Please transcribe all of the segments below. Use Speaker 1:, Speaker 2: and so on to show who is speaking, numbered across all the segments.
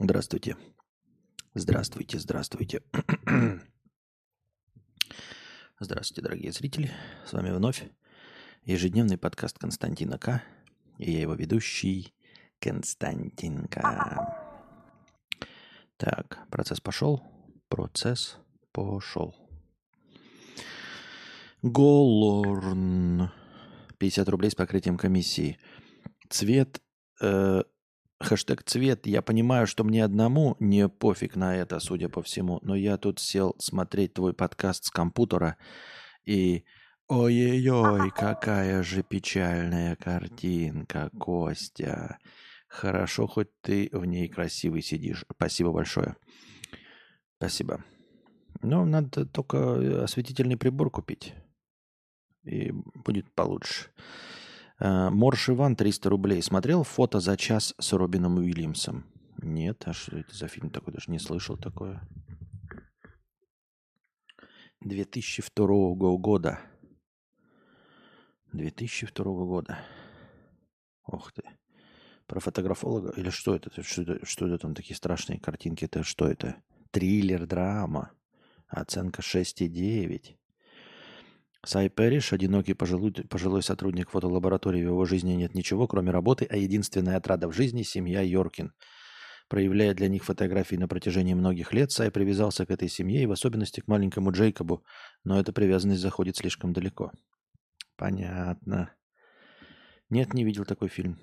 Speaker 1: Здравствуйте. Здравствуйте, здравствуйте. Здравствуйте, дорогие зрители. С вами вновь ежедневный подкаст Константина К. И я его ведущий Константинка. Так, процесс пошел. Процесс пошел. Голорн. 50 рублей с покрытием комиссии. Цвет э, Хэштег цвет. Я понимаю, что мне одному не пофиг на это, судя по всему. Но я тут сел смотреть твой подкаст с компьютера и... Ой-ой-ой, какая же печальная картинка, Костя. Хорошо, хоть ты в ней красивый сидишь. Спасибо большое. Спасибо. Ну, надо только осветительный прибор купить. И будет получше. Э, Морш Иван, 300 рублей. Смотрел фото за час с Робином Уильямсом? Нет, а что это за фильм такой? Даже не слышал такое. 2002 года. 2002 года. Ох ты. Про фотографолога? Или что это? Что это, что это там такие страшные картинки? Это что это? Триллер, драма. Оценка 6,9. Сай Перриш, одинокий пожилой, пожилой сотрудник фотолаборатории, в его жизни нет ничего, кроме работы, а единственная отрада в жизни – семья Йоркин. Проявляя для них фотографии на протяжении многих лет, Сай привязался к этой семье и в особенности к маленькому Джейкобу, но эта привязанность заходит слишком далеко. Понятно. Нет, не видел такой фильм.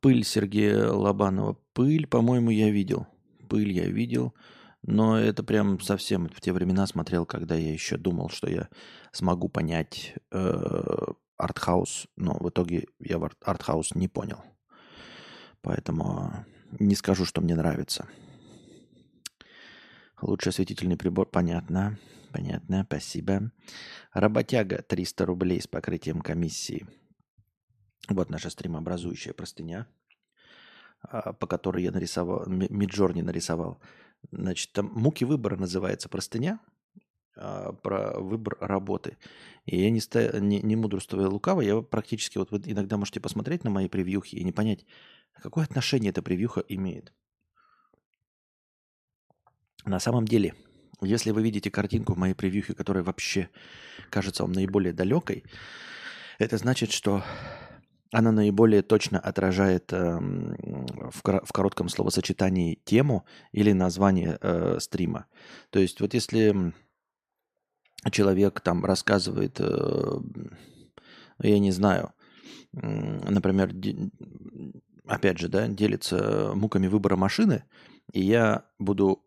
Speaker 1: Пыль Сергея Лобанова. Пыль, по-моему, я видел. Пыль я видел. Но это прям совсем в те времена смотрел, когда я еще думал, что я смогу понять э, артхаус, но в итоге я в артхаус не понял. Поэтому не скажу, что мне нравится. Лучший осветительный прибор, понятно. Понятно, спасибо. Работяга 300 рублей с покрытием комиссии. Вот наша стримообразующая простыня, а, по которой я нарисовал, Миджорни нарисовал. Значит, там «Муки выбора» называется простыня а, про выбор работы. И я не, ста... не, не мудрствуя лукаво, я практически, вот вы иногда можете посмотреть на мои превьюхи и не понять, какое отношение эта превьюха имеет. На самом деле, если вы видите картинку в моей превьюхе, которая вообще кажется вам наиболее далекой, это значит, что она наиболее точно отражает э, в, в коротком словосочетании тему или название э, стрима. То есть вот если человек там рассказывает, э, я не знаю, э, например, опять же, да, делится муками выбора машины, и я буду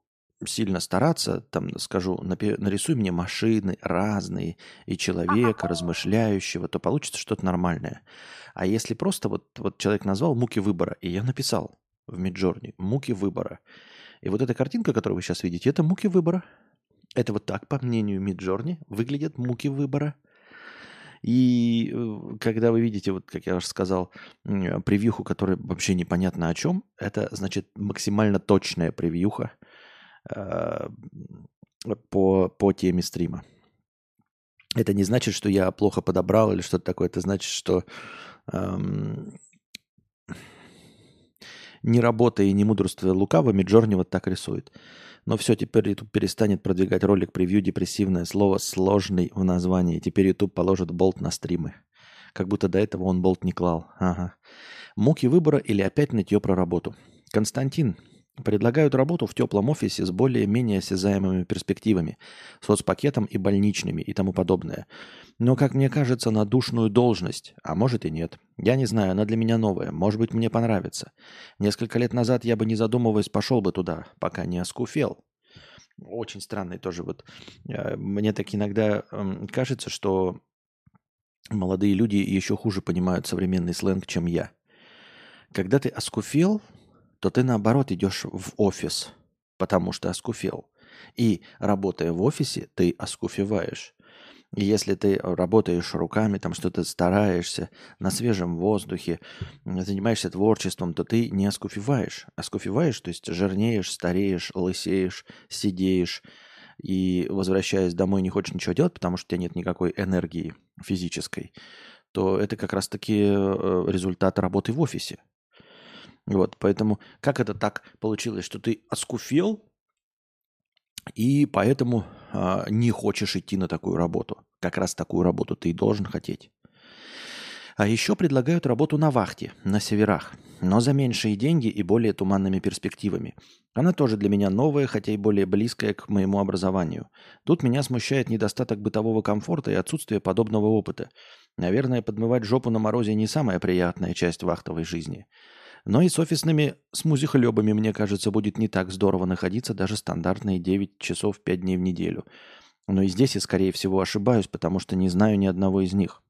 Speaker 1: сильно стараться, там скажу, нарисуй мне машины разные и человека размышляющего, то получится что-то нормальное. А если просто вот, вот человек назвал «Муки выбора», и я написал в Миджорни «Муки выбора», и вот эта картинка, которую вы сейчас видите, это «Муки выбора». Это вот так, по мнению Миджорни, выглядят «Муки выбора». И э, когда вы видите, вот как я уже сказал, превьюху, которая вообще непонятно о чем, это значит максимально точная превьюха по, по теме стрима. Это не значит, что я плохо подобрал или что-то такое. Это значит, что эм, не работая и не мудрствуя лукавыми, Джорни вот так рисует. Но все, теперь YouTube перестанет продвигать ролик превью депрессивное слово сложный в названии. Теперь YouTube положит болт на стримы. Как будто до этого он болт не клал. Ага. Муки выбора или опять нытье про работу. Константин, Предлагают работу в теплом офисе с более-менее осязаемыми перспективами, соцпакетом и больничными и тому подобное. Но, как мне кажется, на душную должность, а может и нет. Я не знаю, она для меня новая, может быть, мне понравится. Несколько лет назад я бы, не задумываясь, пошел бы туда, пока не оскуфел. Очень странный тоже вот. Э, мне так иногда эм, кажется, что молодые люди еще хуже понимают современный сленг, чем я. Когда ты оскуфел, то ты наоборот идешь в офис, потому что оскуфел. И работая в офисе, ты оскуфиваешь. И если ты работаешь руками, там что-то стараешься на свежем воздухе, занимаешься творчеством, то ты не оскуфиваешь. Оскуфиваешь, то есть жирнеешь, стареешь, лысеешь, сидеешь, и возвращаясь домой не хочешь ничего делать, потому что у тебя нет никакой энергии физической, то это как раз-таки э, результат работы в офисе. Вот, поэтому как это так получилось, что ты оскуфел и поэтому э, не хочешь идти на такую работу? Как раз такую работу ты и должен хотеть. А еще предлагают работу на вахте, на северах, но за меньшие деньги и более туманными перспективами. Она тоже для меня новая, хотя и более близкая к моему образованию. Тут меня смущает недостаток бытового комфорта и отсутствие подобного опыта. Наверное, подмывать жопу на морозе не самая приятная часть вахтовой жизни. Но и с офисными смузихлебами, мне кажется, будет не так здорово находиться даже стандартные 9 часов 5 дней в неделю. Но и здесь я, скорее всего, ошибаюсь, потому что не знаю ни одного из них.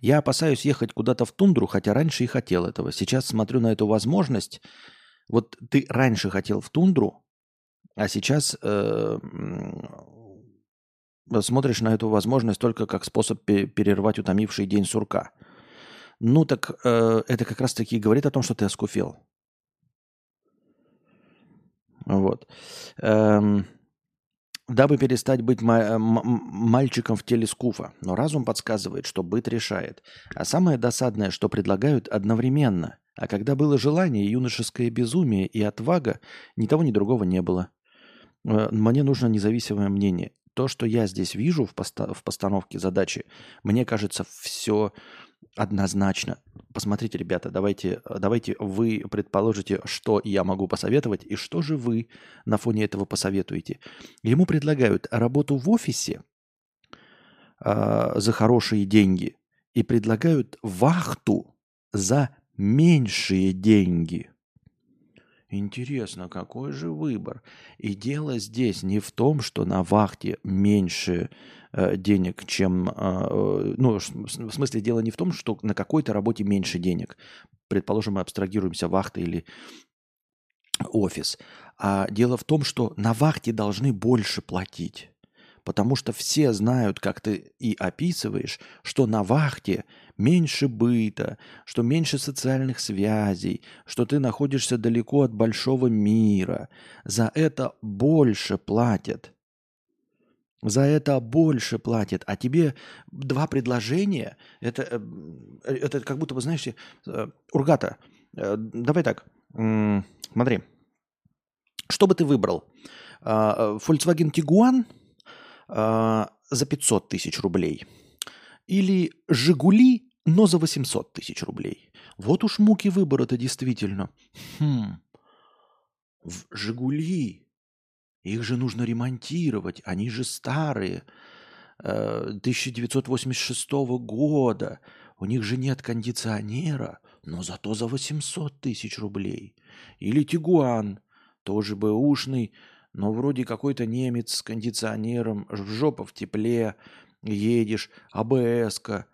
Speaker 1: Я опасаюсь ехать куда-то в тундру, хотя раньше и хотел этого. Сейчас смотрю на эту возможность. Вот ты раньше хотел в тундру, а сейчас э, смотришь на эту возможность только как способ перервать утомивший день сурка. Ну так э, это как раз-таки говорит о том, что ты оскуфел. Вот. Эм, дабы перестать быть мальчиком в теле скуфа. Но разум подсказывает, что быт решает. А самое досадное, что предлагают одновременно. А когда было желание, юношеское безумие и отвага, ни того, ни другого не было. Э, мне нужно независимое мнение. То, что я здесь вижу в, поста- в постановке задачи, мне кажется, все Однозначно. Посмотрите, ребята, давайте, давайте вы предположите, что я могу посоветовать, и что же вы на фоне этого посоветуете. Ему предлагают работу в офисе э, за хорошие деньги и предлагают вахту за меньшие деньги. Интересно, какой же выбор? И дело здесь не в том, что на вахте меньше Э, денег, чем... А, э, ну, в смысле, дело не в том, что на какой-то работе меньше денег. Предположим, мы абстрагируемся вахта или офис. А дело в том, что на вахте должны больше платить. Потому что все знают, как ты и описываешь, что на вахте меньше быта, что меньше социальных связей, что ты находишься далеко от большого мира. За это больше платят. За это больше платят, а тебе два предложения, это, э, это как будто бы, знаешь, э, Ургата, э, давай так, смотри, что бы ты выбрал? Volkswagen Tiguan за 500 тысяч рублей или Жигули, но за 800 тысяч рублей? Вот уж муки выбора-то действительно. Хм. В Жигули их же нужно ремонтировать, они же старые. 1986 э, года. У них же нет кондиционера, но зато за 800 тысяч рублей. Или Тигуан, тоже бэушный, но вроде какой-то немец с кондиционером, жопа в тепле, едешь, АБС-ка.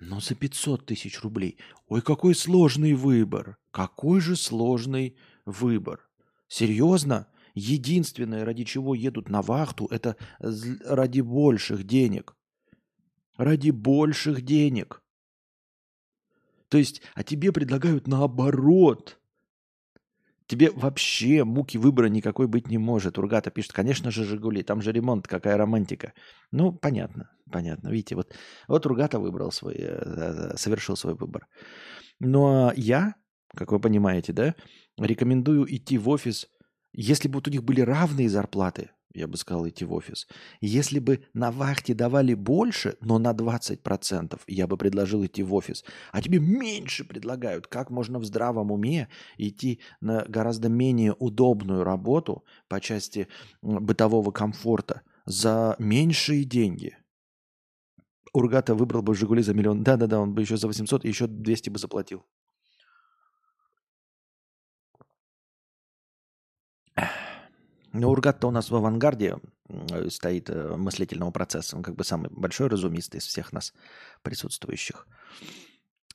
Speaker 1: Но за 500 тысяч рублей. Ой, какой сложный выбор. Какой же сложный выбор. Серьезно? Единственное, ради чего едут на вахту, это ради больших денег. Ради больших денег. То есть, а тебе предлагают наоборот. Тебе вообще муки выбора никакой быть не может. Ургата пишет, конечно же, Жигули, там же ремонт, какая романтика. Ну, понятно, понятно. Видите, вот, вот Ургата выбрал свой, э, э, совершил свой выбор. Но я, как вы понимаете, да, рекомендую идти в офис – если бы вот у них были равные зарплаты, я бы сказал, идти в офис. Если бы на вахте давали больше, но на 20%, я бы предложил идти в офис. А тебе меньше предлагают. Как можно в здравом уме идти на гораздо менее удобную работу по части бытового комфорта за меньшие деньги? Ургата выбрал бы «Жигули» за миллион. Да-да-да, он бы еще за 800 и еще 200 бы заплатил. Но Ургат-то у нас в авангарде стоит э, мыслительного процесса. Он как бы самый большой разумистый из всех нас присутствующих.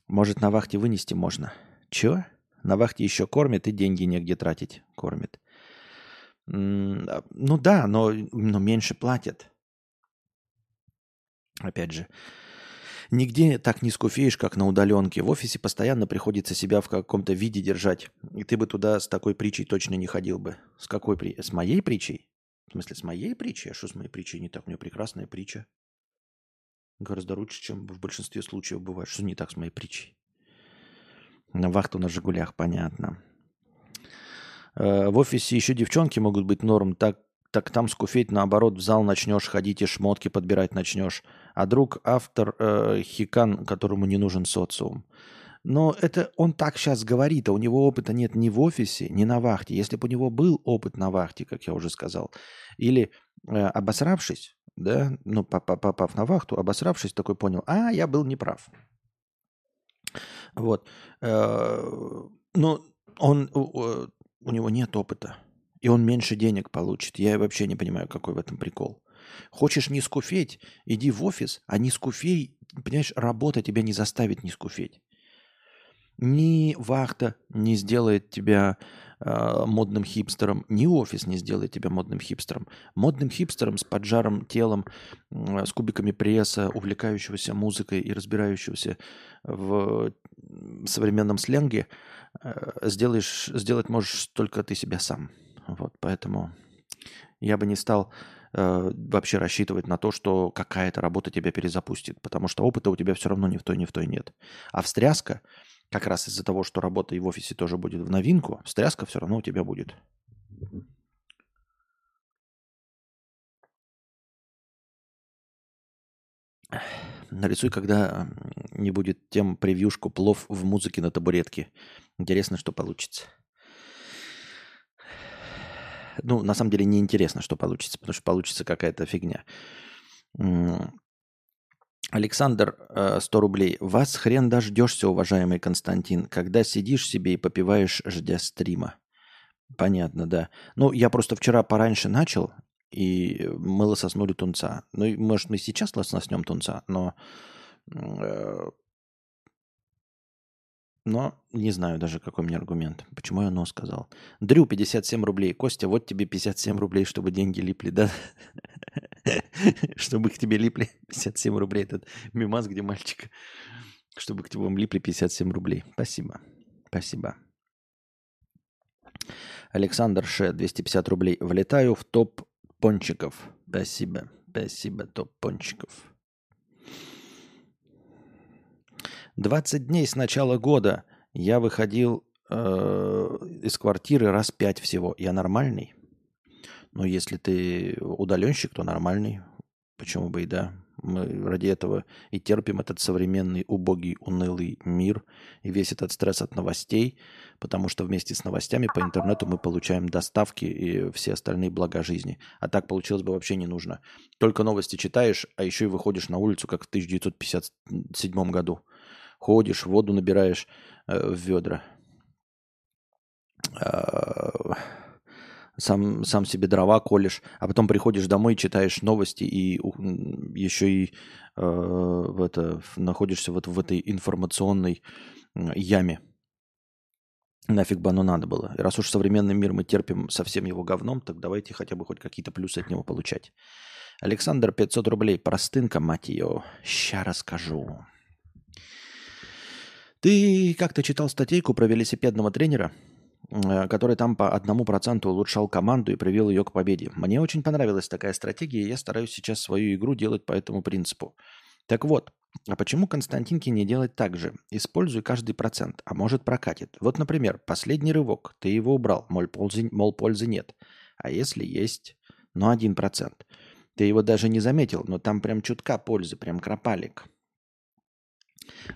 Speaker 1: Может, на вахте вынести можно. Чего? На вахте еще кормят и деньги негде тратить. Кормят. А, ну да, но, но меньше платят. Опять же, Нигде так не скуфеешь, как на удаленке. В офисе постоянно приходится себя в каком-то виде держать. И ты бы туда с такой притчей точно не ходил бы. С какой при... С моей притчей? В смысле, с моей притчей? А что с моей притчей не так? У меня прекрасная притча. Гораздо лучше, чем в большинстве случаев бывает. Что не так с моей притчей? На вахту на «Жигулях», понятно. Э, в офисе еще девчонки могут быть норм, так, так там скуфеть, наоборот, в зал начнешь ходить и шмотки подбирать начнешь. А друг автор э, Хикан, которому не нужен социум. Но это он так сейчас говорит, а у него опыта нет ни в офисе, ни на вахте. Если бы у него был опыт на вахте, как я уже сказал, или э, обосравшись, да, ну, попав на вахту, обосравшись, такой понял, а, я был неправ. Вот. Э, но он у него нет опыта, и он меньше денег получит. Я вообще не понимаю, какой в этом прикол. Хочешь не скуфеть, иди в офис, а не скуфей, понимаешь, работа тебя не заставит не скуфеть. Ни вахта не сделает тебя э, модным хипстером, ни офис не сделает тебя модным хипстером. Модным хипстером с поджаром телом, э, с кубиками пресса, увлекающегося музыкой и разбирающегося в современном сленге – Э, сделаешь, сделать можешь только ты себя сам. Вот, поэтому я бы не стал э, вообще рассчитывать на то, что какая-то работа тебя перезапустит, потому что опыта у тебя все равно ни в той, ни в той нет. А встряска, как раз из-за того, что работа и в офисе тоже будет в новинку, встряска все равно у тебя будет. Нарисуй, когда не будет тем превьюшку плов в музыке на табуретке. Интересно, что получится. Ну, на самом деле, не интересно, что получится, потому что получится какая-то фигня. Александр, 100 э, рублей. Вас хрен дождешься, уважаемый Константин, когда сидишь себе и попиваешь, ждя стрима. Понятно, да. Ну, я просто вчера пораньше начал, и мы лососнули тунца. Ну, может, мы сейчас лососнем тунца, но... Но не знаю даже, какой мне аргумент. Почему я «но» сказал. Дрю, 57 рублей. Костя, вот тебе 57 рублей, чтобы деньги липли, да? Чтобы к тебе липли 57 рублей. Этот мимас, где мальчик. Чтобы к тебе липли 57 рублей. Спасибо. Спасибо. Александр Ше, 250 рублей. Влетаю в топ пончиков. Спасибо. Спасибо, топ пончиков. 20 дней с начала года я выходил э, из квартиры раз пять всего. Я нормальный? Ну, если ты удаленщик, то нормальный. Почему бы и да? Мы ради этого и терпим этот современный убогий, унылый мир и весь этот стресс от новостей, потому что вместе с новостями по интернету мы получаем доставки и все остальные блага жизни. А так получилось бы вообще не нужно. Только новости читаешь, а еще и выходишь на улицу, как в 1957 году. Ходишь, воду набираешь э, в ведра. А, сам, сам себе дрова колешь, а потом приходишь домой, читаешь новости и еще и э, в это, находишься вот в этой информационной яме. Нафиг бы оно надо было. И раз уж современный мир мы терпим со всем его говном, так давайте хотя бы хоть какие-то плюсы от него получать. Александр, 500 рублей. Простынка, мать ее. Ща расскажу. Ты как-то читал статейку про велосипедного тренера, Э, который там по одному проценту улучшал команду и привел ее к победе. Мне очень понравилась такая стратегия, и я стараюсь сейчас свою игру делать по этому принципу. Так вот, а почему Константинке не делать так же? Используй каждый процент, а может прокатит. Вот, например, последний рывок, ты его убрал, мол, пользы, мол, пользы нет. А если есть, ну, один процент. Ты его даже не заметил, но там прям чутка пользы, прям кропалик.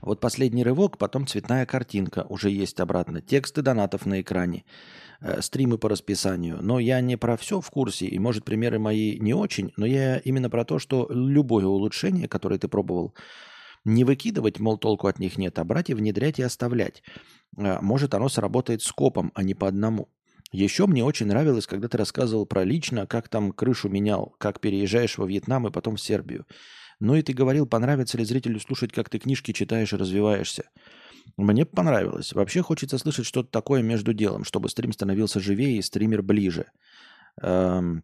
Speaker 1: Вот последний рывок, потом цветная картинка, уже есть обратно. Тексты донатов на экране, э, стримы по расписанию. Но я не про все в курсе, и, может, примеры мои не очень, но я именно про то, что любое улучшение, которое ты пробовал, не выкидывать, мол, толку от них нет, а брать и внедрять и оставлять. Э, может, оно сработает с копом, а не по одному. Еще мне очень нравилось, когда ты рассказывал про лично, как там крышу менял, как переезжаешь во Вьетнам и потом в Сербию. Ну и ты говорил, понравится ли зрителю слушать, как ты книжки читаешь и развиваешься. Мне понравилось. Вообще хочется слышать что-то такое между делом, чтобы стрим становился живее и стример ближе. Эм...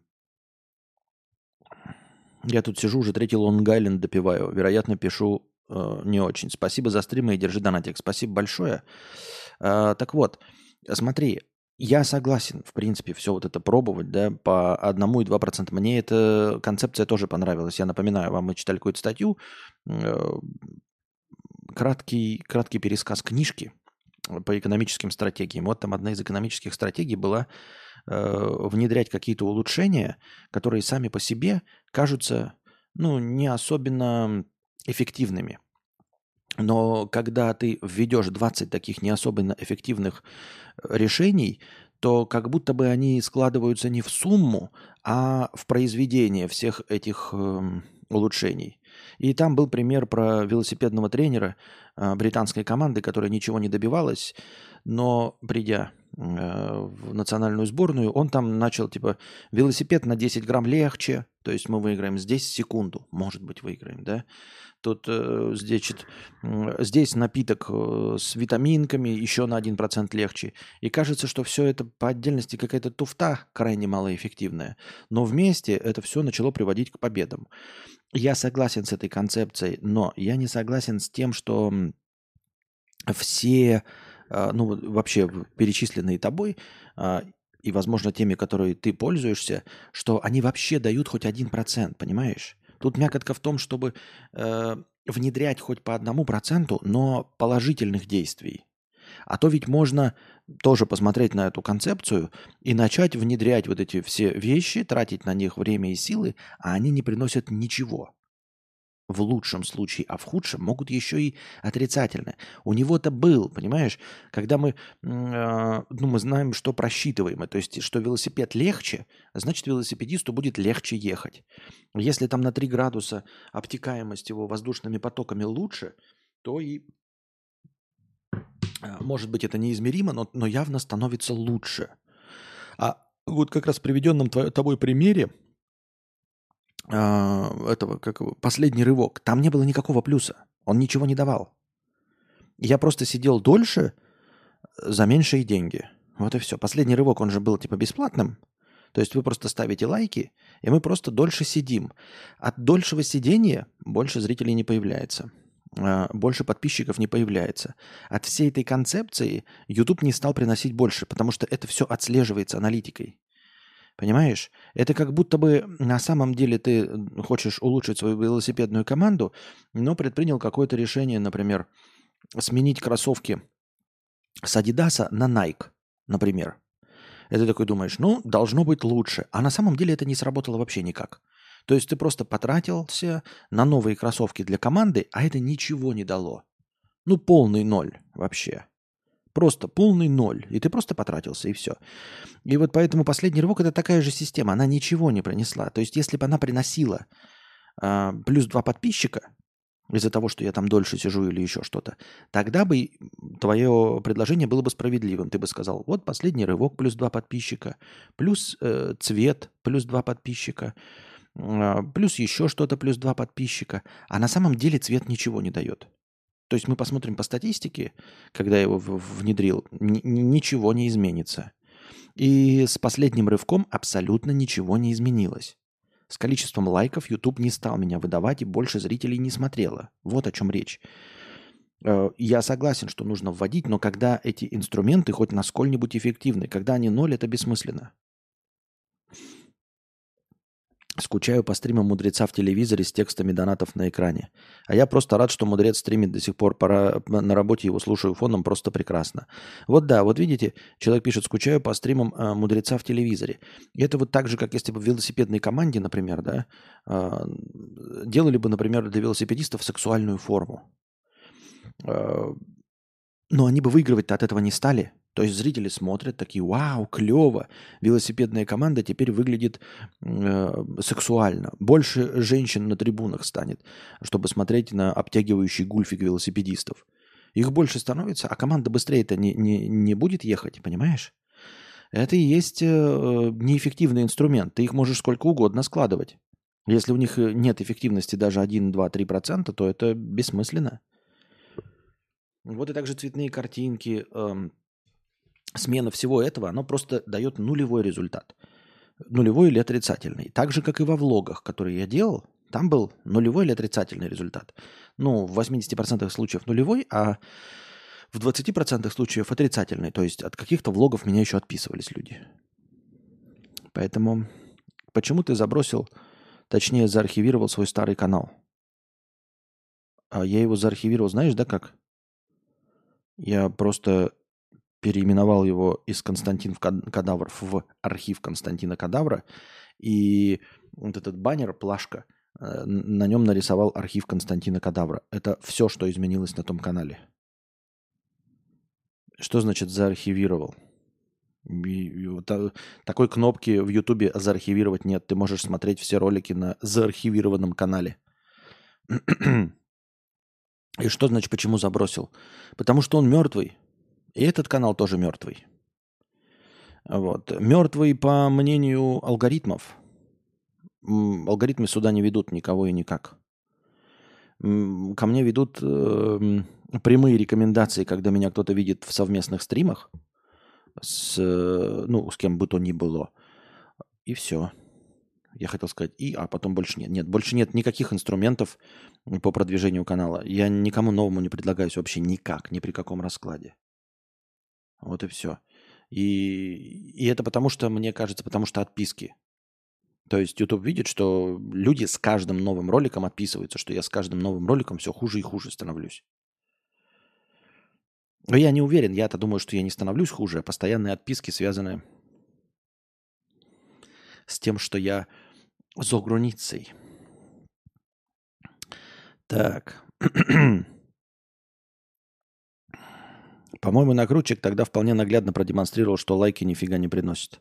Speaker 1: Я тут сижу, уже третий Лонг-Айленд допиваю. Вероятно, пишу э, не очень. Спасибо за стримы и держи донатик. Спасибо большое. Э, так вот, смотри, я согласен, в принципе, все вот это пробовать, да, по одному и два процента. Мне эта концепция тоже понравилась. Я напоминаю вам, мы читали какую-то статью, э, краткий, краткий пересказ книжки по экономическим стратегиям. Вот там одна из экономических стратегий была э, внедрять какие-то улучшения, которые сами по себе кажутся ну, не особенно эффективными. Но когда ты введешь 20 таких не особенно эффективных э, решений, то как будто бы они складываются не в сумму, а в произведение всех этих э, улучшений. И там был пример про велосипедного тренера э, британской команды, которая ничего не добивалась, но придя э, в национальную сборную, он там начал типа велосипед на 10 грамм легче, то есть мы выиграем здесь секунду, может быть выиграем, да? Тут э, здесь, здесь напиток э, с витаминками еще на 1% легче. И кажется, что все это по отдельности какая-то туфта крайне малоэффективная. Но вместе это все начало приводить к победам. Я согласен с этой концепцией, но я не согласен с тем, что все, ну вообще перечисленные тобой, а, и, возможно, теми, которые ты пользуешься, что они вообще дают хоть один процент, понимаешь? Тут мякотка в том, чтобы э, внедрять хоть по одному проценту, но положительных действий. А то ведь можно тоже посмотреть на эту концепцию и начать внедрять вот эти все вещи, тратить на них время и силы, а они не приносят ничего в лучшем случае, а в худшем могут еще и отрицательно. У него-то был, понимаешь, когда мы, э, ну, мы знаем, что просчитываем, то есть, что велосипед легче, значит, велосипедисту будет легче ехать. Если там на 3 градуса обтекаемость его воздушными потоками лучше, то и, э, может быть, это неизмеримо, но, но явно становится лучше. А вот как раз в приведенном тобой примере, а, этого, как последний рывок, там не было никакого плюса. Он ничего не давал. Я просто сидел дольше за меньшие деньги. Вот и все. Последний рывок, он же был типа бесплатным. То есть вы просто ставите лайки, и мы просто дольше сидим. От дольшего сидения больше зрителей не появляется. А, больше подписчиков не появляется. От всей этой концепции YouTube не стал приносить больше, потому что это все отслеживается аналитикой. Понимаешь? Это как будто бы на самом деле ты хочешь улучшить свою велосипедную команду, но предпринял какое-то решение, например, сменить кроссовки с Adidas на Nike, например. И ты такой думаешь, ну, должно быть лучше. А на самом деле это не сработало вообще никак. То есть ты просто потратился на новые кроссовки для команды, а это ничего не дало. Ну, полный ноль вообще. Просто полный ноль. И ты просто потратился, и все. И вот поэтому последний рывок это такая же система. Она ничего не принесла. То есть, если бы она приносила э, плюс два подписчика, из-за того, что я там дольше сижу или еще что-то, тогда бы твое предложение было бы справедливым. Ты бы сказал, вот последний рывок плюс два подписчика, плюс э, цвет плюс два подписчика, э, плюс еще что-то плюс два подписчика. А на самом деле цвет ничего не дает. То есть мы посмотрим по статистике, когда я его внедрил, ничего не изменится. И с последним рывком абсолютно ничего не изменилось. С количеством лайков YouTube не стал меня выдавать, и больше зрителей не смотрело. Вот о чем речь. Э, я согласен, что нужно вводить, но когда эти инструменты хоть насколько-нибудь эффективны, когда они ноль, это бессмысленно. Скучаю по стримам мудреца в телевизоре с текстами донатов на экране. А я просто рад, что мудрец стримит до сих пор. Пора, на работе его слушаю фоном, просто прекрасно. Вот да, вот видите, человек пишет, скучаю по стримам э, мудреца в телевизоре. И это вот так же, как если бы в велосипедной команде, например, да, э, делали бы, например, для велосипедистов сексуальную форму. Э, но они бы выигрывать-то от этого не стали. То есть зрители смотрят такие, вау, клево, велосипедная команда теперь выглядит э, сексуально. Больше женщин на трибунах станет, чтобы смотреть на обтягивающий гульфик велосипедистов. Их больше становится, а команда быстрее-то не, не, не будет ехать, понимаешь? Это и есть э, неэффективный инструмент. Ты их можешь сколько угодно складывать. Если у них нет эффективности даже 1, 2, 3%, то это бессмысленно. Вот и также цветные картинки, э, смена всего этого, оно просто дает нулевой результат. Нулевой или отрицательный. Так же, как и во влогах, которые я делал, там был нулевой или отрицательный результат. Ну, в 80% случаев нулевой, а в 20% случаев отрицательный. То есть от каких-то влогов меня еще отписывались люди. Поэтому почему ты забросил, точнее заархивировал свой старый канал? А я его заархивировал, знаешь, да как? Я просто переименовал его из Константин Кадавров в архив Константина Кадавра. И вот этот баннер, плашка, э, на нем нарисовал архив Константина Кадавра. Это все, что изменилось на том канале. Что значит заархивировал? Такой кнопки в Ютубе заархивировать нет. Ты можешь смотреть все ролики на заархивированном канале. И что значит, почему забросил? Потому что он мертвый. И этот канал тоже мертвый. Вот. Мертвый по мнению алгоритмов. Алгоритмы сюда не ведут никого и никак. Ко мне ведут э, прямые рекомендации, когда меня кто-то видит в совместных стримах с, ну, с кем бы то ни было. И все. Я хотел сказать и, а потом больше нет. Нет, больше нет никаких инструментов по продвижению канала. Я никому новому не предлагаюсь вообще никак, ни при каком раскладе. Вот и все. И, и это потому что, мне кажется, потому что отписки. То есть YouTube видит, что люди с каждым новым роликом отписываются, что я с каждым новым роликом все хуже и хуже становлюсь. Но я не уверен, я-то думаю, что я не становлюсь хуже, а постоянные отписки связаны с тем, что я за границей. Так. По-моему, накрутчик тогда вполне наглядно продемонстрировал, что лайки нифига не приносят.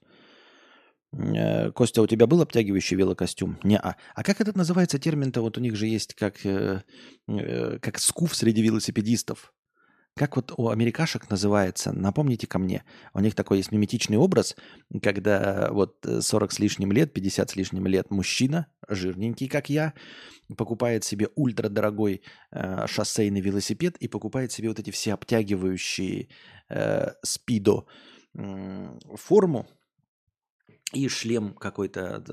Speaker 1: Э, Костя, у тебя был обтягивающий велокостюм? Не, а. А как этот называется термин-то? Вот у них же есть как, э, э, как скуф среди велосипедистов. Как вот у америкашек называется? Напомните ко мне. У них такой есть миметичный образ, когда вот 40 с лишним лет, 50 с лишним лет мужчина, жирненький, как я, покупает себе ультрадорогой э, шоссейный велосипед и покупает себе вот эти все обтягивающие э, спидо э, форму и шлем какой-то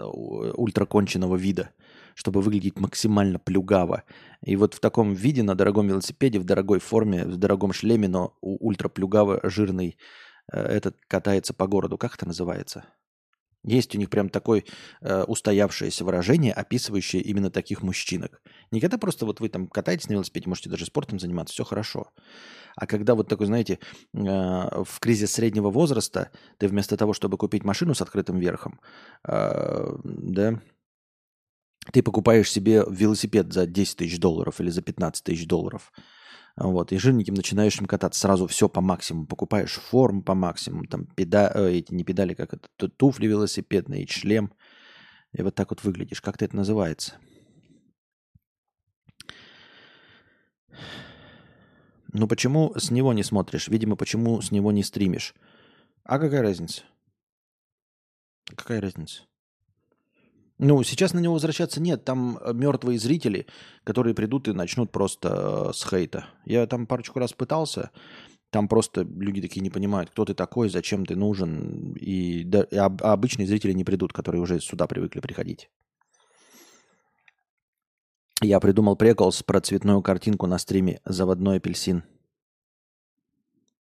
Speaker 1: ультраконченного вида – чтобы выглядеть максимально плюгаво. И вот в таком виде на дорогом велосипеде, в дорогой форме, в дорогом шлеме, но ультраплюгаво жирный э, этот катается по городу. Как это называется? Есть у них прям такое э, устоявшееся выражение, описывающее именно таких мужчинок. Не когда просто вот вы там катаетесь на велосипеде, можете даже спортом заниматься, все хорошо. А когда вот такой, знаете, э, в кризис среднего возраста ты вместо того, чтобы купить машину с открытым верхом, э, да, ты покупаешь себе велосипед за 10 тысяч долларов или за 15 тысяч долларов. Вот, и жирненьким начинаешь им кататься. Сразу все по максимуму. Покупаешь форму по максимуму. Там педа... э, эти не педали, как это, туфли велосипедные, шлем. И вот так вот выглядишь. Как это называется? Ну почему с него не смотришь? Видимо, почему с него не стримишь? А какая разница? Какая разница? Ну, сейчас на него возвращаться нет. Там э, мертвые зрители, которые придут и начнут просто э, с хейта. Я там парочку раз пытался. Там просто люди такие не понимают, кто ты такой, зачем ты нужен. И, да, и об, а обычные зрители не придут, которые уже сюда привыкли приходить. Я придумал приколс про цветную картинку на стриме «Заводной апельсин».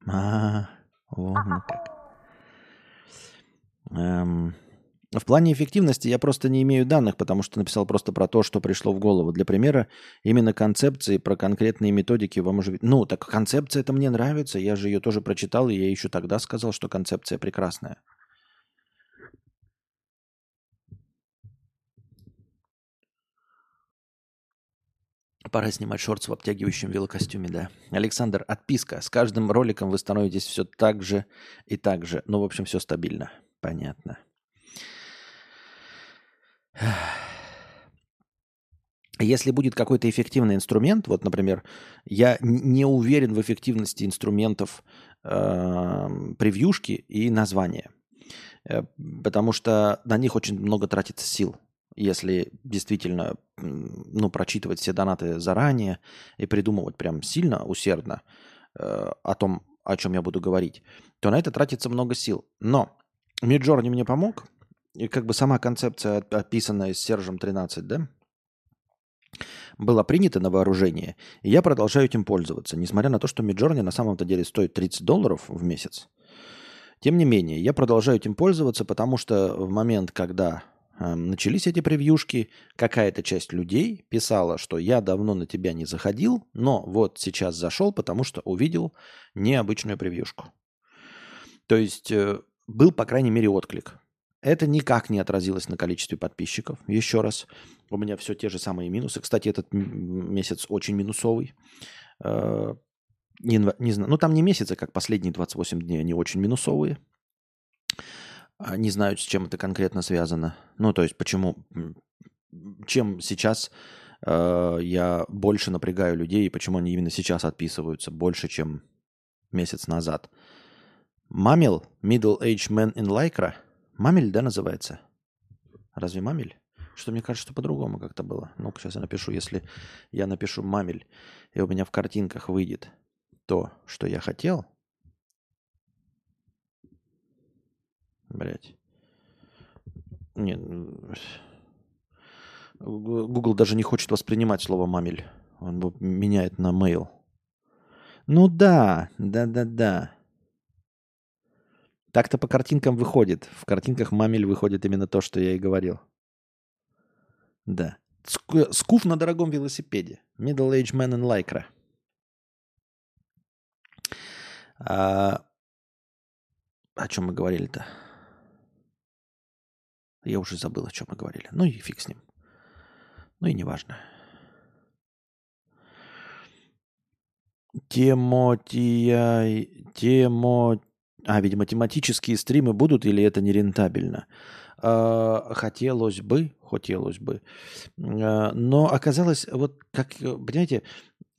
Speaker 1: А, вон как. Эм, в плане эффективности я просто не имею данных, потому что написал просто про то, что пришло в голову. Для примера, именно концепции про конкретные методики вам уже... Ну, так концепция это мне нравится, я же ее тоже прочитал, и я еще тогда сказал, что концепция прекрасная. Пора снимать шорт в обтягивающем велокостюме, да. Александр, отписка. С каждым роликом вы становитесь все так же и так же. Ну, в общем, все стабильно. Понятно. Если будет какой-то эффективный инструмент, вот, например, я не уверен в эффективности инструментов э, превьюшки и названия, э, потому что на них очень много тратится сил, если действительно ну, прочитывать все донаты заранее и придумывать прям сильно, усердно э, о том, о чем я буду говорить, то на это тратится много сил. Но Миджорни мне помог – и как бы сама концепция, описанная с Сержем 13, да, была принята на вооружение, и я продолжаю этим пользоваться, несмотря на то, что Midjourney на самом-то деле стоит 30 долларов в месяц. Тем не менее, я продолжаю этим пользоваться, потому что в момент, когда э, начались эти превьюшки, какая-то часть людей писала, что я давно на тебя не заходил, но вот сейчас зашел, потому что увидел необычную превьюшку. То есть э, был, по крайней мере, отклик. Это никак не отразилось на количестве подписчиков. Еще раз, у меня все те же самые минусы. Кстати, этот месяц очень минусовый. Э, не, знаю, ну там не месяцы, как последние 28 дней, они очень минусовые. А, не знаю, с чем это конкретно связано. Ну, то есть, почему, чем сейчас э, я больше напрягаю людей, и почему они именно сейчас отписываются больше, чем месяц назад. Мамил, Middle Age Man in Lycra. Мамель, да, называется? Разве мамель? Что мне кажется, что по-другому как-то было. Ну-ка, сейчас я напишу, если я напишу мамель, и у меня в картинках выйдет то, что я хотел – Блять. Нет. Google даже не хочет воспринимать слово мамель. Он меняет на mail. Ну да, да-да-да. Так-то по картинкам выходит. В картинках мамель выходит именно то, что я и говорил. Да. Скуф на дорогом велосипеде. Middle Age Man in Lycra. А... О чем мы говорили-то? Я уже забыл, о чем мы говорили. Ну и фиг с ним. Ну и неважно. Темотия... Темо... А, видимо, тематические стримы будут или это нерентабельно? А, хотелось бы, хотелось бы. А, но оказалось, вот как, понимаете,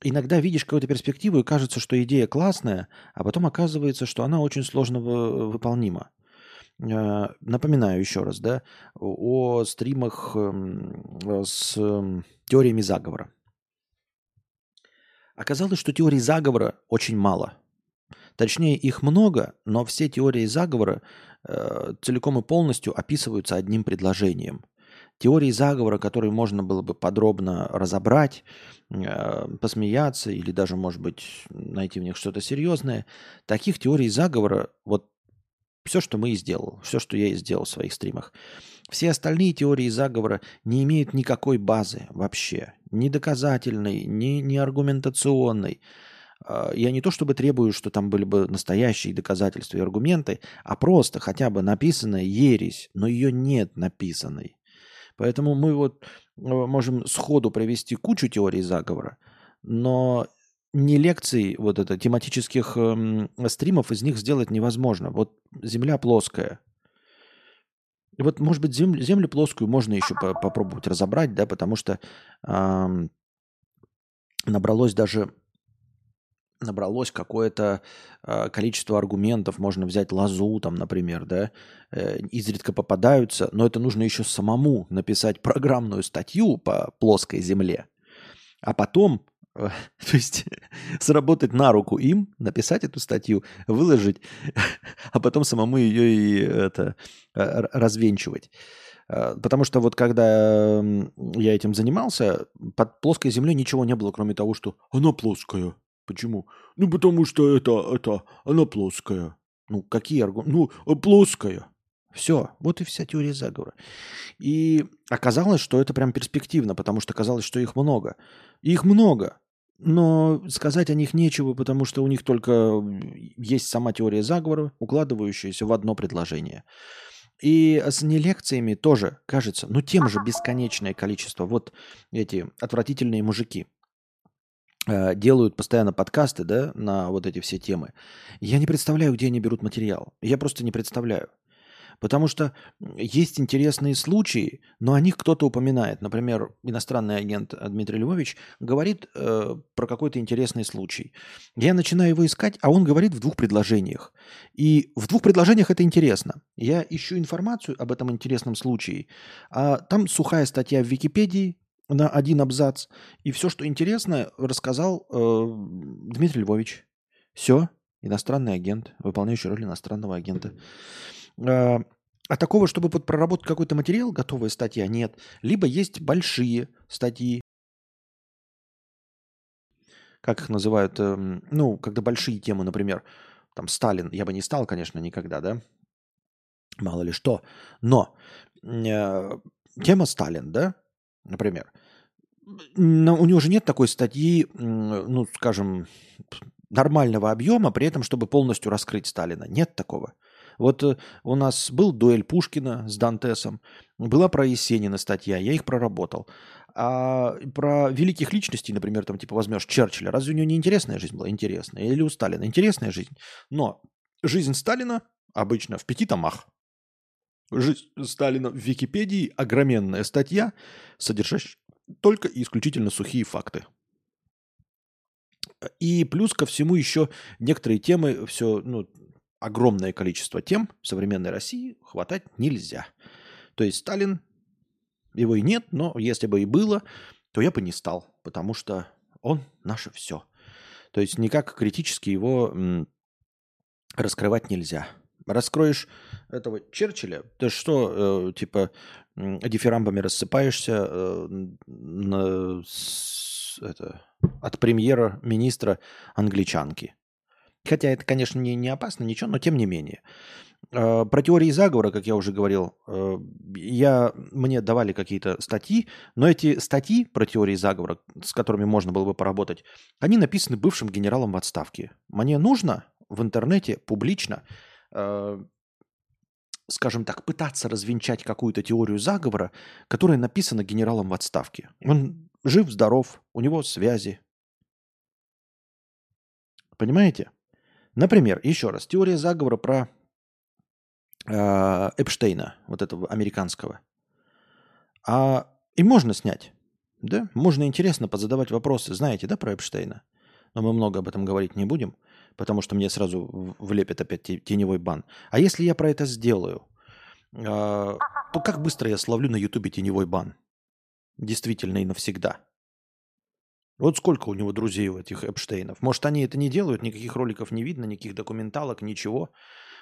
Speaker 1: иногда видишь какую-то перспективу и кажется, что идея классная, а потом оказывается, что она очень сложно выполнима. Э, напоминаю еще раз, да, о стримах эм, с эм, теориями заговора. Оказалось, что теорий заговора очень мало. Точнее, их много, но все теории заговора э, целиком и полностью описываются одним предложением. Теории заговора, которые можно было бы подробно разобрать, э, посмеяться или даже, может быть, найти в них что-то серьезное, таких теорий заговора вот все, что мы и сделал, все, что я и сделал в своих стримах. Все остальные теории заговора не имеют никакой базы вообще. Ни доказательной, ни, ни аргументационной. А, я не то чтобы требую, что там были бы настоящие доказательства и аргументы, а просто хотя бы написанная ересь, но ее нет написанной. Поэтому мы вот э, можем сходу провести кучу теорий заговора, но не лекций, вот это, тематических э, стримов из них сделать невозможно. Вот Земля плоская. И вот, может быть, землю, землю плоскую можно еще по попробовать разобрать, да, потому что э, набралось даже набралось какое-то э, количество аргументов, можно взять лазу, там, например, да, э, изредка попадаются, но это нужно еще самому написать программную статью по плоской земле, а потом то есть сработать на руку им, написать эту статью, выложить, а потом самому ее и это, развенчивать. А, потому что вот когда я этим занимался, под плоской землей ничего не было, кроме того, что она плоская. Почему? Ну, потому что это, это, она плоская. Ну, какие аргументы? Ну, плоская. Все, вот и вся теория заговора. И оказалось, что это прям перспективно, потому что оказалось, что их много. Их много. Но сказать о них нечего, потому что у них только есть сама теория заговора, укладывающаяся в одно предложение. И с нелекциями тоже, кажется, ну тем же бесконечное количество. Вот эти отвратительные мужики э, делают постоянно подкасты, да, на вот эти все темы. Я не представляю, где они берут материал. Я просто не представляю. Потому что есть интересные случаи, но о них кто-то упоминает. Например, иностранный агент Дмитрий Львович говорит э, про какой-то интересный случай. Я начинаю его искать, а он говорит в двух предложениях. И в двух предложениях это интересно. Я ищу информацию об этом интересном случае, а там сухая статья в Википедии, на один абзац. И все, что интересно, рассказал э, Дмитрий Львович. Все, иностранный агент, выполняющий роль иностранного агента. А, а такого, чтобы под проработать какой-то материал, готовая статья, нет. Либо есть большие статьи, как их называют, эм, ну, когда большие темы, например, там Сталин, я бы не стал, конечно, никогда, да, мало ли что. Но э, тема Сталин, да, например, но у него же нет такой статьи, ну, скажем, нормального объема, при этом, чтобы полностью раскрыть Сталина. Нет такого. Вот э, у нас был дуэль Пушкина с Дантесом, была про Есенина статья, я их проработал. А про великих личностей, например, там типа возьмешь Черчилля, разве у него не интересная жизнь была? Интересная. Или у Сталина? Интересная жизнь. Но жизнь Сталина обычно в пяти томах. Жизнь Сталина в Википедии огроменная статья, содержащая только и исключительно сухие факты. И плюс ко всему еще некоторые темы, все, ну, огромное количество тем в современной России хватать нельзя. То есть Сталин, его и нет, но если бы и было, то я бы не стал, потому что он наше все. То есть никак критически его раскрывать нельзя. Раскроешь этого Черчилля, ты что, э, типа, дифирамбами рассыпаешься э, на, с, это, от премьера-министра англичанки. Хотя это, конечно, не, не опасно, ничего, но тем не менее. Э, про теории заговора, как я уже говорил, э, я, мне давали какие-то статьи, но эти статьи про теории заговора, с которыми можно было бы поработать, они написаны бывшим генералом в отставке. Мне нужно в интернете публично, э, скажем так, пытаться развенчать какую-то теорию заговора, которая написана генералом в отставке. Он жив, здоров, у него связи. Понимаете? Например, еще раз, теория заговора про э, Эпштейна, вот этого американского. А и можно снять, да? Можно интересно позадавать вопросы, знаете, да, про Эпштейна? Но мы много об этом говорить не будем, потому что мне сразу влепят опять теневой бан. А если я про это сделаю, э, то как быстро я словлю на Ютубе теневой бан? Действительно и навсегда. Вот сколько у него друзей у этих Эпштейнов. Может, они это не делают, никаких роликов не видно, никаких документалок, ничего.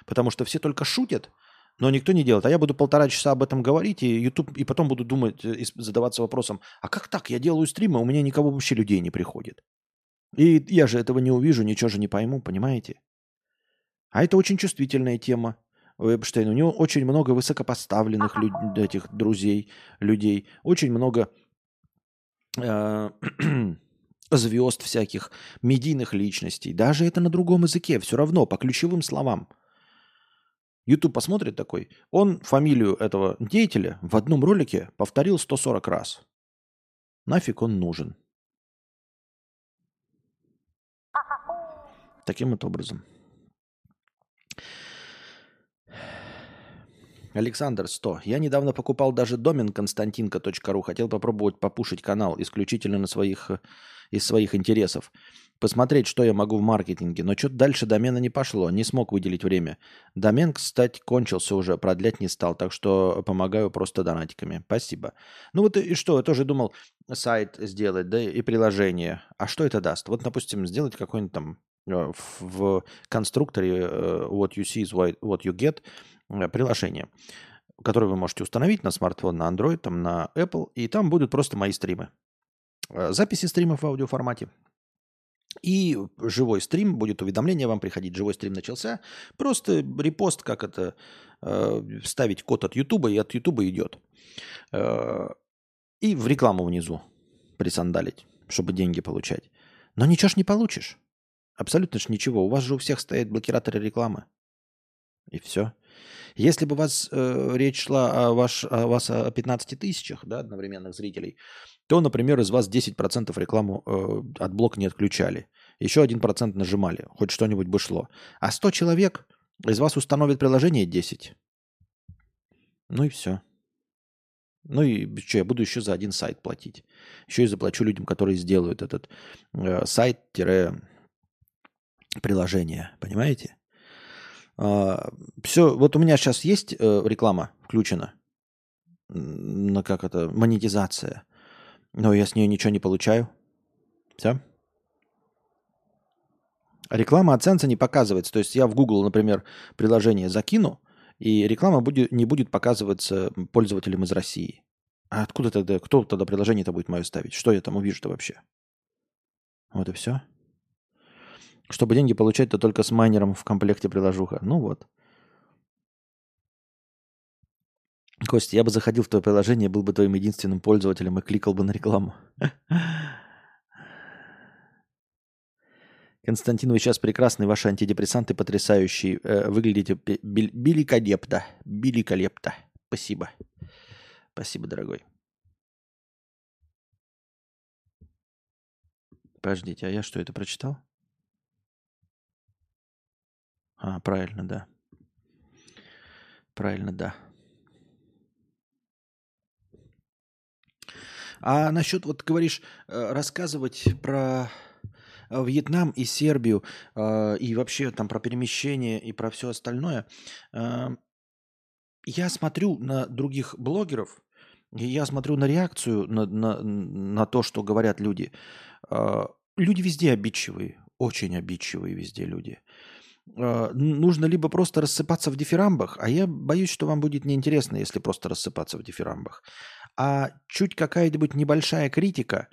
Speaker 1: Потому что все только шутят, но никто не делает. А я буду полтора часа об этом говорить, и YouTube, и потом буду думать э, задаваться вопросом, а как так? Я делаю стримы, у меня никого вообще людей не приходит. И я же этого не увижу, ничего же не пойму, понимаете? А это очень чувствительная тема. У Эпштейна. У него очень много высокопоставленных люд... этих друзей, людей. Очень много э, звезд всяких, медийных личностей. Даже это на другом языке, все равно, по ключевым словам. YouTube посмотрит такой, он фамилию этого деятеля в одном ролике повторил 140 раз. Нафиг он нужен? Таким вот образом. Александр 100. Я недавно покупал даже домен константинка.ру. Хотел попробовать попушить канал исключительно на своих, из своих интересов. Посмотреть, что я могу в маркетинге. Но что-то дальше домена не пошло. Не смог выделить время. Домен, кстати, кончился уже. Продлять не стал. Так что помогаю просто донатиками. Спасибо. Ну вот и что? Я тоже думал сайт сделать, да, и приложение. А что это даст? Вот, допустим, сделать какой-нибудь там э, в конструкторе э, what you see is what you get – Э, приложение, которое вы можете установить на смартфон, на Android, там, на Apple, и там будут просто мои стримы. Э, записи стримов в аудиоформате. И живой стрим, будет уведомление вам приходить, живой стрим начался. Просто репост, как это, э, вставить код от YouTube, и от YouTube идет. Э, и в рекламу внизу присандалить, чтобы деньги получать. Но ничего ж не получишь. Абсолютно ж ничего. У вас же у всех стоят блокираторы рекламы. И все. Если бы вас э, речь шла о, ваш, о вас о 15 тысячах да, одновременных зрителей, то, например, из вас 10% рекламу э, от блока не отключали. Еще 1% нажимали, хоть что-нибудь бы шло. А 100 человек из вас установит приложение 10. Ну и все. Ну и что, я буду еще за один сайт платить. Еще и заплачу людям, которые сделают этот э, сайт-приложение. Понимаете? А, Все, вот у меня сейчас есть э, реклама включена, на как это, монетизация, но я с нее ничего не получаю. Все. Реклама оценца не показывается. То есть я в Google, например, приложение закину, и реклама будет, не будет показываться пользователям из России. А откуда тогда, кто тогда приложение-то будет мое ставить? Что я там увижу-то вообще? Вот и все. Чтобы деньги получать, то только с майнером в комплекте приложуха. Ну вот. Костя, я бы заходил в твое приложение, был бы твоим единственным пользователем и кликал бы на рекламу. Константин, вы сейчас прекрасный, ваши антидепрессанты потрясающие. Э, выглядите великолепно. Великолепно. Спасибо. Спасибо, дорогой. Подождите, а я что, это прочитал? А, правильно, да. Правильно, да. А насчет, вот говоришь, э, рассказывать про э, Вьетнам и Сербию, э, и вообще там про перемещение и про все остальное, я смотрю на других блогеров, я смотрю на реакцию, на, на, на то, что говорят люди. Люди везде обидчивые, очень обидчивые везде люди. Нужно либо просто рассыпаться в дифирамбах, а я боюсь, что вам будет неинтересно, если просто рассыпаться в дифирамбах. А чуть какая-нибудь небольшая критика,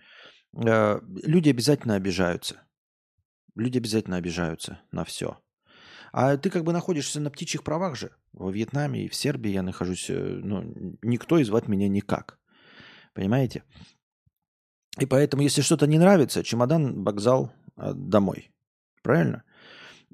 Speaker 1: э, люди обязательно обижаются. Люди обязательно обижаются на все. А ты как бы находишься на птичьих правах же. Во Вьетнаме и в Сербии я нахожусь, э, ну, никто и звать меня никак. Понимаете? И поэтому, если что-то не нравится, чемодан, вокзал, э, домой. Правильно?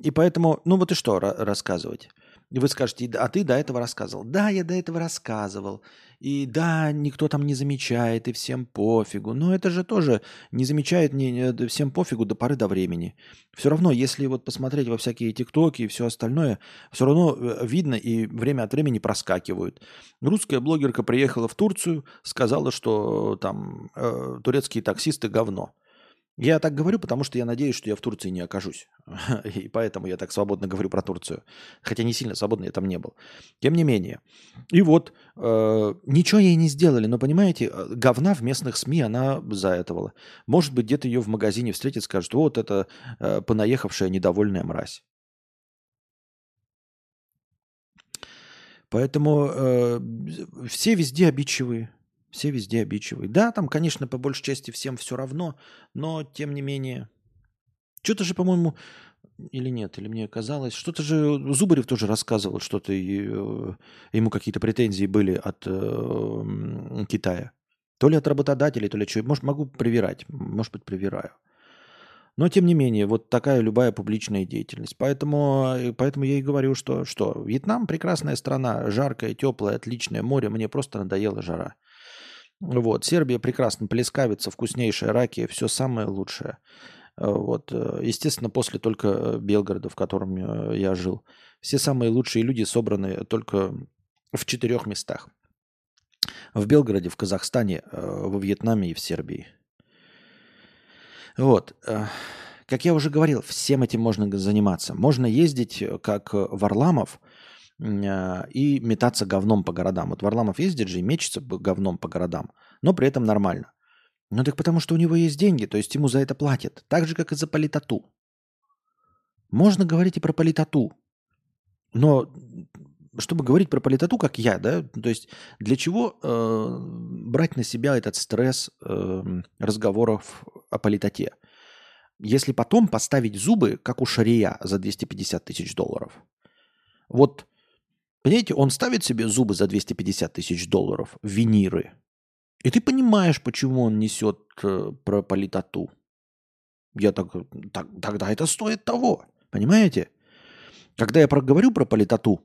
Speaker 1: И поэтому, ну вот и что рассказывать? И вы скажете, а ты до этого рассказывал. Да, я до этого рассказывал. И да, никто там не замечает, и всем пофигу. Но это же тоже не замечает не, всем пофигу до поры до времени. Все равно, если вот посмотреть во всякие тиктоки и все остальное, все равно э, видно и время от времени проскакивают. Русская блогерка приехала в Турцию, сказала, что там э, турецкие таксисты говно. Я так говорю, потому что я надеюсь, что я в Турции не окажусь. И поэтому я так свободно говорю про Турцию. Хотя не сильно свободно я там не был. Тем не менее. И вот, э, ничего ей не сделали. Но, понимаете, э, говна в местных СМИ она заэтовала. Может быть, где-то ее в магазине встретит, скажет, вот это э, понаехавшая недовольная мразь. Поэтому э, все везде обидчивые. Все везде обидчивые. Да, там, конечно, по большей части всем все равно, но тем не менее. Что-то же, по-моему, или нет, или мне казалось, что-то же Зубарев тоже рассказывал, что-то э, ему какие-то претензии были от э, Китая. То ли от работодателей, то ли что. Может, могу привирать, может быть, привираю. Но, тем не менее, вот такая любая публичная деятельность. Поэтому, э, поэтому я и говорю, что, что Вьетнам прекрасная страна, жаркая, теплая, отличное море. Мне просто надоела жара. Вот. Сербия прекрасно плескавится, вкуснейшая раки, все самое лучшее. Э, вот. Э, естественно, после только э, Белгорода, в котором я жил. Все самые лучшие люди собраны только в четырех местах. В Белгороде, в Казахстане, во Вьетнаме и в Сербии. Вот. Как я уже говорил, всем этим можно заниматься. Можно ездить, как Варламов – и метаться говном по городам. Вот Варламов ездит же и мечется говном по городам, но при этом нормально. Ну так потому что у него есть деньги, то есть ему за это платят. Так же, как и за политоту. Можно говорить и про политоту. Но чтобы говорить про политоту, как я, да, то есть для чего э, брать на себя этот стресс э, разговоров о политоте? Если потом поставить зубы, как у Шария, за 250 тысяч долларов. Вот Понимаете, он ставит себе зубы за 250 тысяч долларов, виниры. И ты понимаешь, почему он несет э, про политоту. Я так, так, тогда это стоит того. Понимаете? Когда я проговорю про политоту,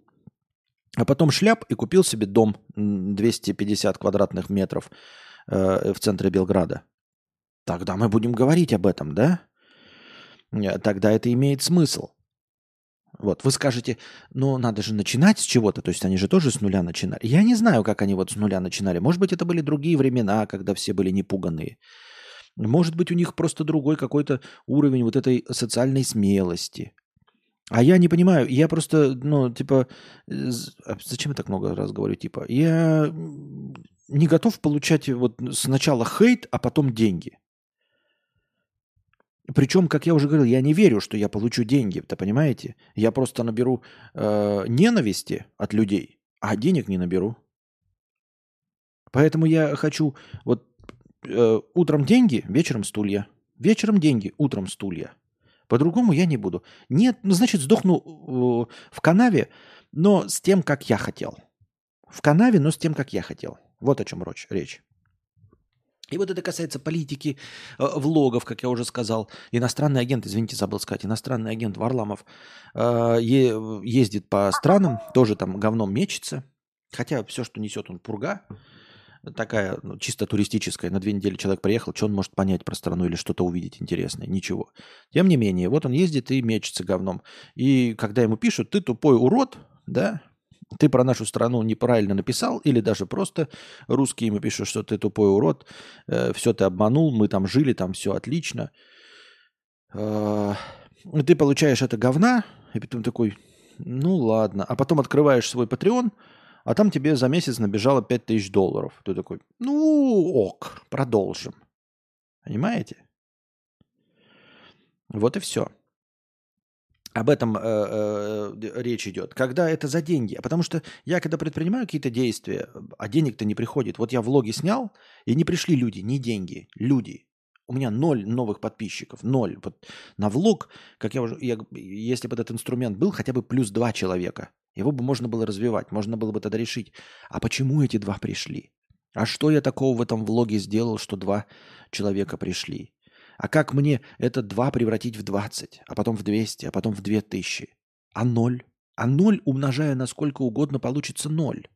Speaker 1: а потом шляп и купил себе дом 250 квадратных метров э, в центре Белграда. Тогда мы будем говорить об этом, да? Э, тогда это имеет смысл. Вот, вы скажете, ну, надо же начинать с чего-то, то есть они же тоже с нуля начинали. Я не знаю, как они вот с нуля начинали. Может быть, это были другие времена, когда все были непуганные. Может быть, у них просто другой какой-то уровень вот этой социальной смелости. А я не понимаю, я просто, ну, типа, а зачем я так много раз говорю, типа, я не готов получать вот сначала хейт, а потом деньги. Причем, как я уже говорил, я не верю, что я получу деньги, вы понимаете? Я просто наберу э, ненависти от людей, а денег не наберу. Поэтому я хочу вот э, утром деньги, вечером стулья. Вечером деньги, утром стулья. По-другому я не буду. Нет, ну, значит, сдохну э, в канаве, но с тем, как я хотел. В канаве, но с тем, как я хотел. Вот о чем речь. И вот это касается политики, э, влогов, как я уже сказал. Иностранный агент, извините, забыл сказать, иностранный агент Варламов э, ездит по странам, тоже там говном мечется. Хотя все, что несет он пурга, такая ну, чисто туристическая. На две недели человек приехал, что он может понять про страну или что-то увидеть интересное? Ничего. Тем не менее, вот он ездит и мечется говном. И когда ему пишут, ты тупой урод, да, ты про нашу страну неправильно написал, или даже просто русские ему пишут, что ты тупой урод, э, все ты обманул, мы там жили, там все отлично. Э, ты получаешь это говна, и потом такой, ну ладно. А потом открываешь свой Patreon, а там тебе за месяц набежало 5000 долларов. Ты такой, ну ок, продолжим. Понимаете? Вот и все. Об этом э, э, речь идет. Когда это за деньги. Потому что я, когда предпринимаю какие-то действия, а денег-то не приходит. Вот я влоги снял, и не пришли люди, не деньги, люди. У меня ноль новых подписчиков, ноль. Вот на влог, как я уже, я, если бы этот инструмент был, хотя бы плюс два человека, его бы можно было развивать, можно было бы тогда решить, а почему эти два пришли? А что я такого в этом влоге сделал, что два человека пришли? А как мне это 2 превратить в 20, а потом в 200, а потом в 2000? А 0? А 0, умножая на сколько угодно, получится 0.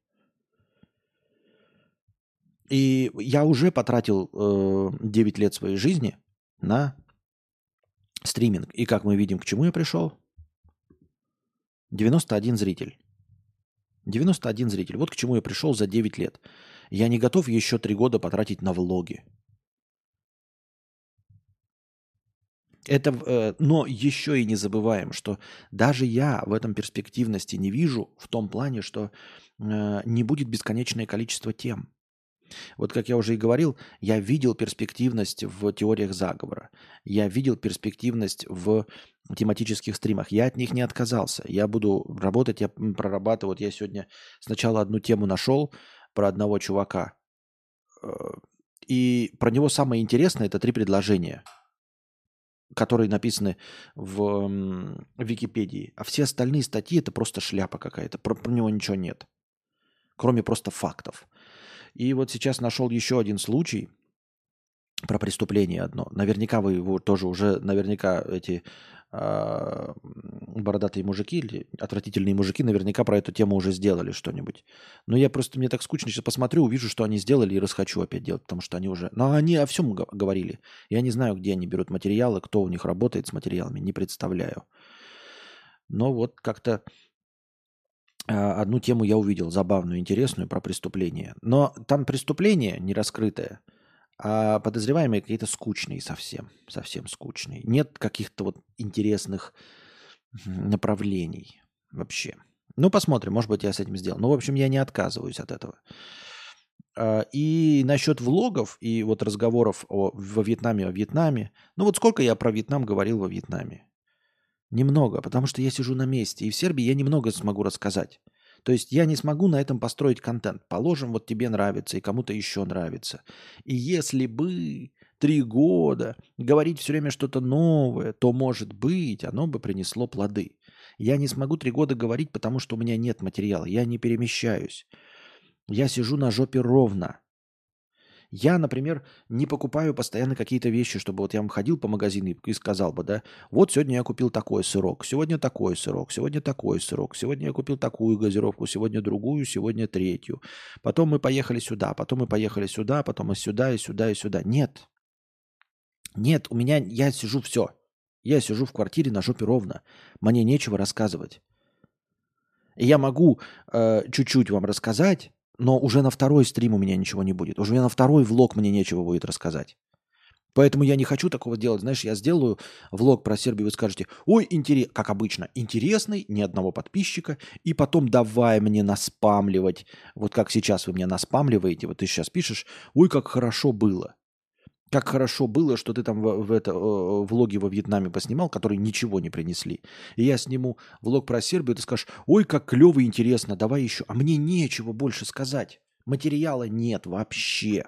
Speaker 1: И я уже потратил э, 9 лет своей жизни на стриминг. И как мы видим, к чему я пришел? 91 зритель. 91 зритель. Вот к чему я пришел за 9 лет. Я не готов еще 3 года потратить на влоги. Это, э, но еще и не забываем, что даже я в этом перспективности не вижу в том плане, что э, не будет бесконечное количество тем. Вот как я уже и говорил, я видел перспективность в теориях заговора. Я видел перспективность в тематических стримах. Я от них не отказался. Я буду работать, я прорабатываю. Вот я сегодня сначала одну тему нашел про одного чувака. Э, и про него самое интересное – это три предложения – которые написаны в Википедии. А все остальные статьи это просто шляпа какая-то. Про, про него ничего нет. Кроме просто фактов. И вот сейчас нашел еще один случай про преступление одно. Наверняка вы его тоже уже, наверняка эти бородатые мужики или отвратительные мужики наверняка про эту тему уже сделали что-нибудь. Но я просто, мне так скучно, сейчас посмотрю, увижу, что они сделали и расхочу опять делать, потому что они уже... Но они о всем говорили. Я не знаю, где они берут материалы, кто у них работает с материалами, не представляю. Но вот как-то а, одну тему я увидел, забавную, интересную, про преступление. Но там преступление не раскрытое – а подозреваемые какие-то скучные совсем, совсем скучные. Нет каких-то вот интересных направлений вообще. Ну, посмотрим, может быть, я с этим сделал. Ну, в общем, я не отказываюсь от этого. А, и насчет влогов и вот разговоров о, во Вьетнаме, о Вьетнаме. Ну, вот сколько я про Вьетнам говорил во Вьетнаме? Немного, потому что я сижу на месте. И в Сербии я немного смогу рассказать. То есть я не смогу на этом построить контент. Положим, вот тебе нравится и кому-то еще нравится. И если бы три года говорить все время что-то новое, то, может быть, оно бы принесло плоды. Я не смогу три года говорить, потому что у меня нет материала. Я не перемещаюсь. Я сижу на жопе ровно. Я, например, не покупаю постоянно какие-то вещи, чтобы вот я вам ходил по магазину и сказал бы, да, вот сегодня я купил такой сырок, сегодня такой сырок, сегодня такой сырок, сегодня я купил такую газировку, сегодня другую, сегодня третью. Потом мы поехали сюда, потом мы поехали сюда, потом и сюда, и сюда, и сюда. Нет. Нет, у меня, я сижу все. Я сижу в квартире на жопе ровно. Мне нечего рассказывать. И я могу э, чуть-чуть вам рассказать, но уже на второй стрим у меня ничего не будет. Уже на второй влог мне нечего будет рассказать. Поэтому я не хочу такого делать. Знаешь, я сделаю влог про Сербию, вы скажете, ой, интерес, как обычно, интересный, ни одного подписчика, и потом давай мне наспамливать, вот как сейчас вы меня наспамливаете, вот ты сейчас пишешь, ой, как хорошо было. Как хорошо было, что ты там в, в это, влоги во Вьетнаме поснимал, которые ничего не принесли. И я сниму влог про Сербию, ты скажешь, ой, как клево и интересно, давай еще. А мне нечего больше сказать. Материала нет вообще.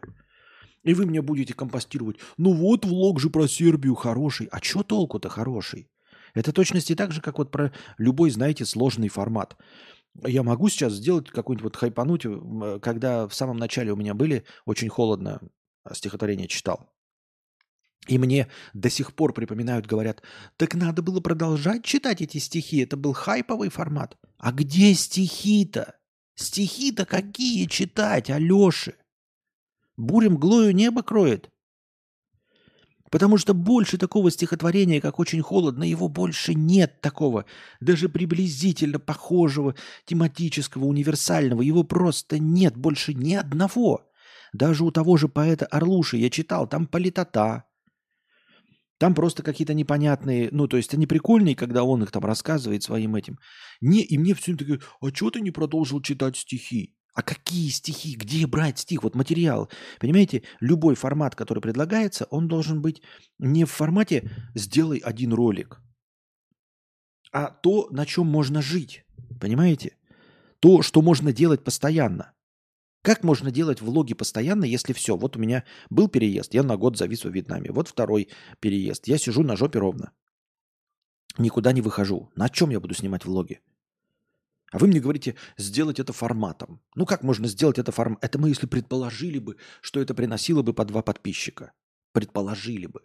Speaker 1: И вы мне будете компостировать. Ну вот влог же про Сербию хороший. А что толку-то хороший? Это точности так же, как вот про любой, знаете, сложный формат. Я могу сейчас сделать какой-нибудь вот хайпануть, э, когда в самом начале у меня были очень холодно а, стихотворение читал. И мне до сих пор припоминают, говорят, так надо было продолжать читать эти стихи, это был хайповый формат. А где стихи-то? Стихи-то какие читать, Алёши? Бурем глою небо кроет. Потому что больше такого стихотворения, как «Очень холодно», его больше нет такого, даже приблизительно похожего, тематического, универсального. Его просто нет больше ни одного. Даже у того же поэта Орлуши я читал, там политота, там просто какие-то непонятные, ну, то есть они прикольные, когда он их там рассказывает своим этим. Не, и мне все таки а что ты не продолжил читать стихи? А какие стихи? Где брать стих? Вот материал. Понимаете, любой формат, который предлагается, он должен быть не в формате «сделай один ролик», а то, на чем можно жить. Понимаете? То, что можно делать постоянно. Как можно делать влоги постоянно, если все? Вот у меня был переезд, я на год завис во Вьетнаме. Вот второй переезд. Я сижу на жопе ровно. Никуда не выхожу. На чем я буду снимать влоги? А вы мне говорите, сделать это форматом. Ну как можно сделать это форматом? Это мы, если предположили бы, что это приносило бы по два подписчика. Предположили бы.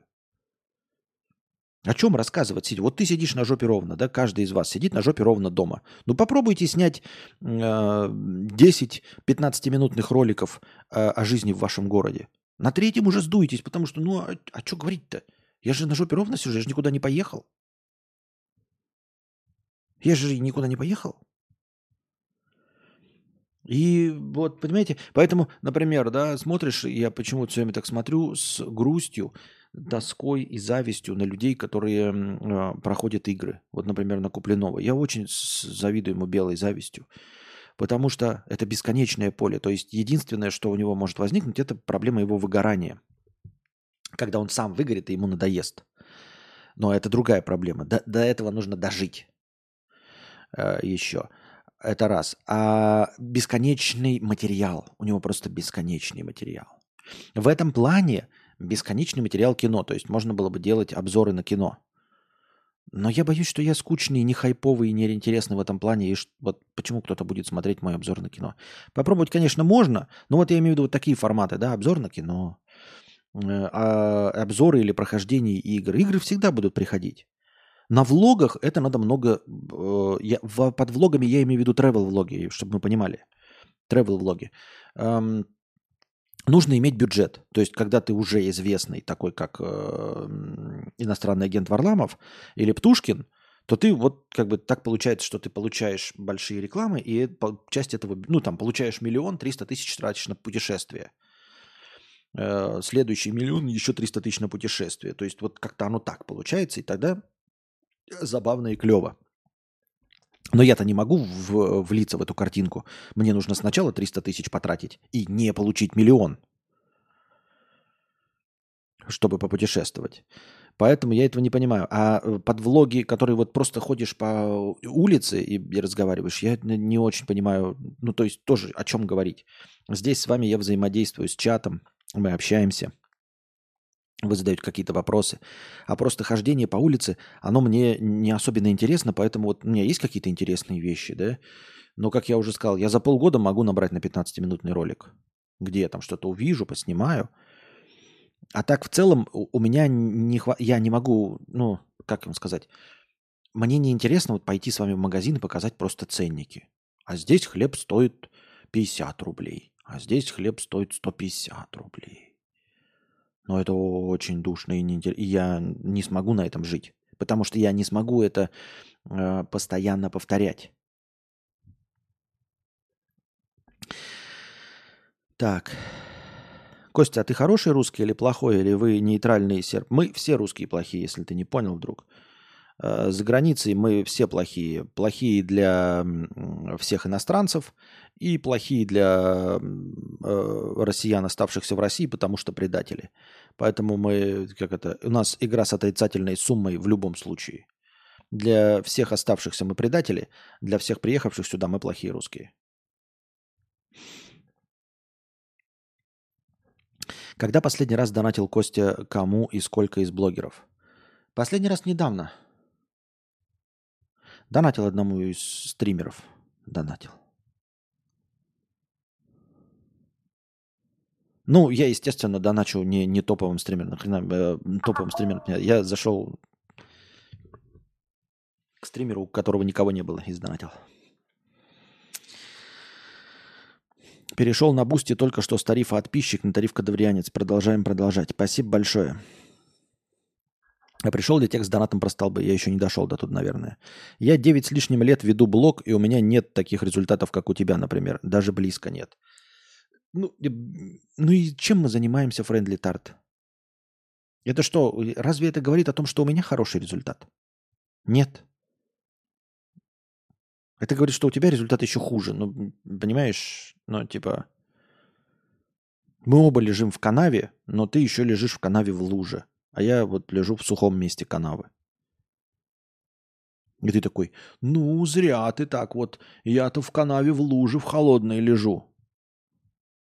Speaker 1: О чем рассказывать? Вот ты сидишь на жопе ровно, да, каждый из вас сидит на жопе ровно дома. Ну попробуйте снять э, 10-15-минутных роликов э, о жизни в вашем городе. На третьем уже сдуетесь, потому что, ну, а, а что говорить-то? Я же на жопе ровно сижу, я же никуда не поехал. Я же никуда не поехал. И вот, понимаете, поэтому, например, да, смотришь, я почему-то все время так смотрю с грустью, тоской и завистью на людей, которые э, проходят игры. Вот, например, на Куплинова. Я очень завидую ему белой завистью, потому что это бесконечное поле. То есть единственное, что у него может возникнуть, это проблема его выгорания. Когда он сам выгорит и ему надоест. Но это другая проблема. До, до этого нужно дожить э, еще. Это раз. А бесконечный материал. У него просто бесконечный материал. В этом плане бесконечный материал кино. То есть можно было бы делать обзоры на кино. Но я боюсь, что я скучный, не хайповый и не интересный в этом плане. И вот почему кто-то будет смотреть мой обзор на кино? Попробовать, конечно, можно. Но вот я имею в виду вот такие форматы, да, обзор на кино, э, а, обзоры или прохождение игр. Игры всегда будут приходить. На влогах это надо много... Э, я, под влогами я имею в виду travel влоги, чтобы мы понимали. Travel влоги. Эм, нужно иметь бюджет. То есть, когда ты уже известный, такой как э, иностранный агент Варламов или Птушкин, то ты вот как бы так получается, что ты получаешь большие рекламы, и часть этого, ну там, получаешь миллион, триста тысяч тратишь на путешествие. Э, следующий миллион, еще 300 тысяч на путешествие. То есть вот как-то оно так получается, и тогда забавно и клево. Но я-то не могу в, влиться в эту картинку. Мне нужно сначала 300 тысяч потратить и не получить миллион, чтобы попутешествовать. Поэтому я этого не понимаю. А э, под влоги, которые вот просто ходишь по улице и, и разговариваешь, я не очень понимаю. Ну, то есть тоже о чем говорить. Здесь с вами я взаимодействую с чатом, мы общаемся – вы задаете какие-то вопросы. А просто хождение по улице, оно мне не особенно интересно, поэтому вот у меня есть какие-то интересные вещи, да. Но, как я уже сказал, я за полгода могу набрать на 15-минутный ролик, где я там что-то увижу, поснимаю. А так в целом у меня не хва... я не могу, ну, как вам сказать, мне не интересно вот пойти с вами в магазин и показать просто ценники. А здесь хлеб стоит 50 рублей, а здесь хлеб стоит 150 рублей. Но это очень душно и неинтересно. И я не смогу на этом жить. Потому что я не смогу это э, постоянно повторять. Так. Костя, а ты хороший русский или плохой, или вы нейтральный серб? Мы все русские плохие, если ты не понял вдруг. Э, за границей мы все плохие. Плохие для всех иностранцев и плохие для э, россиян, оставшихся в России, потому что предатели. Поэтому мы, как это, у нас игра с отрицательной суммой в любом случае. Для всех оставшихся мы предатели, для всех приехавших сюда мы плохие русские. Когда последний раз донатил Костя кому и сколько из блогеров? Последний раз недавно. Донатил одному из стримеров. донатил. Ну, я, естественно, доначу не, не топовым стримерам. Э, топовым стримерам. Я зашел к стримеру, у которого никого не было, и сдонатил. Перешел на Boosty только что с тарифа отписчик на тариф кадаврианец. Продолжаем продолжать. Спасибо большое. Пришел ли текст с донатом про столбы? Я еще не дошел до тут, наверное. Я 9 с лишним лет веду блог, и у меня нет таких результатов, как у тебя, например. Даже близко нет. Ну, ну и чем мы занимаемся, Friendly Tart? Это что, разве это говорит о том, что у меня хороший результат? Нет. Это говорит, что у тебя результат еще хуже. Ну, понимаешь, ну, типа, мы оба лежим в канаве, но ты еще лежишь в канаве в луже. А я вот лежу в сухом месте канавы. И ты такой, ну, зря ты так вот. Я-то в канаве в луже в холодной лежу.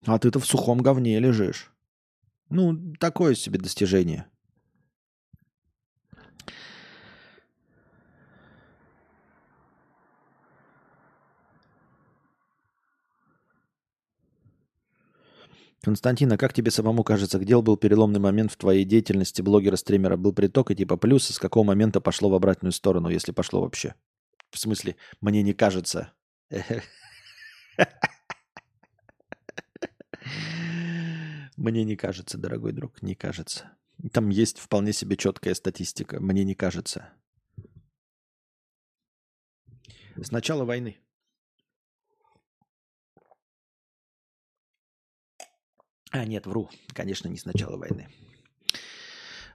Speaker 1: А ты-то в сухом говне лежишь. Ну, такое себе достижение. Константин, а как тебе самому кажется, где был переломный момент в твоей деятельности блогера-стримера? Был приток и типа плюс, с какого момента пошло в обратную сторону, если пошло вообще? В смысле, мне не кажется. Мне не кажется, дорогой друг, не кажется. Там есть вполне себе четкая статистика. Мне не кажется. С начала войны. А, нет, вру. Конечно, не с начала войны.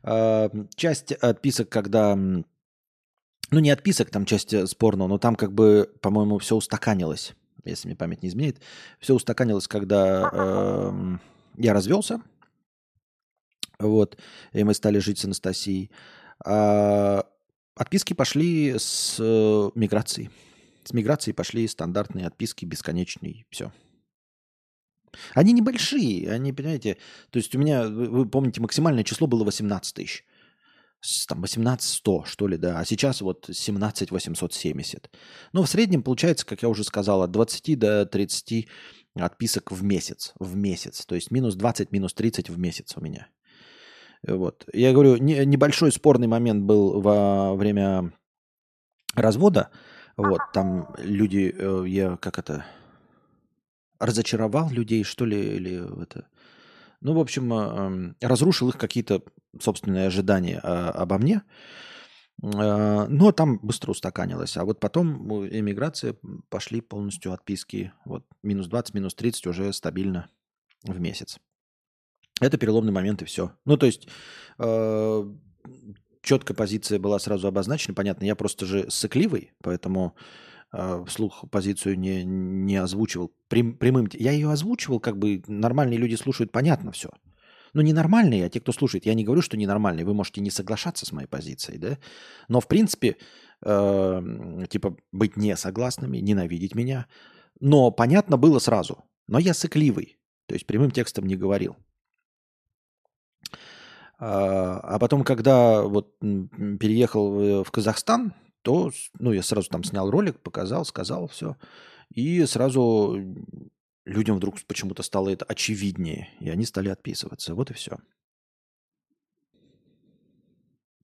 Speaker 1: А, часть отписок, когда... Ну, не отписок, там часть э, спорного, но там как бы, по-моему, все устаканилось, если мне память не изменяет. Все устаканилось, когда э, я развелся. Вот. И мы стали жить с Анастасией. А отписки пошли с э, миграцией. С миграцией пошли стандартные отписки, бесконечные. Все. Они небольшие, они, понимаете, то есть у меня, вы, помните, максимальное число было 18 тысяч. Там 18 100, что ли, да, а сейчас вот 17 870. Ну, в среднем получается, как я уже сказал, от 20 до 30 отписок в месяц, в месяц. То есть минус 20, минус 30 в месяц у меня. Вот. Я говорю, не, небольшой спорный момент был во время развода. Вот, там люди, э, я как это, разочаровал людей, что ли, или это... Ну, в общем, эм, разрушил их какие-то собственные ожидания а, обо мне. А, но там быстро устаканилось. А вот потом эмиграция пошли полностью отписки. Вот минус 20, минус 30 уже стабильно в месяц. Это переломный момент и все. Ну, то есть э, четкая позиция была сразу обозначена. Понятно, я просто же сыкливый, поэтому э, вслух позицию не, не озвучивал прям, прямым. Я ее озвучивал, как бы нормальные люди слушают, понятно все. Но ненормальные, а те, кто слушает, я не говорю, что ненормальные, вы можете не соглашаться с моей позицией, да? Но в принципе, э, типа быть не согласными, ненавидеть меня. Но понятно было сразу. Но я сыкливый, то есть прямым текстом не говорил. А, а потом, когда вот переехал в Казахстан, то ну, я сразу там снял ролик, показал, сказал все. И сразу людям вдруг почему-то стало это очевиднее, и они стали отписываться. Вот и все.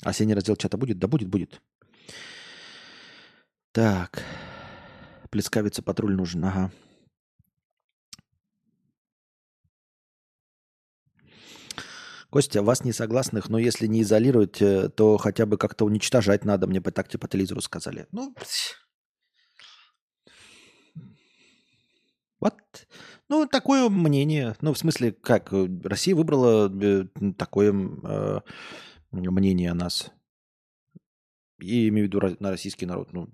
Speaker 1: Осенний раздел чата будет? Да будет, будет. Так. Плескавица патруль нужен. Ага. Костя, вас не согласных, но если не изолировать, э, то хотя бы как-то уничтожать надо. Мне так типа телевизору сказали. Ну, вот. Ну, такое мнение. Ну, в смысле, как? Э, Россия выбрала э, такое э, мнение о нас. И имею в виду на российский народ. Ну,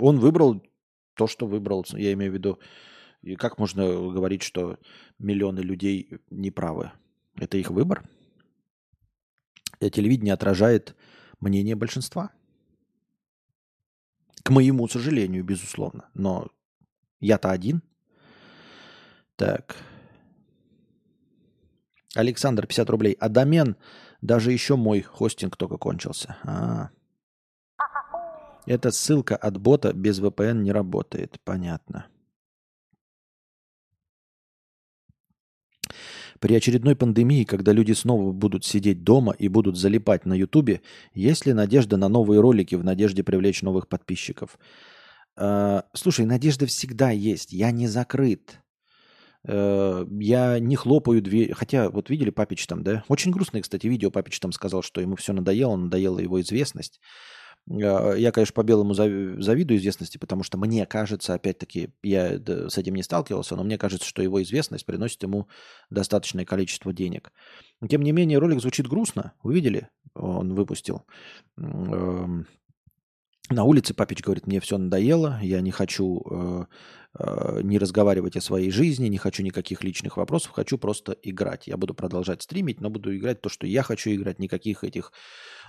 Speaker 1: он выбрал то, что выбрал. Я имею в виду, и как можно говорить, что миллионы людей неправы? Это их выбор? И телевидение отражает мнение большинства. К моему сожалению, безусловно. Но я-то один. Так. Александр, 50 рублей. А домен, даже еще мой хостинг только кончился. А. Эта ссылка от бота без VPN не работает. Понятно. При очередной пандемии, когда люди снова будут сидеть дома и будут залипать на Ютубе, есть ли надежда на новые ролики в надежде привлечь новых подписчиков? Э, слушай, надежда всегда есть. Я не закрыт. Э, я не хлопаю дверь. Хотя, вот видели Папич там, да? Очень грустное, кстати, видео. Папич там сказал, что ему все надоело, надоела его известность. Э, я, конечно, по белому завидую известности, потому что мне кажется, опять-таки, я с этим не сталкивался, но мне кажется, что его известность приносит ему достаточное количество денег. Тем не менее, ролик звучит грустно. Вы видели? Он выпустил. На улице папич говорит, мне все надоело, я не хочу э, э, не разговаривать о своей жизни, не хочу никаких личных вопросов, хочу просто играть. Я буду продолжать стримить, но буду играть то, что я хочу играть, никаких этих,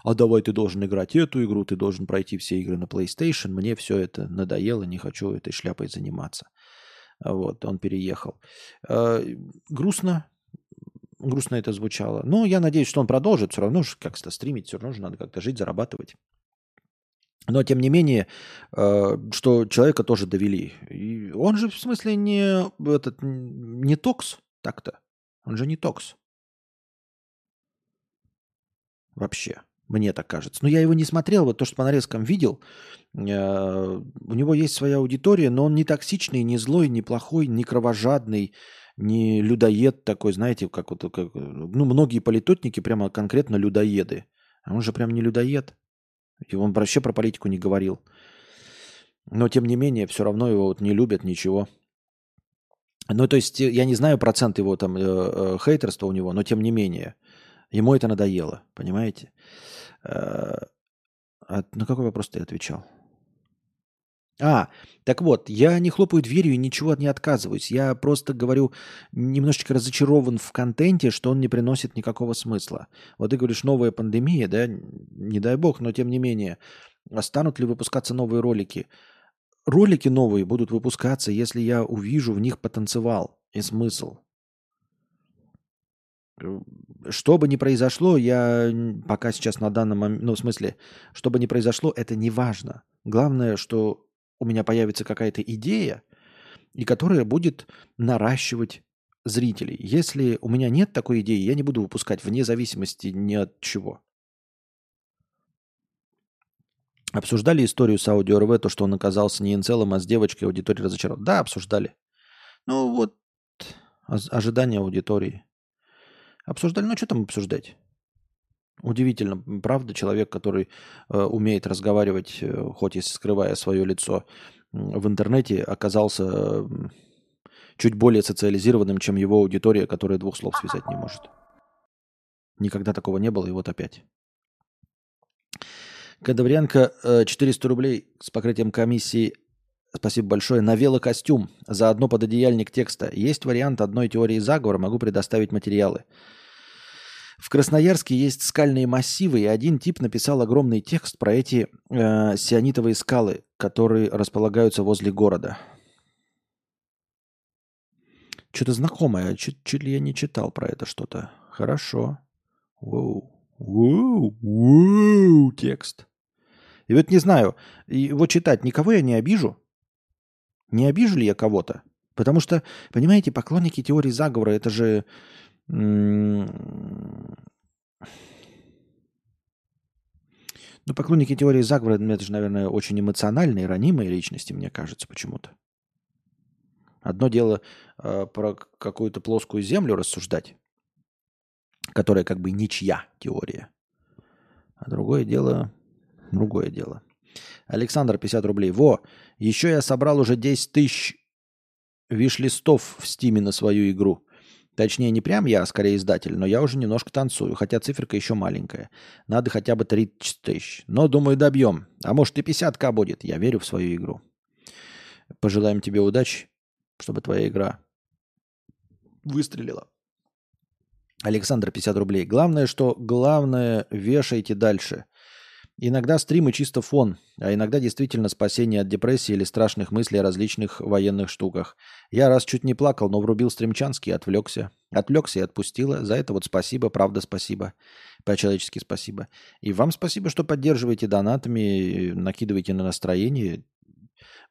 Speaker 1: а давай ты должен играть эту игру, ты должен пройти все игры на PlayStation, мне все это надоело, не хочу этой шляпой заниматься. Вот, он переехал. Э, грустно, грустно это звучало. Но я надеюсь, что он продолжит все равно как-то стримить, все равно же надо как-то жить, зарабатывать. Но, тем не менее, э, что человека тоже довели. И он же, в смысле, не, этот, не токс так-то. Он же не токс. Вообще. Мне так кажется. Но я его не смотрел. Вот то, что по нарезкам видел, э, у него есть своя аудитория, но он не токсичный, не злой, не плохой, не кровожадный, не людоед такой, знаете, как вот, как, ну, многие политотники прямо конкретно людоеды. А он же прям не людоед. И он вообще про политику не говорил. Но, тем не менее, все равно его вот не любят, ничего. Ну, то есть, я не знаю процент его там э, э, хейтерства у него, но тем не менее, ему это надоело, понимаете? Э, а на какой вопрос ты отвечал? А, так вот, я не хлопаю дверью и ничего не отказываюсь. Я просто говорю, немножечко разочарован в контенте, что он не приносит никакого смысла. Вот ты говоришь, новая пандемия, да, не дай бог, но тем не менее, а станут ли выпускаться новые ролики? Ролики новые будут выпускаться, если я увижу в них потенциал и смысл. Что бы ни произошло, я пока сейчас на данном моменте, ну, в смысле, что бы ни произошло, это не важно. Главное, что у меня появится какая-то идея, и которая будет наращивать зрителей. Если у меня нет такой идеи, я не буду выпускать вне зависимости ни от чего. Обсуждали историю с аудио РВ, то, что он оказался не инцелом, а с девочкой, аудитория разочарована. Да, обсуждали. Ну вот, ожидания аудитории. Обсуждали, ну что там обсуждать? Удивительно, правда, человек, который э, умеет разговаривать, э, хоть и скрывая свое лицо в интернете, оказался э, чуть более социализированным, чем его аудитория, которая двух слов связать не может. Никогда такого не было, и вот опять. Кадавренко, э, 400 рублей с покрытием комиссии. Спасибо большое. На велокостюм. Заодно пододеяльник текста. Есть вариант одной теории заговора. Могу предоставить материалы. В Красноярске есть скальные массивы, и один тип написал огромный текст про эти э, сионитовые скалы, которые располагаются возле города. Что-то знакомое, чуть, чуть ли я не читал про это что-то. Хорошо. Воу. Воу. Воу. Текст. И вот не знаю, его читать никого я не обижу. Не обижу ли я кого-то? Потому что, понимаете, поклонники теории заговора, это же ну, поклонники теории заговора, это же, наверное, очень эмоциональные, ранимые личности, мне кажется, почему-то. Одно дело э, про какую-то плоскую землю рассуждать, которая как бы ничья теория. А другое дело, другое дело. Александр, 50 рублей. Во, еще я собрал уже 10 тысяч виш-листов в стиме на свою игру. Точнее, не прям я, а скорее издатель, но я уже немножко танцую, хотя циферка еще маленькая. Надо хотя бы 30 тысяч. Но, думаю, добьем. А может и 50к будет. Я верю в свою игру. Пожелаем тебе удачи, чтобы твоя игра выстрелила. Александр, 50 рублей. Главное, что главное, вешайте дальше. Иногда стримы чисто фон, а иногда действительно спасение от депрессии или страшных мыслей о различных военных штуках. Я раз чуть не плакал, но врубил стримчанский и отвлекся. Отвлекся и отпустила. За это вот спасибо, правда спасибо. По-человечески спасибо. И вам спасибо, что поддерживаете донатами, накидываете на настроение.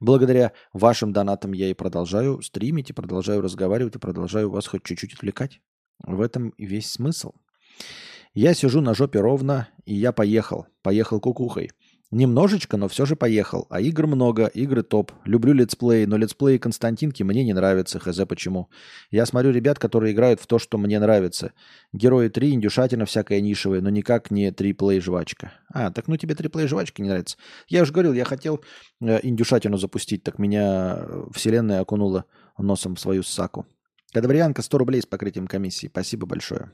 Speaker 1: Благодаря вашим донатам я и продолжаю стримить, и продолжаю разговаривать, и продолжаю вас хоть чуть-чуть отвлекать. В этом весь смысл. Я сижу на жопе ровно, и я поехал. Поехал кукухой. Немножечко, но все же поехал. А игр много, игры топ. Люблю летсплеи, но летсплеи Константинки мне не нравятся, хз почему. Я смотрю ребят, которые играют в то, что мне нравится. Герои 3, индюшатина всякая нишевая, но никак не триплей жвачка. А, так ну тебе триплей жвачка не нравится. Я уже говорил, я хотел э, индюшатину запустить, так меня э, вселенная окунула носом в свою саку. Кадаврианка 100 рублей с покрытием комиссии. Спасибо большое.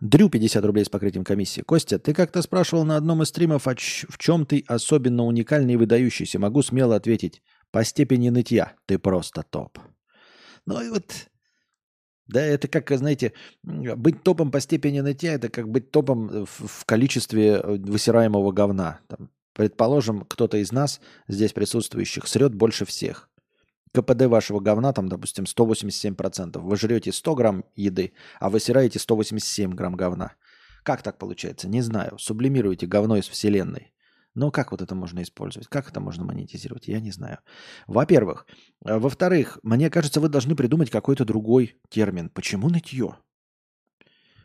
Speaker 1: Дрю 50 рублей с покрытием комиссии. Костя, ты как-то спрашивал на одном из стримов, в чем ты особенно уникальный и выдающийся. Могу смело ответить. По степени нытья ты просто топ. Ну и вот, да, это как, знаете, быть топом по степени нытья, это как быть топом в, в количестве высираемого говна. Там, предположим, кто-то из нас, здесь присутствующих, срет больше всех. КПД вашего говна, там, допустим, 187%. Вы жрете 100 грамм еды, а высираете 187 грамм говна. Как так получается? Не знаю. Сублимируете говно из вселенной. Но как вот это можно использовать? Как это можно монетизировать? Я не знаю. Во-первых. Э, во-вторых, мне кажется, вы должны придумать какой-то другой термин. Почему нытье?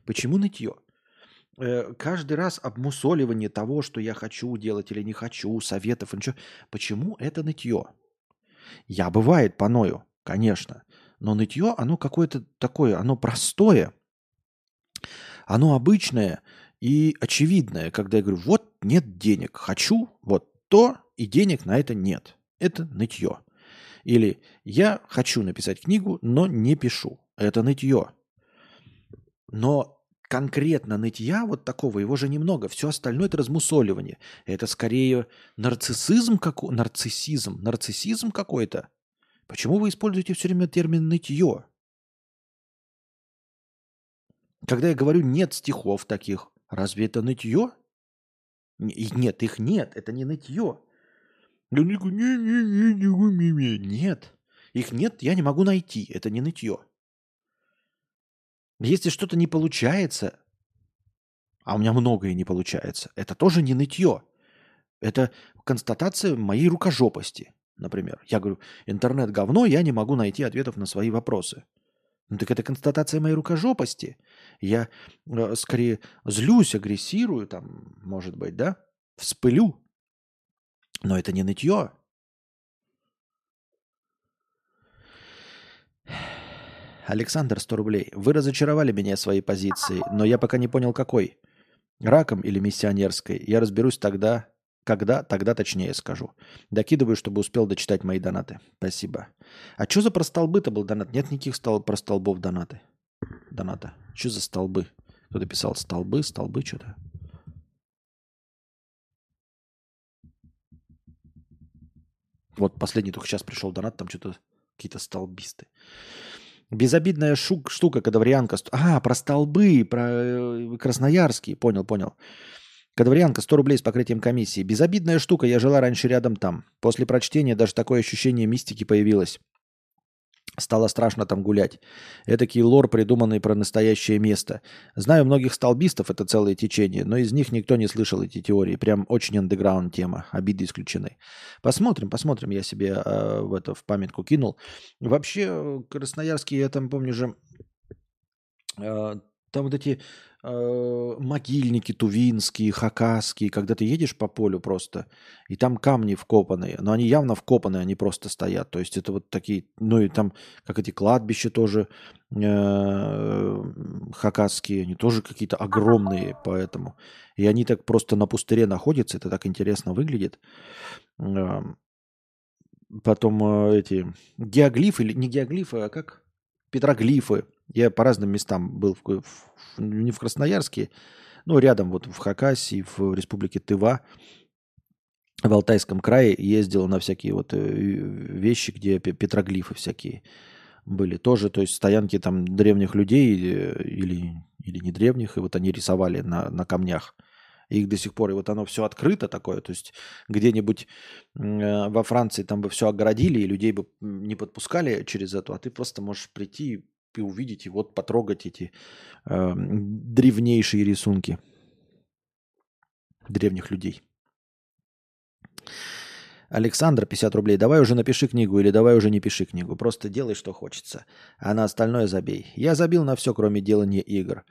Speaker 1: Почему нытье? Э, каждый раз обмусоливание того, что я хочу делать или не хочу, советов, ничего. Почему это нытье? Я бывает поною, конечно. Но нытье, оно какое-то такое, оно простое, оно обычное и очевидное, когда я говорю, вот нет денег, хочу вот то, и денег на это нет. Это нытье. Или я хочу написать книгу, но не пишу. Это нытье. Но конкретно нытья вот такого, его же немного. Все остальное это размусоливание. Это скорее нарциссизм, как... нарциссизм, нарциссизм какой-то. Почему вы используете все время термин нытье? Когда я говорю нет стихов таких, разве это нытье? Нет, их нет, это не нытье. Нет, их нет, я не могу найти, это не нытье. Если что-то не получается, а у меня многое не получается, это тоже не нытье. Это констатация моей рукожопости, например. Я говорю, интернет говно, я не могу найти ответов на свои вопросы. Ну так это констатация моей рукожопости. Я э, скорее злюсь, агрессирую, там, может быть, да? Вспылю. Но это не нытье. Александр, 100 рублей. Вы разочаровали меня своей позицией, но я пока не понял, какой. Раком или миссионерской. Я разберусь тогда, когда, тогда точнее скажу. Докидываю, чтобы успел дочитать мои донаты. Спасибо. А что за простолбы-то был донат? Нет никаких стол, простолбов донаты. Доната. Что за столбы? Кто-то писал столбы, столбы, что-то. Вот последний только сейчас пришел донат, там что-то какие-то столбисты. Безобидная шук, штука, кадаврианка. А, про столбы, про э, красноярские. Понял, понял. Кадаврианка, 100 рублей с покрытием комиссии. Безобидная штука, я жила раньше рядом там. После прочтения даже такое ощущение мистики появилось. Стало страшно там гулять. Этакий лор, придуманный про настоящее место. Знаю многих столбистов, это целое течение, но из них никто не слышал эти теории. Прям очень андеграунд тема, обиды исключены. Посмотрим, посмотрим, я себе э, в это в памятку кинул. Вообще, Красноярский, я там помню же, э, там вот эти э, могильники тувинские, хакасские, когда ты едешь по полю просто, и там камни вкопанные, но они явно вкопанные, они просто стоят. То есть это вот такие, ну и там, как эти кладбища тоже э, хакасские, они тоже какие-то огромные, поэтому. И они так просто на пустыре находятся, это так интересно выглядит. Э, потом э, эти геоглифы, или не геоглифы, а как? Петроглифы я по разным местам был, в, в, не в Красноярске, но рядом вот в Хакасии, в республике Тыва, в Алтайском крае ездил на всякие вот э, вещи, где петроглифы всякие были. Тоже, то есть стоянки там древних людей э, или или не древних, и вот они рисовали на, на камнях. их до сих пор, и вот оно все открыто такое, то есть где-нибудь э, во Франции там бы все огородили, и людей бы не подпускали через это, а ты просто можешь прийти и увидеть, и вот потрогать эти э, древнейшие рисунки древних людей. Александр, 50 рублей. Давай уже напиши книгу или давай уже не пиши книгу. Просто делай, что хочется. А на остальное забей. Я забил на все, кроме делания игр.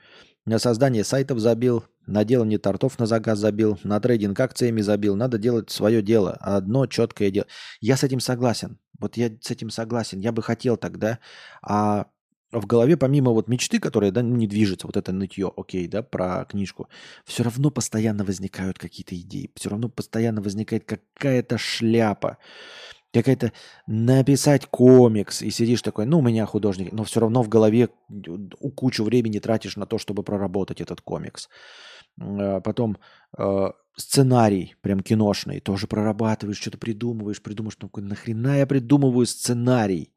Speaker 1: На создание сайтов забил, на делание тортов на заказ забил, на трейдинг акциями забил. Надо делать свое дело. Одно четкое дело. Я с этим согласен. Вот я с этим согласен. Я бы хотел тогда. А в голове, помимо вот мечты, которая да, ну, не движется, вот это нытье, окей, да, про книжку, все равно постоянно возникают какие-то идеи, все равно постоянно возникает какая-то шляпа, какая-то написать комикс, и сидишь такой, ну, у меня художник, но все равно в голове кучу времени тратишь на то, чтобы проработать этот комикс. А потом э, сценарий, прям киношный, тоже прорабатываешь, что-то придумываешь, придумаешь, ну, нахрена я придумываю сценарий?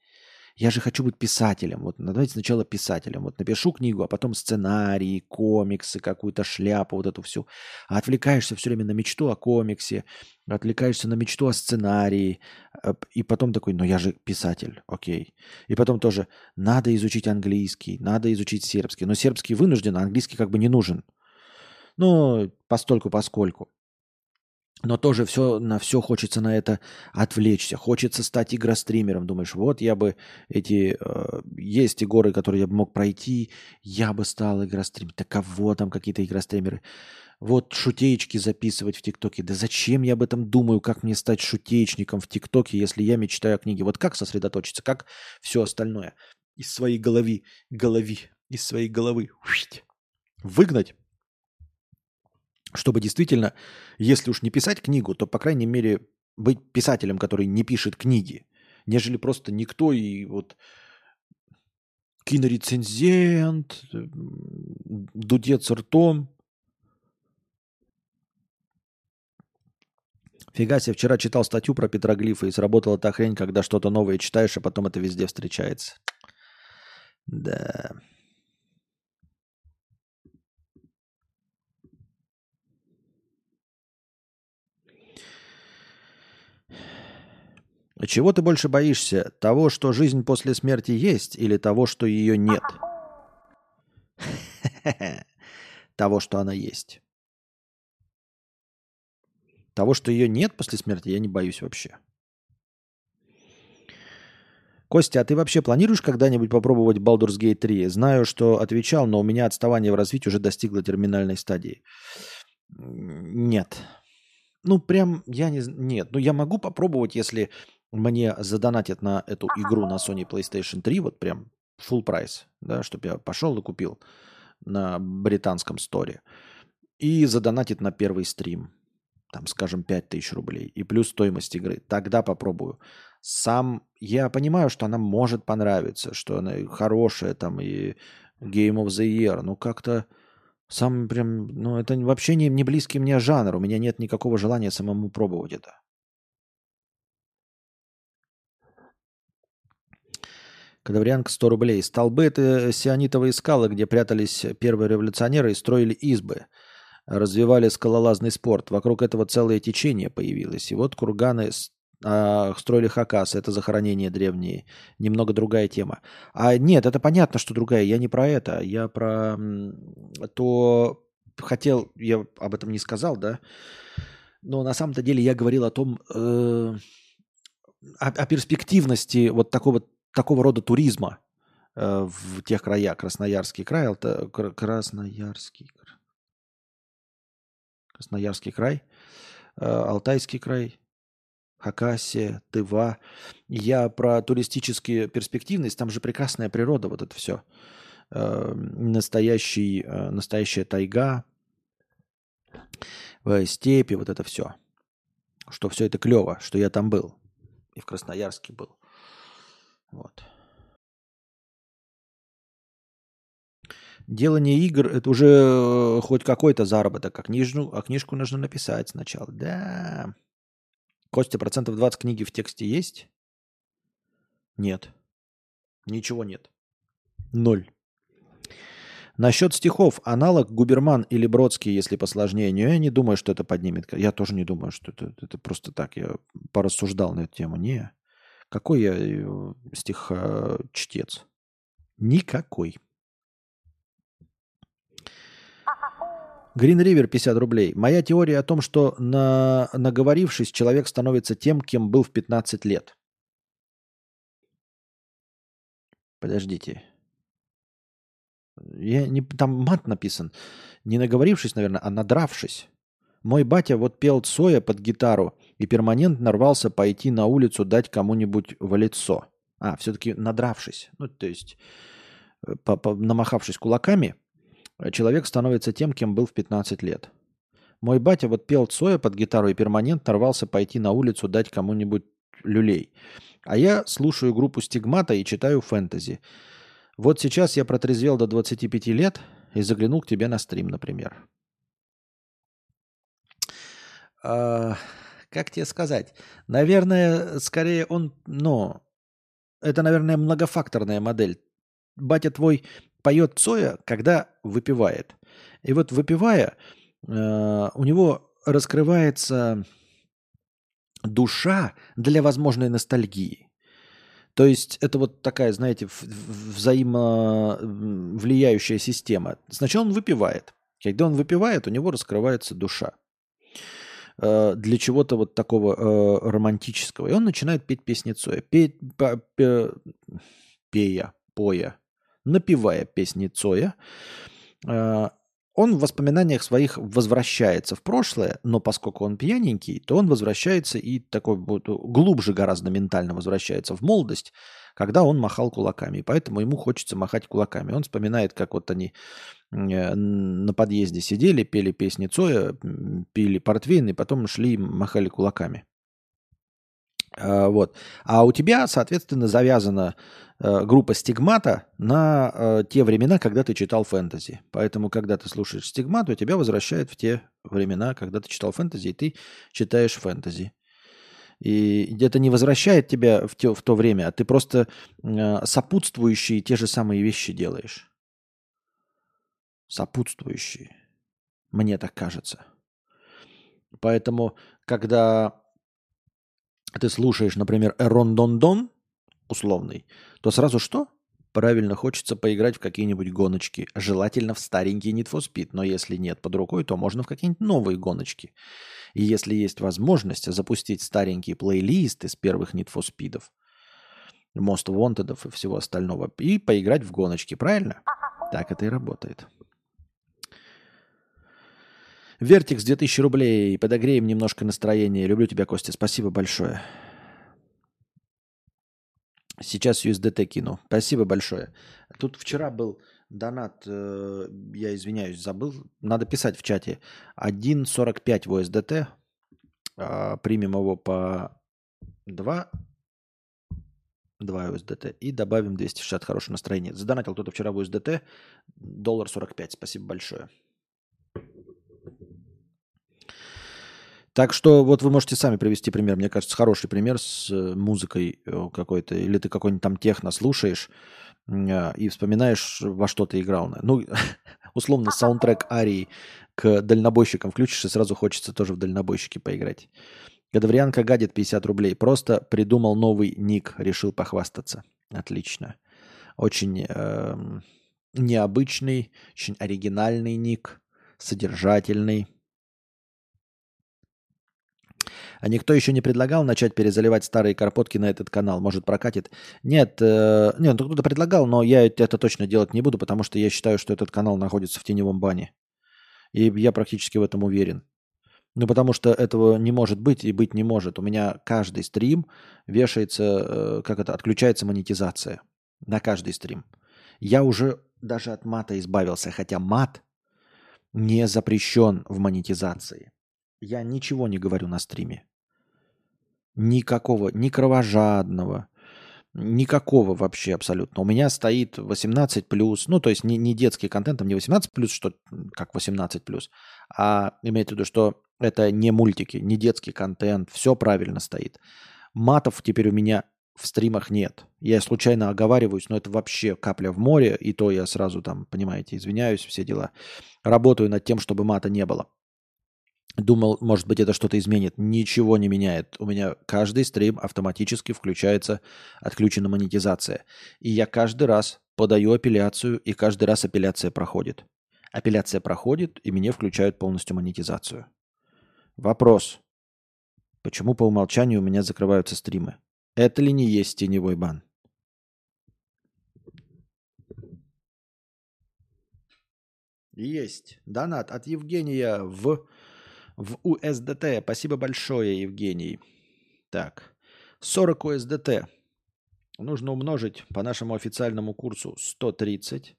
Speaker 1: Я же хочу быть писателем. Вот ну, давайте сначала писателем. Вот напишу книгу, а потом сценарии, комиксы, какую-то шляпу, вот эту всю. А отвлекаешься все время на мечту о комиксе, отвлекаешься на мечту о сценарии. Э, и потом такой, ну я же писатель, окей. И потом тоже, надо изучить английский, надо изучить сербский. Но сербский вынужден, а английский как бы не нужен. Ну, постольку, поскольку но тоже все, на все хочется на это отвлечься. Хочется стать игростримером. Думаешь, вот я бы эти... Э, есть и горы, которые я бы мог пройти, я бы стал игростримером. Да кого там какие-то игростримеры? Вот шутеечки записывать в ТикТоке. Да зачем я об этом думаю, как мне стать шутеечником в ТикТоке, если я мечтаю о книге? Вот как сосредоточиться, как все остальное из своей головы, голови, из своей головы выгнать чтобы действительно, если уж не писать книгу, то, по крайней мере, быть писателем, который не пишет книги, нежели просто никто и вот кинорецензент, дудец ртом. Фига себе, вчера читал статью про петроглифы, и сработала та хрень, когда что-то новое читаешь, а потом это везде встречается. Да. Чего ты больше боишься? Того, что жизнь после смерти есть, или того, что ее нет? Того, что она есть. Того, что ее нет после смерти, я не боюсь вообще. Костя, а ты вообще планируешь когда-нибудь попробовать Baldur's Gate 3? Знаю, что отвечал, но у меня отставание в развитии уже достигло терминальной стадии. Нет. Ну, прям, я не... Нет, ну я могу попробовать, если мне задонатят на эту игру на Sony PlayStation 3, вот прям full прайс, да, чтобы я пошел и купил на британском сторе. И задонатит на первый стрим, там, скажем, 5000 рублей. И плюс стоимость игры. Тогда попробую. Сам я понимаю, что она может понравиться, что она хорошая, там, и Game of the Year. Ну, как-то сам прям, ну, это вообще не, не близкий мне жанр. У меня нет никакого желания самому пробовать это. Кадаврианка 100 рублей. Столбы – это сионитовые скалы, где прятались первые революционеры и строили избы. Развивали скалолазный спорт. Вокруг этого целое течение появилось. И вот курганы а, строили хакасы. Это захоронения древние. Немного другая тема. А нет, это понятно, что другая. Я не про это. Я про то... Хотел, я об этом не сказал, да? Но на самом-то деле я говорил о том, э, о, о перспективности вот такого такого рода туризма э, в тех краях. Красноярский край, Алта, Красноярский, Красноярский край, э, Алтайский край, Хакасия, Тыва. Я про туристические перспективность, там же прекрасная природа, вот это все. Э, настоящий, настоящая тайга, степи, вот это все. Что все это клево, что я там был. И в Красноярске был. Вот. Делание игр – это уже э, хоть какой-то заработок, а книжку, а книжку нужно написать сначала. Да. Костя, процентов 20 книги в тексте есть? Нет. Ничего нет. Ноль. Насчет стихов. Аналог Губерман или Бродский, если посложнее. Но я не думаю, что это поднимет. Я тоже не думаю, что это, это просто так. Я порассуждал на эту тему. Не. Какой я э, стихочтец? Никакой. Green River 50 рублей. Моя теория о том, что на, наговорившись, человек становится тем, кем был в 15 лет. Подождите. Я не, там мат написан. Не наговорившись, наверное, а надравшись. Мой батя вот пел Цоя под гитару и перманентно рвался пойти на улицу дать кому-нибудь в лицо. А, все-таки надравшись. Ну, то есть, э, по -по намахавшись кулаками, человек становится тем, кем был в 15 лет. Мой батя вот пел Цоя под гитару и перманентно рвался пойти на улицу дать кому-нибудь люлей. А я слушаю группу Стигмата и читаю фэнтези. Вот сейчас я протрезвел до 25 лет и заглянул к тебе на стрим, например. А, как тебе сказать? Наверное, скорее он, ну, это, наверное, многофакторная модель. Батя твой поет Цоя, когда выпивает. И вот выпивая, э, у него раскрывается душа для возможной ностальгии. То есть это вот такая, знаете, взаимовлияющая система. Сначала он выпивает. Когда он выпивает, у него раскрывается душа э, для чего-то вот такого э, романтического. И он начинает петь песни Цоя. Петь, по, пе, пея, поя, напевая песни Цоя. Э, он в воспоминаниях своих возвращается в прошлое, но поскольку он пьяненький, то он возвращается и такой вот глубже гораздо ментально возвращается в молодость, когда он махал кулаками. И поэтому ему хочется махать кулаками. Он вспоминает, как вот они э, на подъезде сидели, пели песни Цоя, пили портвейн, и потом шли и махали кулаками. А, вот. А у тебя, соответственно, завязана э, группа стигмата на э, те времена, когда ты читал фэнтези. Поэтому, когда ты слушаешь стигмат, у тебя возвращает в те времена, когда ты читал фэнтези, и ты читаешь фэнтези. И это не возвращает тебя в, те, в то время, а ты просто э, сопутствующие те же самые вещи делаешь. Сопутствующие. Мне так кажется. Поэтому, когда ты слушаешь, например, Эрон Дон Дон, условный, то сразу что? Правильно, хочется поиграть в какие-нибудь гоночки. Желательно в старенький Need for Speed, но если нет под рукой, то можно в какие-нибудь новые гоночки. И если есть возможность запустить старенький плейлист из первых Need for Speed, Most Wanted и всего остального, и поиграть в гоночки, правильно? Так это и работает. Вертикс 2000 рублей. Подогреем немножко настроение. Люблю тебя, Костя. Спасибо большое. Сейчас USDT кину. Спасибо большое. Тут вчера был донат, э, я извиняюсь, забыл. Надо писать в чате. 1.45 в USDT. Примем его по 2 2 USDT и добавим 260 хорошее настроение. Задонатил кто-то вчера в USDT. Доллар 45. Спасибо большое. Так что вот вы можете сами привести пример. Мне кажется, хороший пример с э, музыкой э, какой-то. Или ты какой-нибудь там техно слушаешь а, и вспоминаешь, во что ты играл. Ну, условно, саундтрек Арии к дальнобойщикам включишь, и сразу хочется тоже в дальнобойщики поиграть. Гадаврианка гадит 50 рублей. Просто придумал новый ник, решил похвастаться. Отлично. Очень э, необычный, очень оригинальный ник, содержательный. А никто еще не предлагал начать перезаливать старые карпотки на этот канал? Может, прокатит? Нет, э, нет, ну, кто-то предлагал, но я это точно делать не буду, потому что я считаю, что этот канал находится в теневом бане. И я практически в этом уверен. Ну, потому что этого не может быть и быть не может. У меня каждый стрим вешается, э, как это, отключается монетизация. На каждый стрим. Я уже даже от мата избавился, хотя мат не запрещен в монетизации. Я ничего не говорю на стриме. Никакого, ни кровожадного, никакого вообще абсолютно. У меня стоит 18 плюс, ну то есть не, не детский контент, там не 18 плюс, что как 18 плюс, а имеется в виду, что это не мультики, не детский контент, все правильно стоит. Матов теперь у меня в стримах нет. Я случайно оговариваюсь, но это вообще капля в море, и то я сразу там, понимаете, извиняюсь, все дела. Работаю над тем, чтобы мата не было. Думал, может быть, это что-то изменит. Ничего не меняет. У меня каждый стрим автоматически включается отключена монетизация. И я каждый раз подаю апелляцию, и каждый раз апелляция проходит. Апелляция проходит, и мне включают полностью монетизацию. Вопрос. Почему по умолчанию у меня закрываются стримы? Это ли не есть теневой бан? Есть. Донат от Евгения в в USDT. Спасибо большое, Евгений. Так, 40 USDT нужно умножить по нашему официальному курсу 130.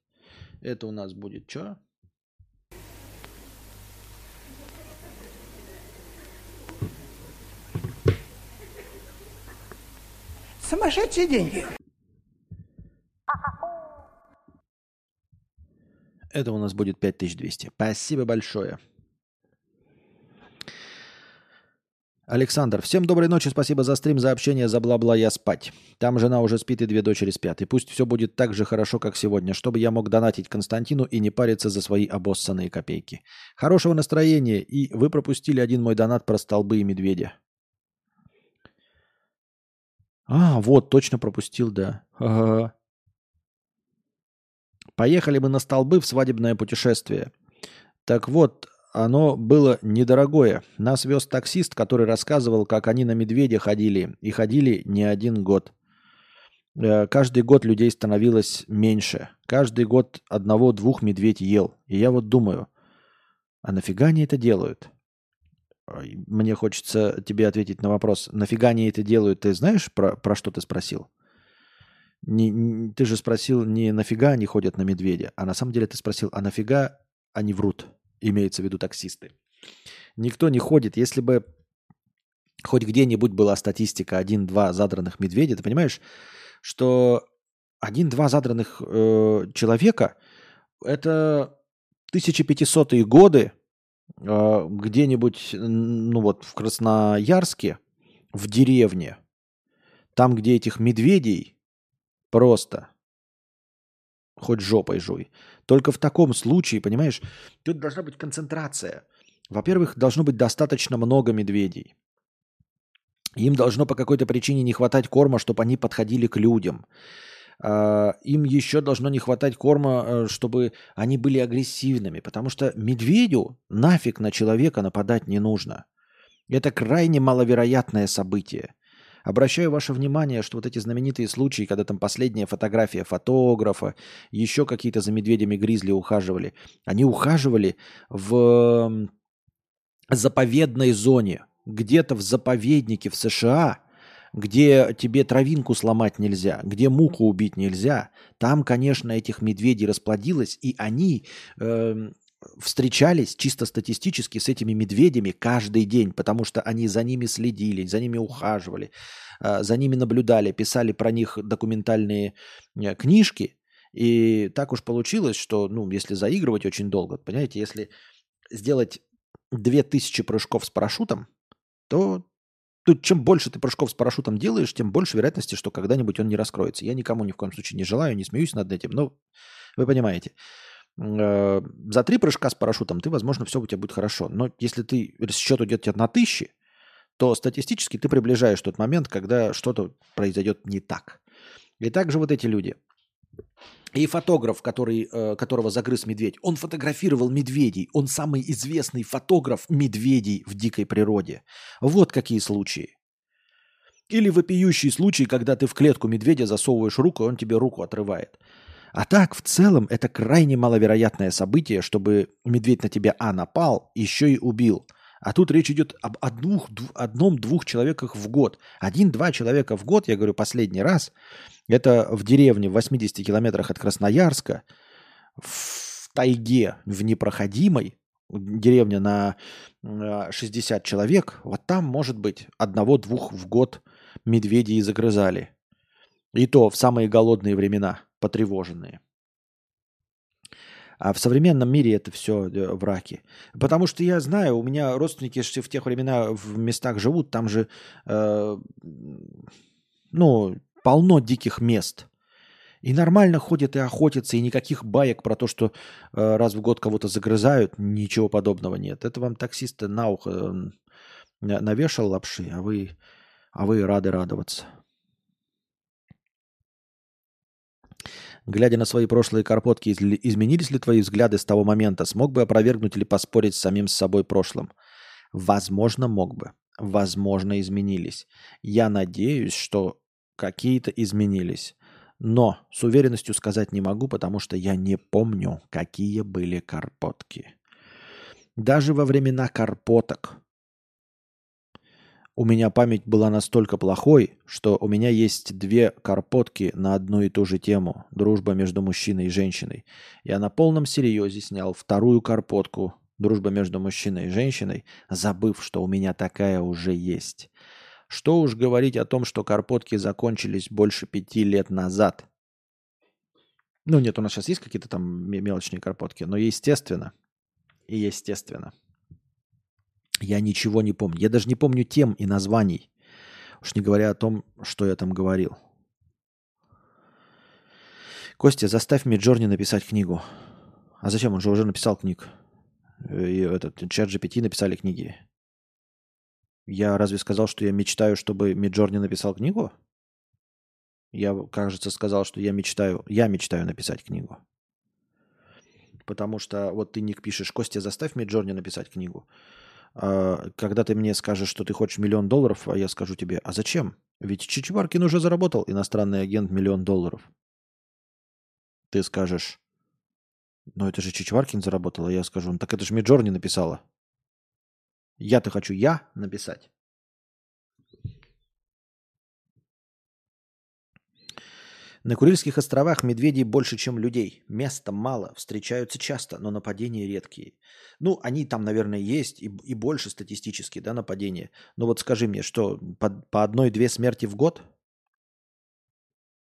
Speaker 1: Это у нас будет что?
Speaker 2: Сумасшедшие деньги.
Speaker 1: Это у нас будет 5200. Спасибо большое. Александр, всем доброй ночи, спасибо за стрим, за общение, за бла-бла, я спать. Там жена уже спит и две дочери спят. И пусть все будет так же хорошо, как сегодня, чтобы я мог донатить Константину и не париться за свои обоссанные копейки. Хорошего настроения, и вы пропустили один мой донат про столбы и медведя. А, вот, точно пропустил, да. Ага. Поехали мы на столбы в свадебное путешествие. Так вот, оно было недорогое. Нас вез таксист, который рассказывал, как они на медведя ходили. И ходили не один год. Э, каждый год людей становилось меньше. Каждый год одного-двух медведь ел. И я вот думаю, а нафига они это делают? Мне хочется тебе ответить на вопрос. Нафига они это делают? Ты знаешь, про, про что ты спросил? Не, не, ты же спросил, не нафига они ходят на медведя, а на самом деле ты спросил, а нафига они врут? Имеется в виду таксисты. Никто не ходит. Если бы хоть где-нибудь была статистика 1-2 задранных медведя, ты понимаешь, что 1-2 задранных э, человека это 1500-е годы э, где-нибудь, ну вот в Красноярске, в деревне, там, где этих медведей просто хоть жопой жуй. Только в таком случае, понимаешь, тут должна быть концентрация. Во-первых, должно быть достаточно много медведей. Им должно по какой-то причине не хватать корма, чтобы они подходили к людям. А, им еще должно не хватать корма, э, чтобы они были агрессивными, потому что медведю нафиг на человека нападать не нужно. Это крайне маловероятное событие. Обращаю ваше внимание, что вот эти знаменитые случаи, когда там последняя фотография фотографа, еще какие-то за медведями гризли ухаживали, они ухаживали в заповедной зоне, где-то в заповеднике в США, где тебе травинку сломать нельзя, где муху убить нельзя, там, конечно, этих медведей расплодилось, и они э, встречались чисто статистически с этими медведями каждый день, потому что они за ними следили, за ними ухаживали, а, за ними наблюдали, писали про них документальные э, книжки. И так уж получилось, что, ну, если заигрывать очень долго, понимаете, если сделать 2000 прыжков с парашютом, то тут чем больше ты прыжков с парашютом делаешь, тем больше вероятности, что когда-нибудь он не раскроется. Я никому ни в коем случае не желаю, не смеюсь над этим, но вы понимаете. Э, за три прыжка с парашютом ты, возможно, все у тебя будет хорошо. Но если ты счет идет тебе на тысячи, то статистически ты приближаешь тот момент, когда что-то произойдет не так. И также вот эти люди. И фотограф, который, э, которого загрыз медведь, он фотографировал медведей. Он самый известный фотограф медведей в дикой природе. Вот какие случаи. Или вопиющий случай, когда ты в клетку медведя засовываешь руку, и он тебе руку отрывает. А так, в целом, это крайне маловероятное событие, чтобы медведь на тебя, а, напал, еще и убил. А тут речь идет об одних, одном-двух человеках в год. Один-два человека в год, я говорю последний раз, это в деревне в 80 километрах от Красноярска, в тайге, в непроходимой, деревня на 60 человек, вот там, может быть, одного-двух в год медведей загрызали. И то в самые голодные времена потревоженные. А в современном мире это все э, враки. Потому что я знаю, у меня родственники в тех времена в местах живут, там же, э, ну, полно диких мест. И нормально ходят и охотятся, и никаких баек про то, что э, раз в год кого-то загрызают, ничего подобного нет. Это вам таксисты на ухо навешал лапши, а вы, а вы рады радоваться. Глядя на свои прошлые карпотки, изменились ли твои взгляды с того момента? Смог бы опровергнуть или поспорить с самим с собой прошлым? Возможно, мог бы. Возможно, изменились. Я надеюсь, что какие-то изменились. Но с уверенностью сказать не могу, потому что я не помню, какие были карпотки. Даже во времена карпоток у меня память была настолько плохой, что у меня есть две карпотки на одну и ту же тему – дружба между мужчиной и женщиной. Я на полном серьезе снял вторую карпотку «Дружба между мужчиной и женщиной», забыв, что у меня такая уже есть. Что уж говорить о том, что карпотки закончились больше пяти лет назад. Ну нет, у нас сейчас есть какие-то там мелочные карпотки, но естественно, и естественно – я ничего не помню. Я даже не помню тем и названий. Уж не говоря о том, что я там говорил. Костя, заставь Миджорни написать книгу. А зачем? Он же уже написал книг. И этот чат GPT написали книги. Я разве сказал, что я мечтаю, чтобы Миджорни написал книгу? Я, кажется, сказал, что я мечтаю, я мечтаю написать книгу. Потому что вот ты ник пишешь, Костя, заставь Миджорни написать книгу. А, когда ты мне скажешь, что ты хочешь миллион долларов, а я скажу тебе, а зачем? Ведь Чичваркин уже заработал, иностранный агент, миллион долларов. Ты скажешь, ну это же Чичваркин заработал, а я скажу, ну так это же Миджорни написала. Я-то хочу я написать. На Курильских островах медведей больше, чем людей. Места мало, встречаются часто, но нападения редкие. Ну, они там, наверное, есть и, и больше статистически, да, нападения. Но вот скажи мне, что по, по одной-две смерти в год?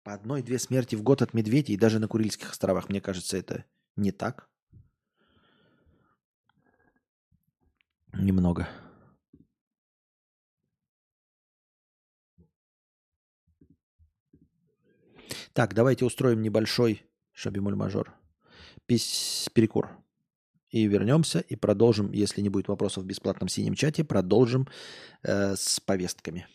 Speaker 1: По одной-две смерти в год от медведей, даже на Курильских островах, мне кажется, это не так. Немного. Так, давайте устроим небольшой шабимуль-мажор. Перекур. И вернемся и продолжим, если не будет вопросов в бесплатном синем чате, продолжим э, с повестками.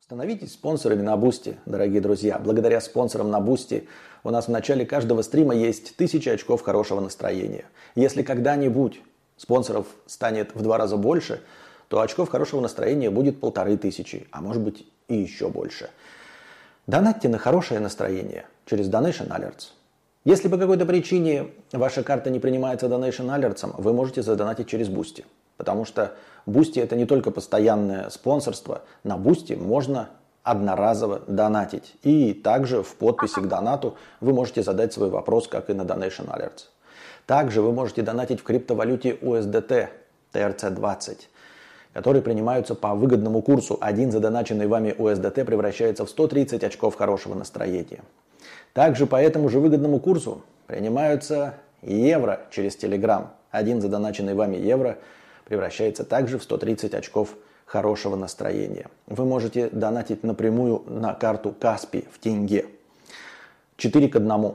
Speaker 3: Становитесь спонсорами на Boosty, дорогие друзья. Благодаря спонсорам на Boosty у нас в начале каждого стрима есть тысяча очков хорошего настроения. Если когда-нибудь спонсоров станет в два раза больше, то очков хорошего настроения будет полторы тысячи, а может быть и еще больше – Донатьте на хорошее настроение через Donation Alerts. Если по какой-то причине ваша карта не принимается Donation Alerts, вы можете задонатить через Boosty. Потому что Boosty это не только постоянное спонсорство. На Boosty можно одноразово донатить. И также в подписи к донату вы можете задать свой вопрос, как и на Donation Alerts. Также вы можете донатить в криптовалюте USDT TRC20 которые принимаются по выгодному курсу. Один задоначенный вами USDT превращается в 130 очков хорошего настроения. Также по этому же выгодному курсу принимаются евро через Telegram. Один задоначенный вами евро превращается также в 130 очков хорошего настроения. Вы можете донатить напрямую на карту Каспи в тенге. 4 к 1.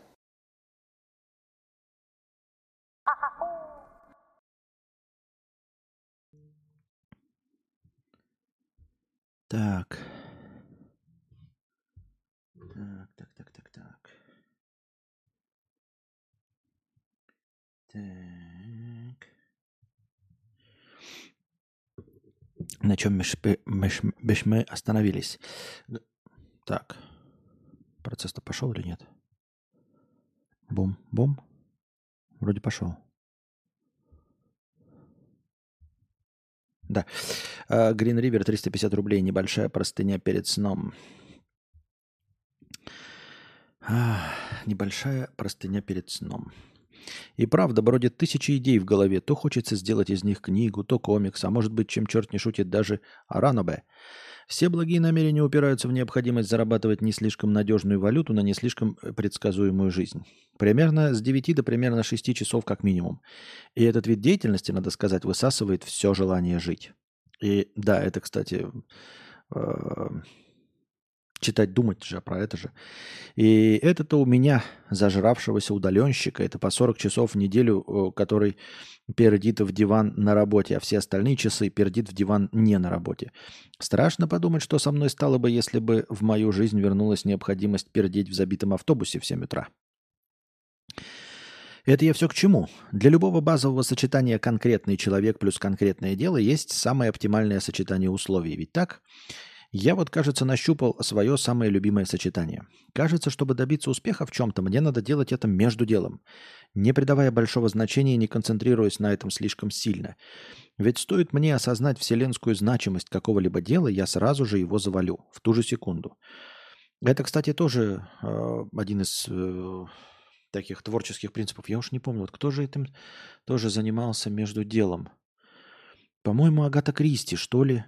Speaker 1: Так. Так, так, так, так, так. Так. На чем мы остановились? Так. Процесс-то пошел или нет? Бум-бум. Вроде пошел. Да. Green River 350 рублей. Небольшая простыня перед сном. А, небольшая простыня перед сном. И правда, бродит тысячи идей в голове. То хочется сделать из них книгу, то комикс, а может быть, чем черт не шутит, даже Аранобе. Все благие намерения упираются в необходимость зарабатывать не слишком надежную валюту на не слишком э, предсказуемую жизнь. Примерно с 9 до примерно 6 часов как минимум. И этот вид деятельности, надо сказать, высасывает все желание жить. И да, это, кстати, э, читать, думать же про это же. И это-то у меня, зажравшегося удаленщика, это по 40 часов в неделю, который пердит в диван на работе, а все остальные часы пердит в диван не на работе. Страшно подумать, что со мной стало бы, если бы в мою жизнь вернулась необходимость пердеть в забитом автобусе в 7 утра. Это я все к чему? Для любого базового сочетания конкретный человек плюс конкретное дело есть самое оптимальное сочетание условий. Ведь так? Я вот, кажется, нащупал свое самое любимое сочетание. Кажется, чтобы добиться успеха в чем-то, мне надо делать это между делом, не придавая большого значения и не концентрируясь на этом слишком сильно. Ведь стоит мне осознать вселенскую значимость какого-либо дела, я сразу же его завалю, в ту же секунду. Это, кстати, тоже э, один из э, таких творческих принципов. Я уж не помню, вот кто же этим тоже занимался между делом. По-моему, Агата Кристи, что ли?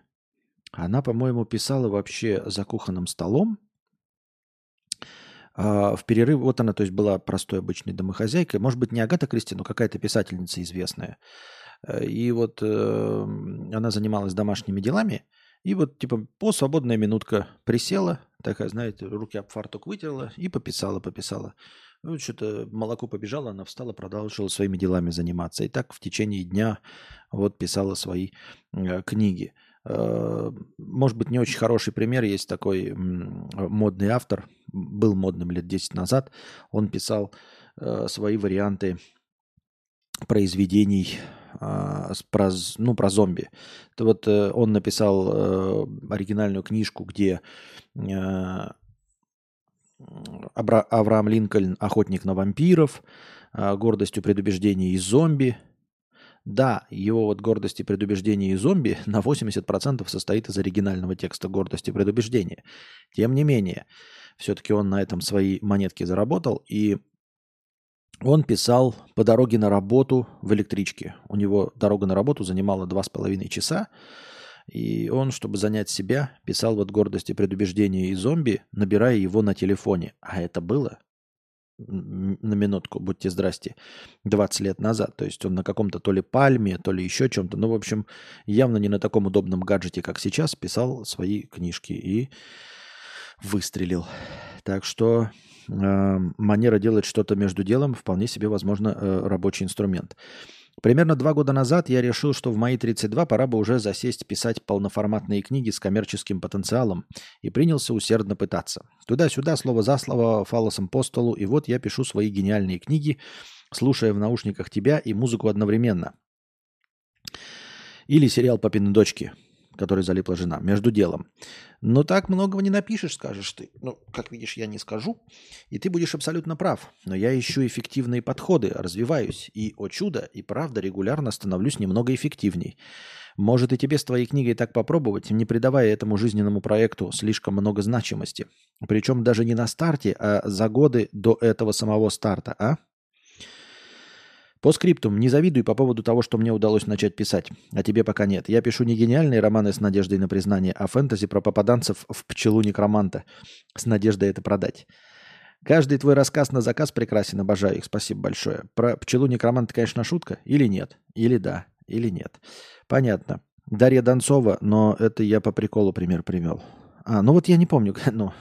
Speaker 1: Она, по-моему, писала вообще за кухонным столом. А в перерыв, вот она, то есть была простой обычной домохозяйкой. Может быть, не Агата Кристи, но какая-то писательница известная. Э, и вот э, она занималась домашними делами. И вот, типа, по свободная минутка присела, такая, знаете, руки об фартук вытерла и пописала, пописала. Ну, что-то молоко побежало, она встала, продолжила своими делами заниматься. И так в течение дня вот писала свои э, книги. Э, может быть, не очень хороший пример. Есть такой модный автор, был модным лет 10 назад. Он писал э, свои варианты произведений а, про, ну, про зомби. Это вот э, он написал оригинальную книжку, где Авраам Линкольн охотник на вампиров, гордостью предубеждений и зомби – да, его вот гордость и предубеждение и зомби на 80% состоит из оригинального текста гордости и предубеждения. Тем не менее, все-таки он на этом свои монетки заработал, и он писал по дороге на работу в электричке. У него дорога на работу занимала два с половиной часа, и он, чтобы занять себя, писал вот гордость и предубеждение и зомби, набирая его на телефоне. А это было на минутку, будьте здрасте, 20 лет назад. То есть он на каком-то то ли пальме, то ли еще чем-то. Ну, в общем, явно не на таком удобном гаджете, как сейчас, писал свои книжки и выстрелил. Так что э, манера делать что-то между делом вполне себе, возможно, э, рабочий инструмент. Примерно два года назад я решил, что в мои 32 пора бы уже засесть писать полноформатные книги с коммерческим потенциалом и принялся усердно пытаться. Туда-сюда, слово за слово, фалосом по столу, и вот я пишу свои гениальные книги, слушая в наушниках тебя и музыку одновременно. Или сериал «Папины дочки». Которой залипла жена. Между делом. Но так многого не напишешь, скажешь ты. Ну, как видишь, я не скажу. И ты будешь абсолютно прав. Но я ищу эффективные подходы, развиваюсь. И, о чудо, и правда регулярно становлюсь немного эффективней. Может и тебе с твоей книгой так попробовать, не придавая этому жизненному проекту слишком много значимости. Причем даже не на старте, а за годы до этого самого старта, а? По скриптум, не завидуй по поводу того, что мне удалось начать писать, а тебе пока нет. Я пишу не гениальные романы с надеждой на признание, а фэнтези про попаданцев в пчелу некроманта с надеждой это продать. Каждый твой рассказ на заказ прекрасен, обожаю их, спасибо большое. Про пчелу некроманта, конечно, шутка, или нет, или да, или нет. Понятно. Дарья Донцова, но это я по приколу пример привел. А, ну вот я не помню, ну,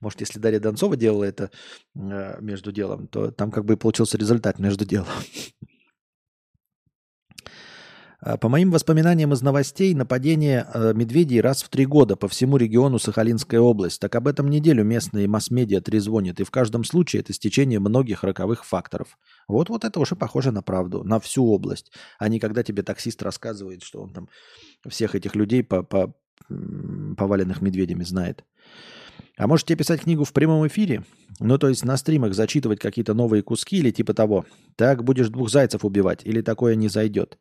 Speaker 1: может, если Дарья Донцова делала это э, между делом, то там как бы получился результат между делом. А, по моим воспоминаниям из новостей, нападение э, медведей раз в три года по всему региону Сахалинская область. Так об этом неделю местные масс-медиа трезвонят. И в каждом случае это стечение многих роковых факторов. Вот-вот это уже похоже на правду, на всю область. А не когда тебе таксист рассказывает, что он там всех этих людей по, по поваленных медведями знает. А можете писать книгу в прямом эфире? Ну, то есть на стримах зачитывать какие-то новые куски или типа того. Так будешь двух зайцев убивать или такое не зайдет.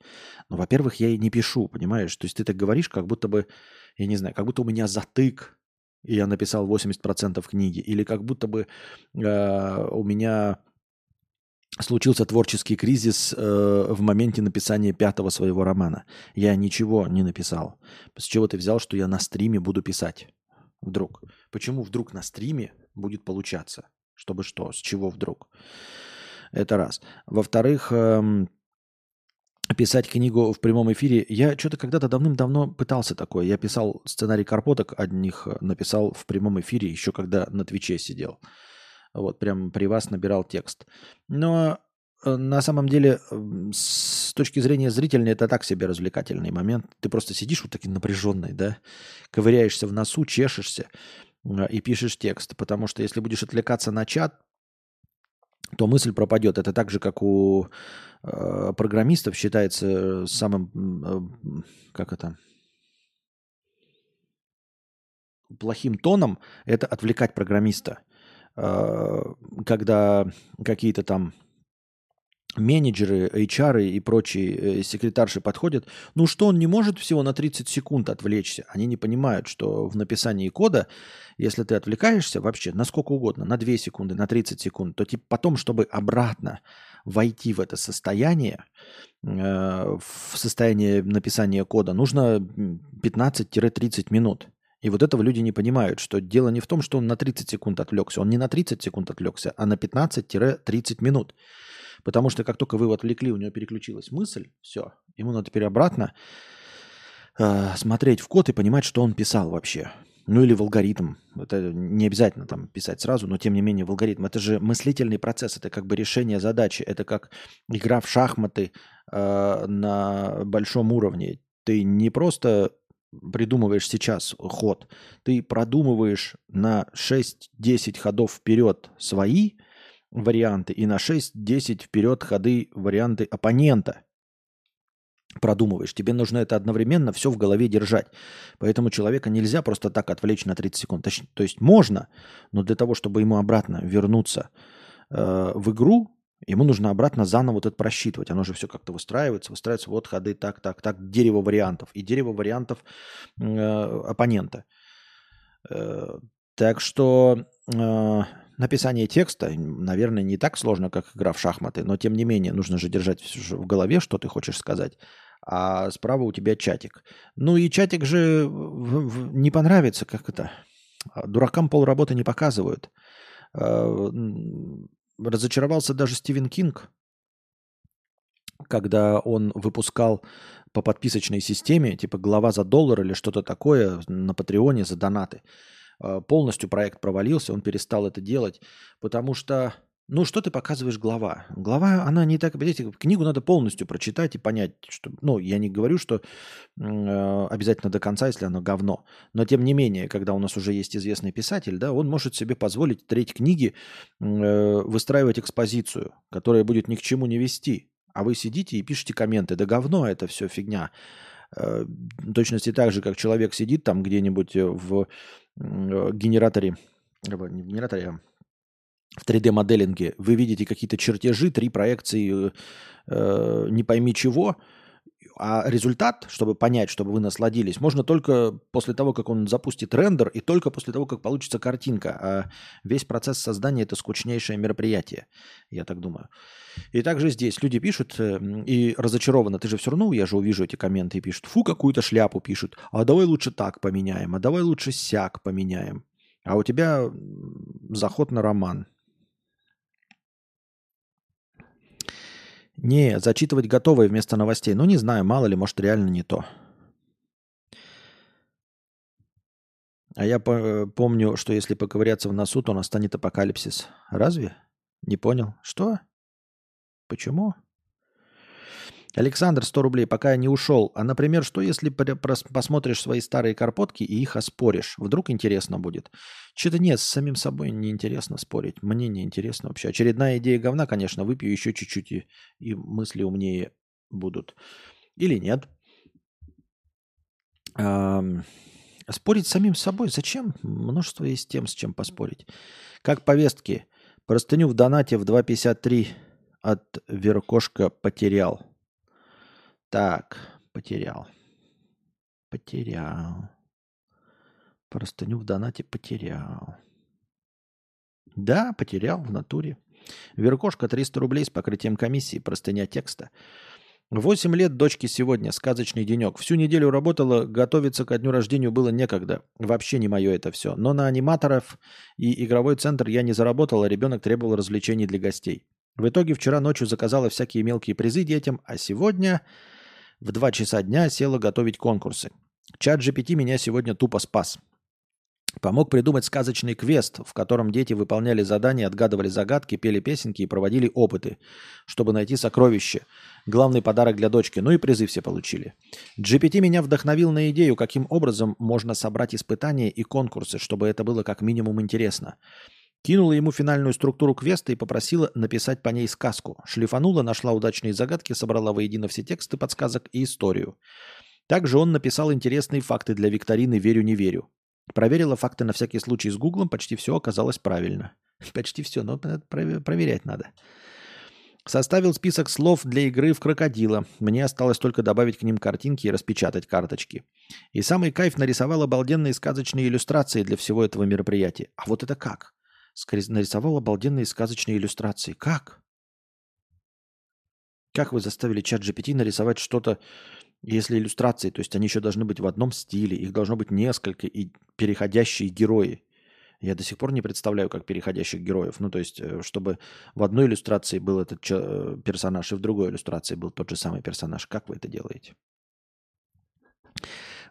Speaker 1: Ну, во-первых, я и не пишу, понимаешь? То есть ты так говоришь, как будто бы, я не знаю, как будто у меня затык, и я написал 80% книги. Или как будто бы э, у меня случился творческий кризис э, в моменте написания пятого своего романа. Я ничего не написал. С чего ты взял, что я на стриме буду писать? Вдруг. Почему вдруг на стриме будет получаться? Чтобы что? С чего вдруг? Это раз. Во-вторых, эм, писать книгу в прямом эфире. Я что-то когда-то давным-давно пытался такое. Я писал сценарий карпоток одних, э, написал в прямом эфире, еще когда на Твиче сидел. Вот, прям при вас набирал текст. Но на самом деле, с точки зрения зрительной, это так себе развлекательный момент. Ты просто сидишь вот такой напряженный, да, ковыряешься в носу, чешешься э, и пишешь текст. Потому что если будешь отвлекаться на чат, то мысль пропадет. Это так же, как у э, программистов считается самым, э, как это, плохим тоном, это отвлекать программиста. Э, когда какие-то там менеджеры, HR и прочие э, секретарши подходят, ну что он не может всего на 30 секунд отвлечься? Они не понимают, что в написании кода, если ты отвлекаешься вообще на сколько угодно, на 2 секунды, на 30 секунд, то типа потом, чтобы обратно войти в это состояние, э, в состояние написания кода, нужно 15-30 минут. И вот этого люди не понимают, что дело не в том, что он на 30 секунд отвлекся. Он не на 30 секунд отвлекся, а на 15-30 минут. Потому что как только вы его отвлекли, у него переключилась мысль, все, ему надо теперь обратно э, смотреть в код и понимать, что он писал вообще. Ну или в алгоритм. Это не обязательно там писать сразу, но тем не менее в алгоритм. Это же мыслительный процесс, это как бы решение задачи, это как игра в шахматы э, на большом уровне. Ты не просто придумываешь сейчас ход, ты продумываешь на 6-10 ходов вперед свои, варианты и на 6-10 вперед ходы варианты оппонента продумываешь. Тебе нужно это одновременно все в голове держать. Поэтому человека нельзя просто так отвлечь на 30 секунд. То есть можно, но для того, чтобы ему обратно вернуться э, в игру, ему нужно обратно заново вот это просчитывать. Оно же все как-то выстраивается, выстраивается вот ходы так, так, так, дерево вариантов и дерево вариантов э, оппонента. Э, так что э, написание текста, наверное, не так сложно, как игра в шахматы, но тем не менее нужно же держать в голове, что ты хочешь сказать. А справа у тебя чатик. Ну и чатик же не понравится, как это. Дуракам полработы не показывают. А, разочаровался даже Стивен Кинг, когда он выпускал по подписочной системе, типа глава за доллар или что-то такое на Патреоне за донаты. А, полностью проект провалился, он перестал это делать, потому что, ну, что ты показываешь глава? Глава, она не так, видите, книгу надо полностью прочитать и понять, что, ну, я не говорю, что э, обязательно до конца, если оно говно, но тем не менее, когда у нас уже есть известный писатель, да, он может себе позволить треть книги э, выстраивать экспозицию, которая будет ни к чему не вести, а вы сидите и пишете комменты, да говно это все фигня, Э, в точности так же, как человек сидит там где-нибудь в э, генераторе, не в генераторе, а в 3D-моделинге, вы видите какие-то чертежи, три проекции, э, не пойми чего, а результат, чтобы понять, чтобы вы насладились, можно только после того, как он запустит рендер, и только после того, как получится картинка. А весь процесс создания это скучнейшее мероприятие, я так думаю. И также здесь люди пишут э, и разочарованы. Ты же все равно, я же увижу эти комменты и пишут, фу, какую-то шляпу пишут. А давай лучше так поменяем, а давай лучше сяк поменяем. А у тебя заход на роман. Не, зачитывать готовые вместо новостей. Ну, не знаю, мало ли, может, реально не то. А я по- помню, что если поковыряться в носу, то настанет апокалипсис. Разве? Не понял. Что? Почему? Александр, 100 рублей, пока я не ушел. А, например, что если посмотришь свои старые карпотки и их оспоришь? Вдруг интересно будет. Что-то нет, с самим собой неинтересно спорить. Мне не интересно вообще. Очередная идея говна, конечно, выпью еще чуть-чуть и, и мысли умнее будут. Или нет. А, спорить с самим собой зачем? Множество есть тем, с чем поспорить. Как повестки. Простыню в донате в 2.53 от Веркошка потерял. Так, потерял. Потерял. Простыню в донате потерял. Да, потерял в натуре. Веркошка 300 рублей с покрытием комиссии, простыня текста. Восемь лет дочке сегодня, сказочный денек. Всю неделю работала, готовиться ко дню рождения было некогда. Вообще не мое это все. Но на аниматоров и игровой центр я не заработал, а ребенок требовал развлечений для гостей. В итоге вчера ночью заказала всякие мелкие призы детям, а сегодня в 2 часа дня села готовить конкурсы. Чат GPT меня сегодня тупо спас. Помог придумать сказочный квест, в котором дети выполняли задания, отгадывали загадки, пели песенки и проводили опыты, чтобы найти сокровище. Главный подарок для дочки, ну и призы все получили. GPT меня вдохновил на идею, каким образом можно собрать испытания и конкурсы, чтобы это было как минимум интересно. Кинула ему финальную структуру квеста и попросила написать по ней сказку. Шлифанула, нашла удачные загадки, собрала воедино все тексты подсказок и историю. Также он написал интересные факты для викторины «Верю-не верю». Проверила факты на всякий случай с Гуглом, почти все оказалось правильно. Почти все, но проверять надо. Составил список слов для игры в крокодила. Мне осталось только добавить к ним картинки и распечатать карточки. И самый кайф нарисовал обалденные сказочные иллюстрации для всего этого мероприятия. А вот это как? Нарисовал обалденные сказочные иллюстрации. Как? Как вы заставили чат GPT нарисовать что-то, если иллюстрации, то есть они еще должны быть в одном стиле, их должно быть несколько и переходящие герои. Я до сих пор не представляю, как переходящих героев. Ну, то есть, э, чтобы в одной иллюстрации был этот э, персонаж, и в другой иллюстрации был тот же самый персонаж. Как вы это делаете?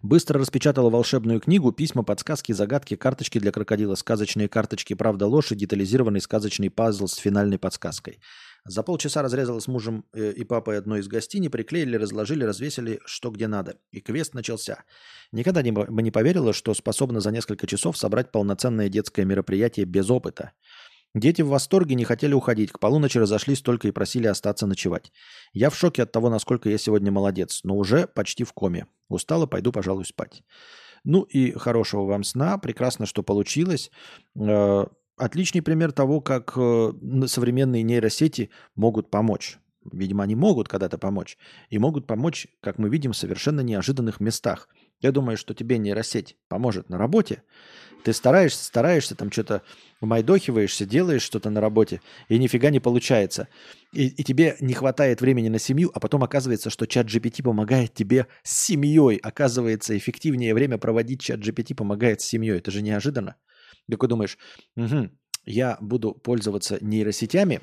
Speaker 1: Быстро распечатала волшебную книгу, письма, подсказки, загадки, карточки для крокодила, сказочные карточки «Правда, ложь» и детализированный сказочный пазл с финальной подсказкой. За полчаса разрезала с мужем э, и папой одно из гостиний, приклеили, разложили, развесили, что где надо. И квест начался. Никогда бы не поверила, что способна за несколько часов собрать полноценное детское мероприятие без опыта. Дети в восторге не хотели уходить. К полуночи разошлись только и просили остаться ночевать. Я в шоке от того, насколько я сегодня молодец, но уже почти в коме. Устала, пойду, пожалуй, спать. Ну и хорошего вам сна. Прекрасно, что получилось. Э, отличный пример того, как э, современные нейросети могут помочь. Видимо, они могут когда-то помочь. И могут помочь, как мы видим, в совершенно неожиданных местах. Я думаю, что тебе нейросеть поможет на работе. Ты стараешься, стараешься, там что-то майдохиваешься, делаешь что-то на работе, и нифига не получается. И, и тебе не хватает времени на семью, а потом оказывается, что чат GPT помогает тебе с семьей. Оказывается, эффективнее время проводить чат GPT помогает с семьей. Это же неожиданно. Такой думаешь, угу, я буду пользоваться нейросетями,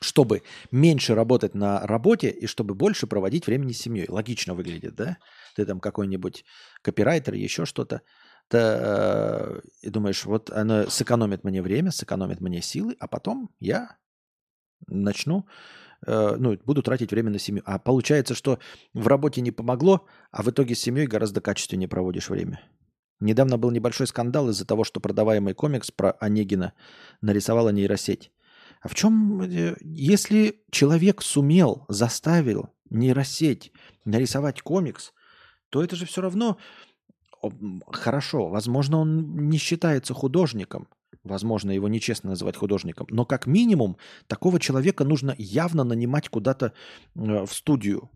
Speaker 1: чтобы меньше работать на работе и чтобы больше проводить времени с семьей. Логично выглядит, да? Ты там какой-нибудь копирайтер, еще что-то ты э, и думаешь, вот она сэкономит мне время, сэкономит мне силы, а потом я начну, э, ну, буду тратить время на семью. А получается, что в работе не помогло, а в итоге с семьей гораздо качественнее проводишь время. Недавно был небольшой скандал из-за того, что продаваемый комикс про Онегина нарисовала нейросеть. А в чем, э, если человек сумел, заставил нейросеть нарисовать комикс – то это же все равно хорошо. Возможно, он не считается художником. Возможно, его нечестно называть художником. Но как минимум такого человека нужно явно нанимать куда-то в студию.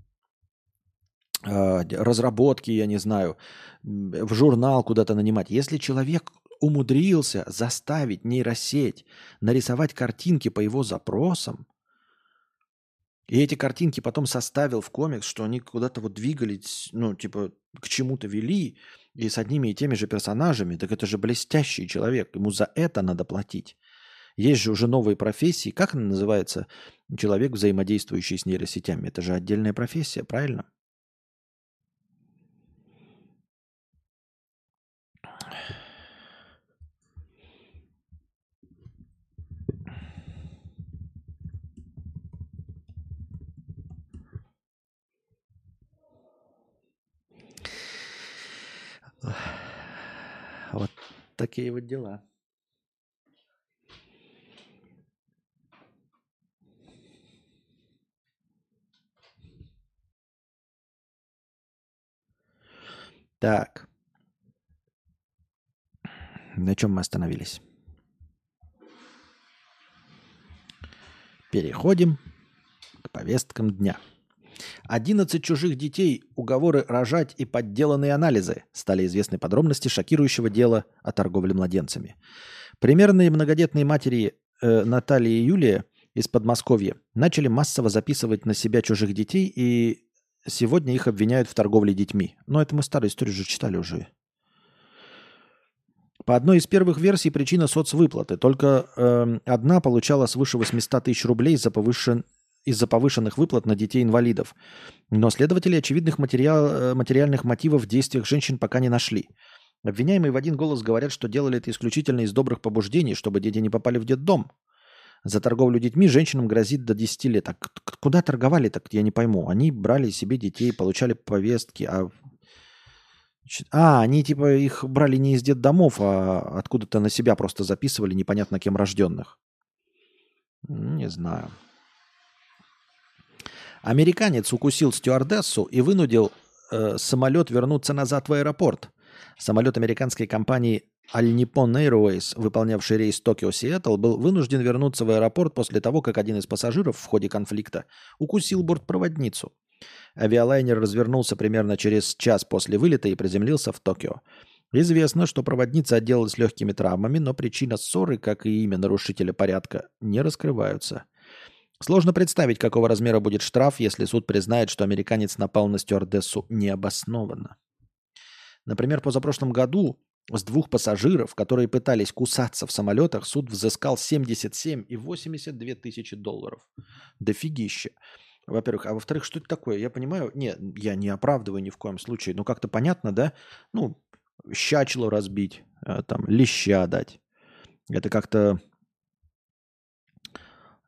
Speaker 1: А, разработки, я не знаю, в журнал куда-то нанимать. Если человек умудрился заставить нейросеть нарисовать картинки по его запросам, и эти картинки потом составил в комикс, что они куда-то вот двигались, ну, типа, к чему-то вели, и с одними и теми же персонажами, так это же блестящий человек, ему за это надо платить. Есть же уже новые профессии. Как она называется? Человек, взаимодействующий с нейросетями. Это же отдельная профессия, правильно? Такие вот дела. Так. На чем мы остановились? Переходим к повесткам дня. 11 чужих детей, уговоры рожать и подделанные анализы стали известны подробности шокирующего дела о торговле младенцами. Примерные многодетные матери э, Наталья и Юлия из Подмосковья начали массово записывать на себя чужих детей, и сегодня их обвиняют в торговле детьми. Но это мы старую историю уже читали уже. По одной из первых версий причина соцвыплаты. Только э, одна получала свыше 800 тысяч рублей за повышен, из-за повышенных выплат на детей-инвалидов. Но следователи очевидных материал, э, материальных мотивов в действиях женщин пока не нашли. Обвиняемые в один голос говорят, что делали это исключительно из добрых побуждений, чтобы дети не попали в детдом. За торговлю детьми женщинам грозит до 10 лет. А куда торговали так, я не пойму. Они брали себе детей, получали повестки, а... А, они типа их брали не из детдомов, а откуда-то на себя просто записывали непонятно кем рожденных. Не знаю. Американец укусил стюардессу и вынудил э, самолет вернуться назад в аэропорт. Самолет американской компании All Nippon Airways, выполнявший рейс Токио-Сиэтл, был вынужден вернуться в аэропорт после того, как один из пассажиров в ходе конфликта укусил бортпроводницу. Авиалайнер развернулся примерно через час после вылета и приземлился в Токио. Известно, что проводница отделалась легкими травмами, но причина ссоры, как и имя нарушителя порядка, не раскрываются – Сложно представить, какого размера будет штраф, если суд признает, что американец напал на стюардессу необоснованно. Например, позапрошлом году с двух пассажиров, которые пытались кусаться в самолетах, суд взыскал 77 и 82 тысячи долларов. Дофигища. Во-первых. А во-вторых, что это такое? Я понимаю, не, я не оправдываю ни в коем случае, но как-то понятно, да? Ну, щачело разбить, э, там, леща дать. Это как-то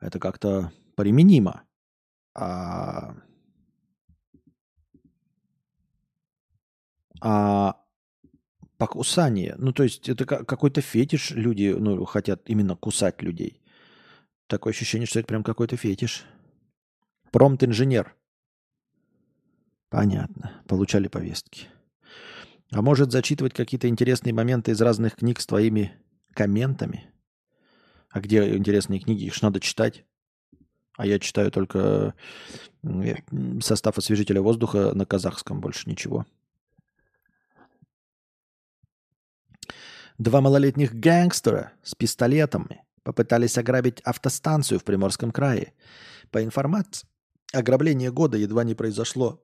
Speaker 1: это как-то применимо. А, а покусание, ну то есть это какой-то фетиш, люди ну, хотят именно кусать людей. Такое ощущение, что это прям какой-то фетиш. Промт-инженер. Понятно. Получали повестки. А может зачитывать какие-то интересные моменты из разных книг с твоими комментами? А где интересные книги? Их же надо читать. А я читаю только состав освежителя воздуха на казахском, больше ничего. Два малолетних гангстера с пистолетами попытались ограбить автостанцию в Приморском крае. По информации, ограбление года едва не произошло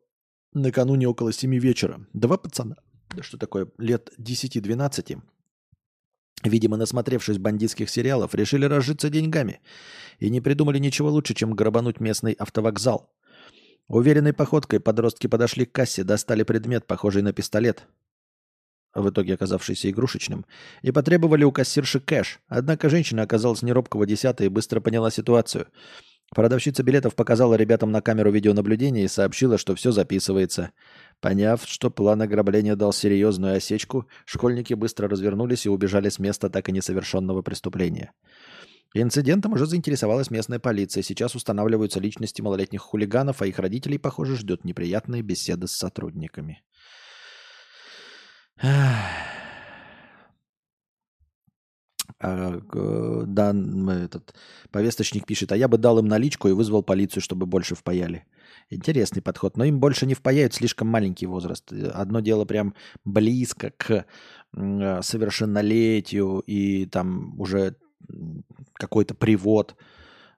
Speaker 1: накануне около 7 вечера. Два пацана, что такое, лет 10-12, видимо, насмотревшись бандитских сериалов, решили разжиться деньгами и не придумали ничего лучше, чем грабануть местный автовокзал. Уверенной походкой подростки подошли к кассе, достали предмет, похожий на пистолет, в итоге оказавшийся игрушечным, и потребовали у кассирши кэш. Однако женщина оказалась неробкого десята и быстро поняла ситуацию. Продавщица билетов показала ребятам на камеру видеонаблюдения и сообщила, что все записывается. Поняв, что план ограбления дал серьезную осечку, школьники быстро развернулись и убежали с места так и несовершенного преступления. Инцидентом уже заинтересовалась местная полиция. Сейчас устанавливаются личности малолетних хулиганов, а их родителей, похоже, ждет неприятные беседы с сотрудниками. А, да, этот повесточник пишет, а я бы дал им наличку и вызвал полицию, чтобы больше впаяли. Интересный подход, но им больше не впаяют слишком маленький возраст. Одно дело прям близко к а, совершеннолетию и там уже какой-то привод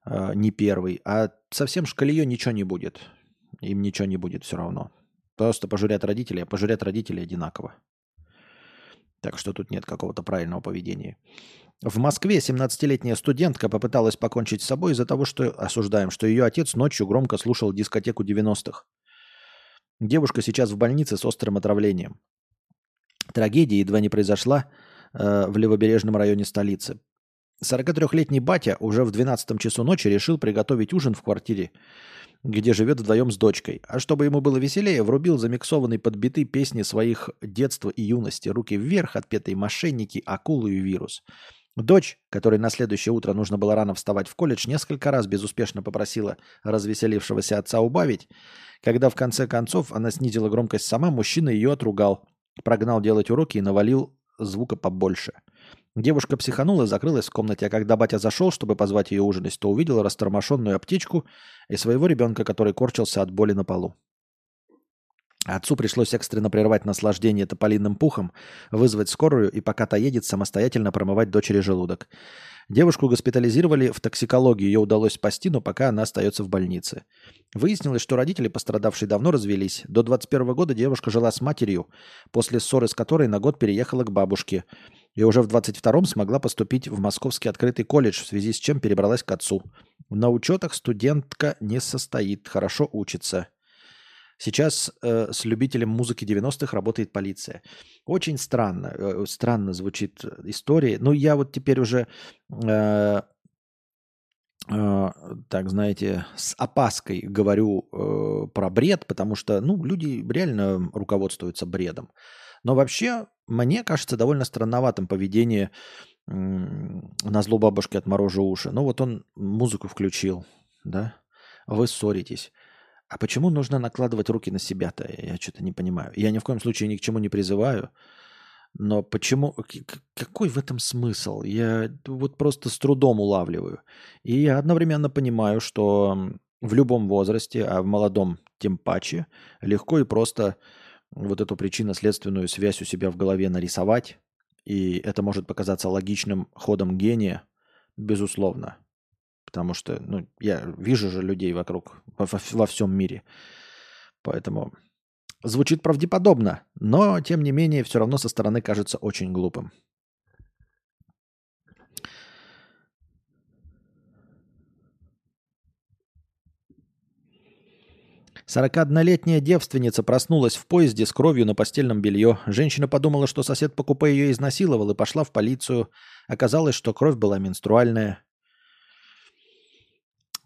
Speaker 1: а, не первый, а совсем шкалье ничего не будет. Им ничего не будет все равно. Просто пожурят родителей, а пожурят родителей одинаково. Так что тут нет какого-то правильного поведения. В Москве 17-летняя студентка попыталась покончить с собой из-за того, что осуждаем, что ее отец ночью громко слушал дискотеку 90-х. Девушка сейчас в больнице с острым отравлением. Трагедия едва не произошла э, в левобережном районе столицы. 43-летний батя уже в 12 часу ночи решил приготовить ужин в квартире где живет вдвоем с дочкой. А чтобы ему было веселее, врубил замиксованные подбиты песни своих детства и юности. «Руки вверх», «Отпетые мошенники», «Акулы и вирус». Дочь, которой на следующее утро нужно было рано вставать в колледж, несколько раз безуспешно попросила развеселившегося отца убавить. Когда в конце концов она снизила громкость сама, мужчина ее отругал, прогнал делать уроки и навалил звука побольше – Девушка психанула и закрылась в комнате, а когда батя зашел, чтобы позвать ее ужинать, то увидела растормошенную аптечку и своего ребенка, который корчился от боли на полу. Отцу пришлось экстренно прервать наслаждение тополиным пухом, вызвать скорую и пока та едет, самостоятельно промывать дочери желудок. Девушку госпитализировали в токсикологию, ее удалось спасти, но пока она остается в больнице. Выяснилось, что родители пострадавшей давно развелись. До 21 года девушка жила с матерью, после ссоры с которой на год переехала к бабушке – и уже в 22-м смогла поступить в Московский открытый колледж, в связи с чем перебралась к отцу. На учетах студентка не состоит, хорошо учится. Сейчас э, с любителем музыки 90-х работает полиция. Очень странно, э, странно звучит история. Ну, я вот теперь уже, э, э, так знаете, с опаской говорю э, про бред, потому что, ну, люди реально руководствуются бредом. Но вообще, мне кажется, довольно странноватым поведение на зло бабушки отморожу уши. Ну вот он музыку включил, да, вы ссоритесь. А почему нужно накладывать руки на себя-то? Я что-то не понимаю. Я ни в коем случае ни к чему не призываю. Но почему? Какой в этом смысл? Я вот просто с трудом улавливаю. И я одновременно понимаю, что в любом возрасте, а в молодом тем паче, легко и просто вот эту причинно-следственную связь у себя в голове нарисовать, и это может показаться логичным ходом гения, безусловно. Потому что ну, я вижу же людей вокруг, во, во всем мире. Поэтому звучит правдеподобно, но тем не менее все равно со стороны кажется очень глупым. 41-летняя девственница проснулась в поезде с кровью на постельном белье. Женщина подумала, что сосед по купе ее изнасиловал и пошла в полицию. Оказалось, что кровь была менструальная.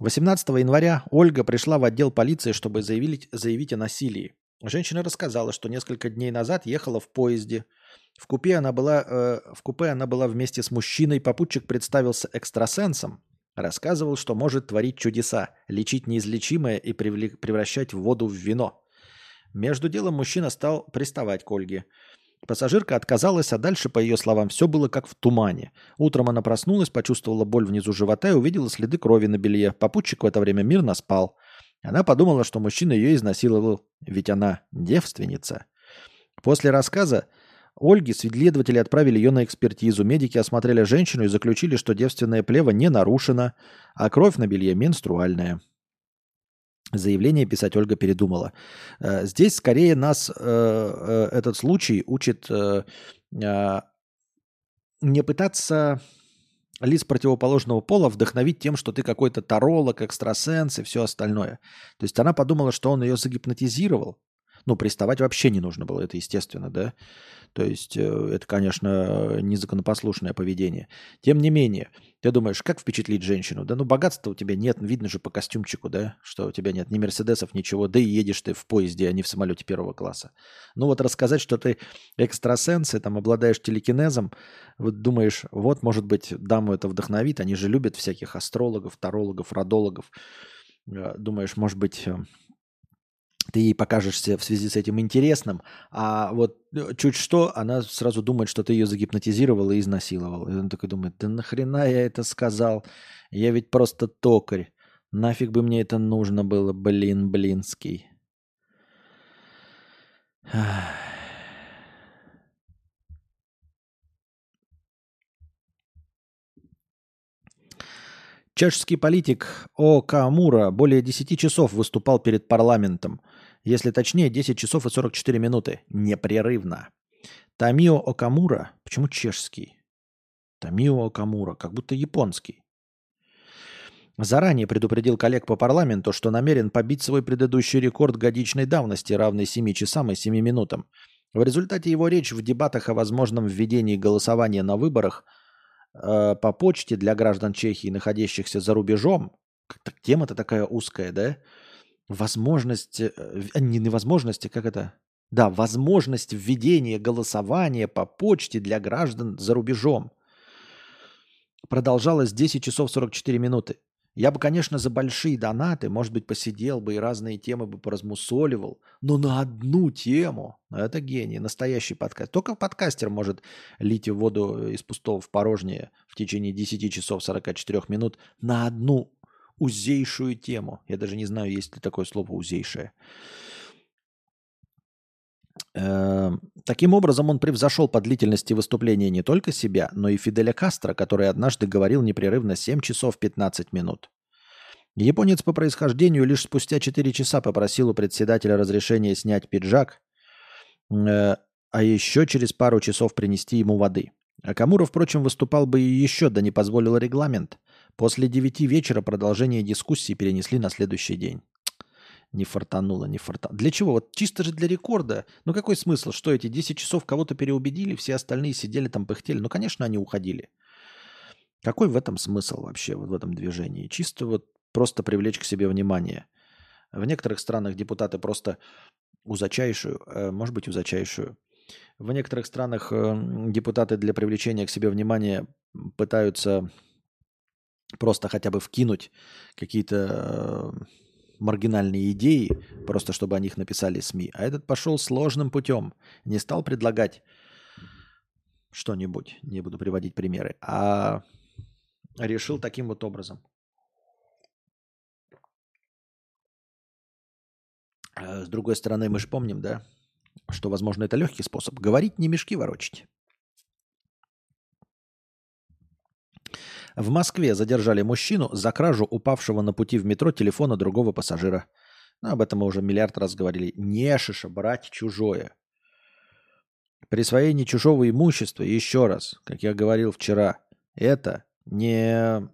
Speaker 1: 18 января Ольга пришла в отдел полиции, чтобы заявить, заявить о насилии. Женщина рассказала, что несколько дней назад ехала в поезде. В купе она была, э, в купе она была вместе с мужчиной. Попутчик представился экстрасенсом, Рассказывал, что может творить чудеса, лечить неизлечимое и превращать воду в вино. Между делом мужчина стал приставать к Ольге. Пассажирка отказалась, а дальше, по ее словам, все было как в тумане. Утром она проснулась, почувствовала боль внизу живота и увидела следы крови на белье. Попутчик в это время мирно спал. Она подумала, что мужчина ее изнасиловал, ведь она девственница. После рассказа Ольги следователи отправили ее на экспертизу. Медики осмотрели женщину и заключили, что девственное плево не нарушено, а кровь на белье менструальная. Заявление писать Ольга передумала. Э, здесь скорее нас э, э, этот случай учит не пытаться лиц противоположного пола вдохновить тем, что ты какой-то таролог, экстрасенс и все остальное. То есть она подумала, что он ее загипнотизировал. Ну, приставать вообще не нужно было, это естественно, да. То есть э, это, конечно, незаконопослушное поведение. Тем не менее, ты думаешь, как впечатлить женщину? Да ну богатства у тебя нет, видно же по костюмчику, да, что у тебя нет ни мерседесов, ничего, да и едешь ты в поезде, а не в самолете первого класса. Ну вот рассказать, что ты экстрасенс и там обладаешь телекинезом, вот думаешь, вот, может быть, даму это вдохновит, они же любят всяких астрологов, тарологов, родологов. Э, думаешь, может быть, э, ты ей покажешься в связи с этим интересным, а вот э, чуть что, она сразу думает, что ты ее загипнотизировал и изнасиловал. И он такой думает, да нахрена я это сказал? Я ведь просто токарь. Нафиг бы мне это нужно было, блин, блинский. Чешский политик О. Камура более 10 часов выступал перед парламентом. Если точнее, 10 часов и 44 минуты. Непрерывно. Тамио Окамура, почему чешский? Тамио Окамура, как будто японский. Заранее предупредил коллег по парламенту, что намерен побить свой предыдущий рекорд годичной давности, равный 7 часам и 7 минутам. В результате его речь в дебатах о возможном введении голосования на выборах – э, по почте для граждан Чехии, находящихся за рубежом, тема-то такая узкая, да? Возможность, э, не невозможности, как это? Да, возможность введения голосования по почте для граждан за рубежом. Продолжалось 10 часов 44 минуты. Я бы, конечно, за большие донаты, может быть, посидел бы и разные темы бы поразмусоливал, но на одну тему, это гений, настоящий подкаст. Только подкастер может лить воду из пустого в порожнее в течение 10 часов 44 минут на одну узейшую тему. Я даже не знаю, есть ли такое слово узейшее. Эм, таким образом, он превзошел по длительности выступления не только себя, но и Фиделя Кастро, который однажды говорил непрерывно 7 часов 15 минут. Японец по происхождению лишь спустя 4 часа попросил у председателя разрешения снять пиджак, э, а еще через пару часов принести ему воды. Акамура, впрочем, выступал бы и еще, да не позволил регламент. После девяти вечера продолжение дискуссии перенесли на следующий день. Не фартануло, не фартануло. Для чего? Вот чисто же для рекорда. Ну какой смысл? Что эти 10 часов кого-то переубедили, все остальные сидели там, пыхтели. Ну, конечно, они уходили. Какой в этом смысл вообще, вот в этом движении? Чисто вот просто привлечь к себе внимание. В некоторых странах депутаты просто узачайшую, э, может быть, узачайшую. В некоторых странах э, депутаты для привлечения к себе внимания пытаются просто хотя бы вкинуть какие-то э, маргинальные идеи, просто чтобы о них написали СМИ. А этот пошел сложным путем. Не стал предлагать что-нибудь, не буду приводить примеры, а решил таким вот образом. А с другой стороны, мы же помним, да, что, возможно, это легкий способ. Говорить, не мешки ворочить. В Москве задержали мужчину за кражу упавшего на пути в метро телефона другого пассажира. Ну, об этом мы уже миллиард раз говорили. Не шиша брать чужое. Присвоение чужого имущества, еще раз, как я говорил вчера, это не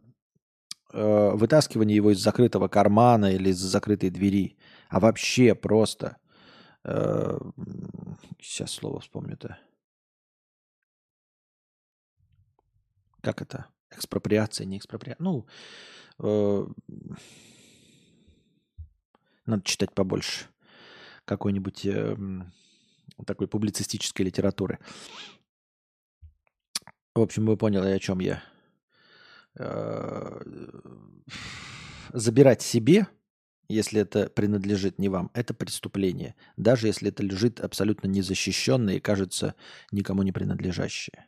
Speaker 1: э, вытаскивание его из закрытого кармана или из закрытой двери, а вообще просто... Э, сейчас слово вспомню-то. Как это? Экспроприация, не экспроприация. Ну, э, надо читать побольше какой-нибудь э, такой публицистической литературы. В общем, вы поняли, о чем я. Э, забирать себе, если это принадлежит не вам, это преступление. Даже если это лежит абсолютно незащищенное и кажется никому не принадлежащее.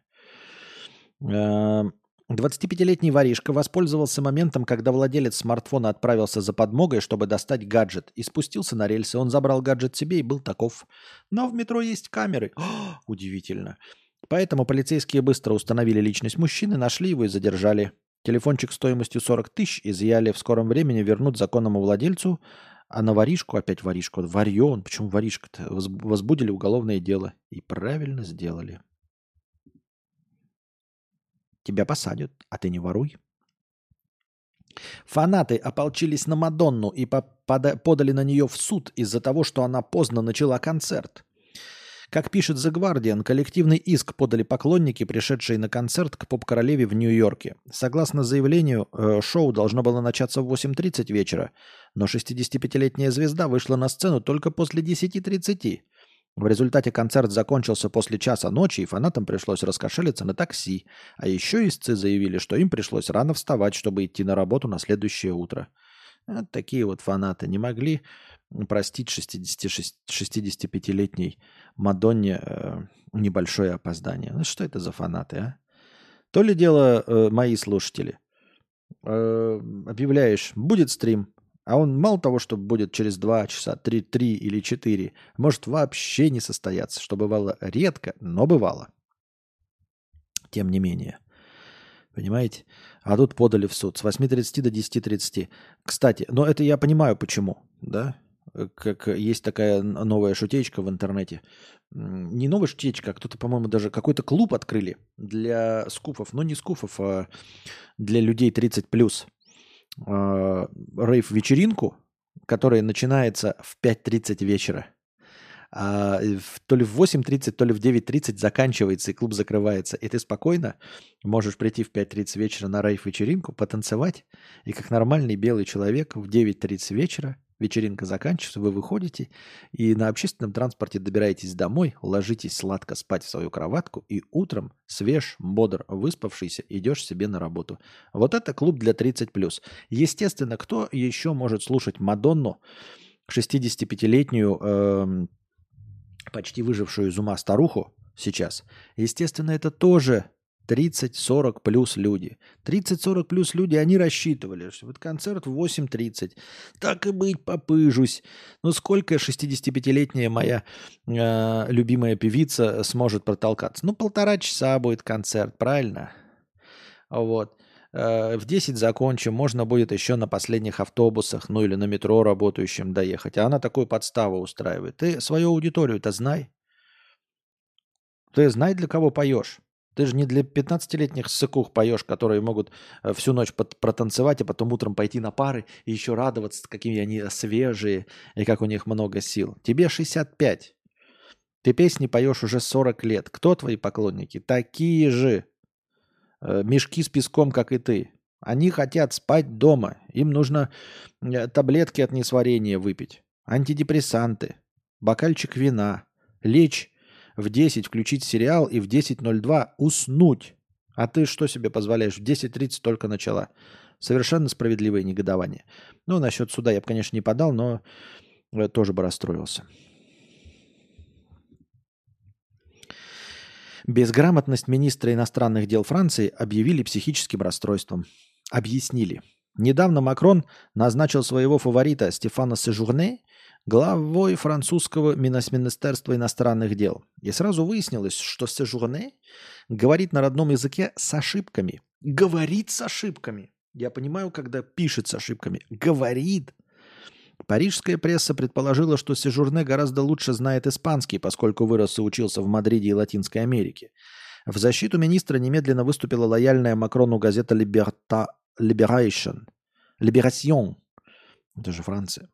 Speaker 1: Эм, 25-летний воришка воспользовался моментом, когда владелец смартфона отправился за подмогой, чтобы достать гаджет, и спустился на рельсы. Он забрал гаджет себе и был таков. Но в метро есть камеры. О, удивительно. Поэтому полицейские быстро установили личность мужчины, нашли его и задержали. Телефончик стоимостью 40 тысяч изъяли. В скором времени вернут законному владельцу, а на воришку, опять воришку, варье он, почему воришка-то, возбудили уголовное дело. И правильно сделали. Тебя посадят, а ты не воруй. Фанаты ополчились на Мадонну и подали на нее в суд из-за того, что она поздно начала концерт. Как пишет The Guardian, коллективный иск подали поклонники, пришедшие на концерт к поп-королеве в Нью-Йорке. Согласно заявлению, э, шоу должно было начаться в 8.30 вечера, но 65-летняя звезда вышла на сцену только после 10.30. В результате концерт закончился после часа ночи, и фанатам пришлось раскошелиться на такси. А еще истцы заявили, что им пришлось рано вставать, чтобы идти на работу на следующее утро. Вот такие вот фанаты не могли простить 65-летней Мадонне э, небольшое опоздание. Ну что это за фанаты, а? То ли дело э, мои слушатели. Э, объявляешь, будет стрим, а он мало того, что будет через 2 часа, 3, 3 или 4, может вообще не состояться, что бывало редко, но бывало. Тем не менее. Понимаете? А тут подали в суд с 8.30 до 10.30. Кстати, но это я понимаю почему, да? Как есть такая новая шутечка в интернете. Не новая шутечка, а кто-то, по-моему, даже какой-то клуб открыли для скуфов. Но не скуфов, а для людей 30+. А, рейв-вечеринку, которая начинается в 5.30 вечера. А то ли в 8.30, то ли в 9.30 заканчивается, и клуб закрывается. И ты спокойно можешь прийти в 5.30 вечера на рейв-вечеринку, потанцевать, и как нормальный белый человек в 9.30 вечера вечеринка заканчивается, вы выходите и на общественном транспорте добираетесь домой, ложитесь сладко спать в свою кроватку и утром свеж, бодр, выспавшийся идешь себе на работу. Вот это клуб для 30+. Естественно, кто еще может слушать Мадонну, 65-летнюю э, почти выжившую из ума старуху сейчас, естественно, это тоже 30-40 плюс люди. 30-40 плюс люди, они рассчитывали, что вот концерт в 8.30. Так и быть, попыжусь. Ну сколько 65-летняя моя э, любимая певица сможет протолкаться? Ну полтора часа будет концерт, правильно? Вот. Э, в 10 закончим, можно будет еще на последних автобусах, ну или на метро работающим доехать. А она такую подставу устраивает. Ты свою аудиторию-то знай. Ты знай, для кого поешь. Ты же не для 15-летних сыкух поешь, которые могут э, всю ночь протанцевать, а потом утром пойти на пары и еще радоваться, какими они свежие и как у них много сил. Тебе 65. Ты песни поешь уже 40 лет. Кто твои поклонники? Такие же. Э, мешки с песком, как и ты. Они хотят спать дома. Им нужно э, таблетки от несварения выпить, антидепрессанты, бокальчик вина, лечь в 10 включить сериал и в 10.02 уснуть. А ты что себе позволяешь? В 10.30 только начала. Совершенно справедливое негодование. Ну, насчет суда я бы, конечно, не подал, но э, тоже бы расстроился. Безграмотность министра иностранных дел Франции объявили психическим расстройством. Объяснили. Недавно Макрон назначил своего фаворита Стефана Сежурне главой французского Министерства иностранных дел. И сразу выяснилось, что Сежурне говорит на родном языке с ошибками. Говорит с ошибками. Я понимаю, когда пишет с ошибками. Говорит. Парижская пресса предположила, что Сежурне гораздо лучше знает испанский, поскольку вырос и учился в Мадриде и Латинской Америке. В защиту министра немедленно выступила лояльная Макрону газета Liberta, Liberation. Liberation. Это же Франция.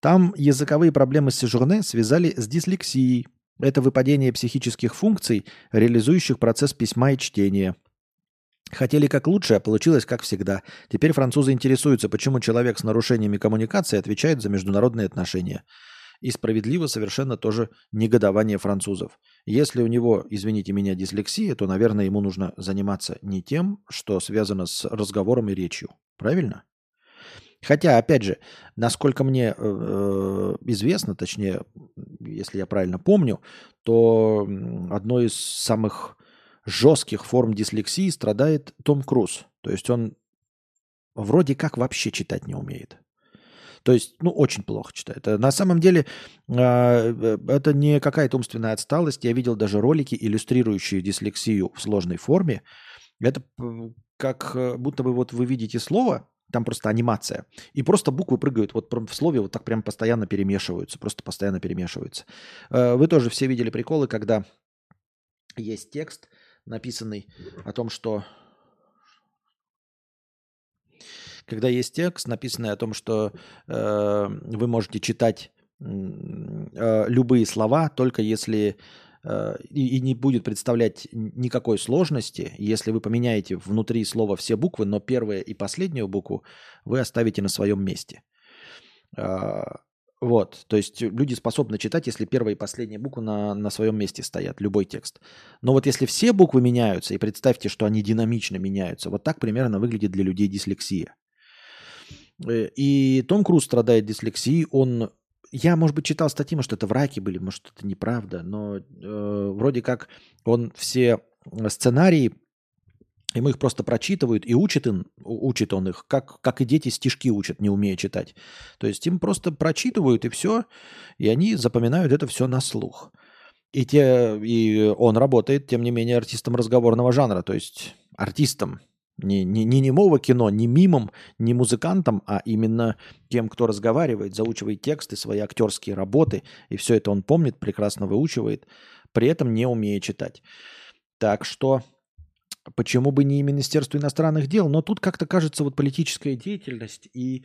Speaker 1: Там языковые проблемы Сежурне связали с дислексией. Это выпадение психических функций, реализующих процесс письма и чтения – Хотели как лучше, а получилось как всегда. Теперь французы интересуются, почему человек с нарушениями коммуникации отвечает за международные отношения. И справедливо совершенно тоже негодование французов. Если у него, извините меня, дислексия, то, наверное, ему нужно заниматься не тем, что связано с разговором и речью. Правильно? Хотя, опять же, насколько мне э, э известно, точнее, если я правильно помню, то одно из самых жестких форм дислексии страдает Том Круз. То есть он вроде как вообще читать не умеет. То есть, ну, очень плохо читает. На самом деле, а, э, это не какая-то умственная отсталость. Я видел даже ролики, иллюстрирующие дислексию в сложной форме. Это как э, будто бы вот вы видите слово, там просто анимация, и просто буквы прыгают вот в слове вот так прям постоянно перемешиваются, просто постоянно перемешиваются. Э, вы тоже все видели приколы, когда есть текст, написанный о том, что когда есть текст, написанный о том, что э, вы можете читать э, любые слова, только если и, и не будет представлять никакой сложности, если вы поменяете внутри слова все буквы, но первую и последнюю букву вы оставите на своем месте. Э, вот, то есть люди способны читать, если первая и последняя буква на, на своем месте стоят, любой текст. Но вот если все буквы меняются, и представьте, что они динамично меняются, вот так примерно выглядит для людей дислексия. Э, и Том Круз страдает дислексией, он я, может быть, читал статьи, может, это враки были, может, это неправда, но э, вроде как он все сценарии, ему их просто прочитывают и учит, им, учит он их, как, как и дети стишки учат, не умея читать. То есть им просто прочитывают и все, и они запоминают это все на слух. И, те, и он работает, тем не менее, артистом разговорного жанра, то есть артистом, не, не, не немого кино, не мимом, не музыкантом, а именно тем, кто разговаривает, заучивает тексты, свои актерские работы, и все это он помнит, прекрасно выучивает, при этом не умея читать. Так что почему бы не Министерство иностранных дел? Но тут как-то кажется вот политическая деятельность и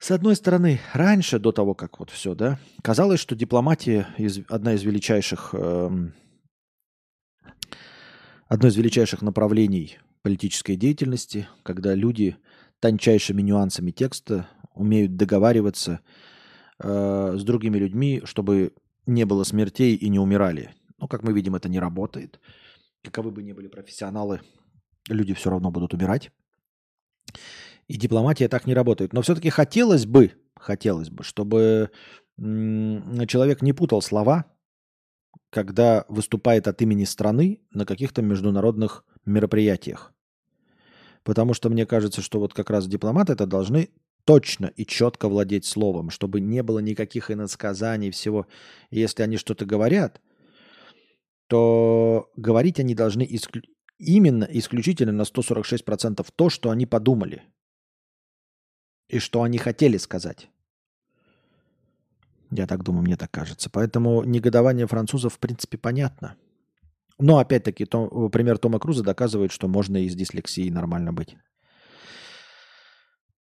Speaker 1: с одной стороны, раньше, до того, как вот все, да, казалось, что дипломатия из, одна из величайших, э, одно из величайших направлений политической деятельности, когда люди тончайшими нюансами текста умеют договариваться э, с другими людьми, чтобы не было смертей и не умирали. Но, как мы видим, это не работает. Каковы бы ни были профессионалы, люди все равно будут умирать. И дипломатия так не работает. Но все-таки хотелось бы, хотелось бы, чтобы человек не путал слова, когда выступает от имени страны на каких-то международных мероприятиях. Потому что мне кажется, что вот как раз дипломаты это должны точно и четко владеть словом, чтобы не было никаких иносказаний, всего. И если они что-то говорят, то говорить они должны исклю... именно исключительно на 146% то, что они подумали и что они хотели сказать. Я так думаю, мне так кажется. Поэтому негодование французов, в принципе, понятно. Но опять-таки, то, пример Тома Круза доказывает, что можно и с дислексией нормально быть.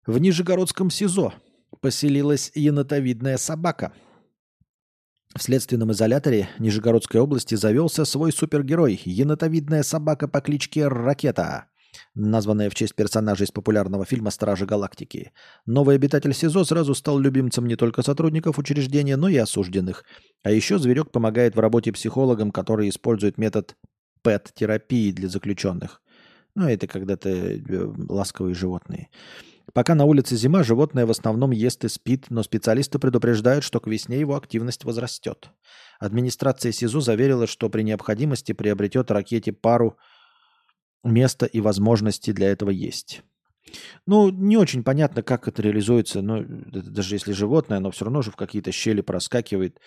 Speaker 1: В Нижегородском СИЗО поселилась енотовидная собака. В следственном изоляторе Нижегородской области завелся свой супергерой – енотовидная собака по кличке Ракета названная в честь персонажа из популярного фильма «Стражи Галактики». Новый обитатель СИЗО сразу стал любимцем не только сотрудников учреждения, но и осужденных. А еще зверек помогает в работе психологам, которые используют метод ПЭТ-терапии для заключенных. Ну, это когда-то э, ласковые животные. Пока на улице зима, животное в основном ест и спит, но специалисты предупреждают, что к весне его активность возрастет. Администрация СИЗО заверила, что при необходимости приобретет ракете пару место и возможности для этого есть. Ну, не очень понятно, как это реализуется. Но даже если животное, оно все равно же в какие-то щели проскакивает.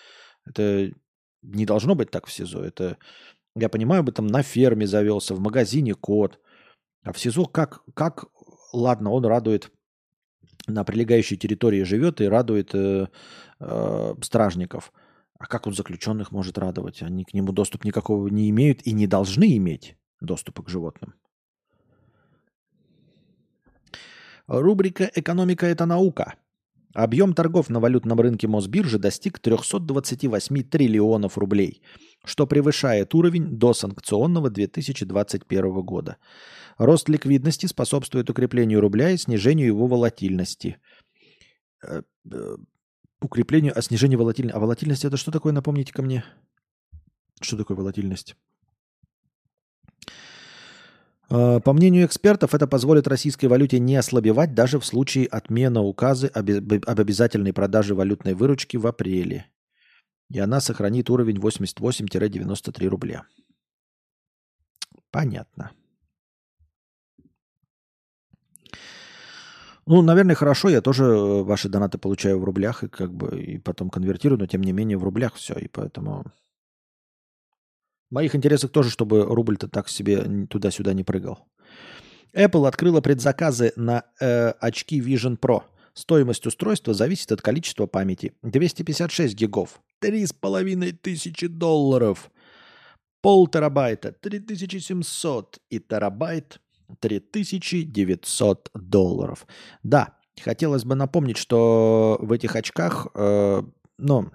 Speaker 1: Это не должно быть так в СИЗО. Это, я понимаю, бы там на ферме завелся, в магазине кот. А в СИЗО как, как ладно, он радует на прилегающей территории живет и радует э, э, стражников. А как он заключенных может радовать? Они к нему доступ никакого не имеют и не должны иметь доступа к животным. Рубрика «Экономика – это наука». Объем торгов на валютном рынке Мосбиржи достиг 328 триллионов рублей, что превышает уровень до санкционного 2021 года. Рост ликвидности способствует укреплению рубля и снижению его волатильности. Э, э, укреплению, а снижение волатильности. А волатильность это что такое, напомните ко мне? Что такое волатильность? Э, по мнению экспертов, это позволит российской валюте не ослабевать даже в случае отмены указа об обязательной продаже валютной выручки в апреле. И она сохранит уровень 88-93 рубля. Понятно. Ну, наверное, хорошо. Я тоже э, ваши донаты получаю в рублях и как бы и потом конвертирую, но тем не менее в рублях все. И поэтому моих интересах тоже, чтобы рубль-то так себе туда-сюда не прыгал. Apple открыла предзаказы на э, очки Vision Pro. Стоимость устройства зависит от количества памяти. 256 гигов. 3,5 тысячи долларов. Пол терабайта 3700 и терабайт 3900 долларов. Да, хотелось бы напомнить, что в этих очках, э, ну,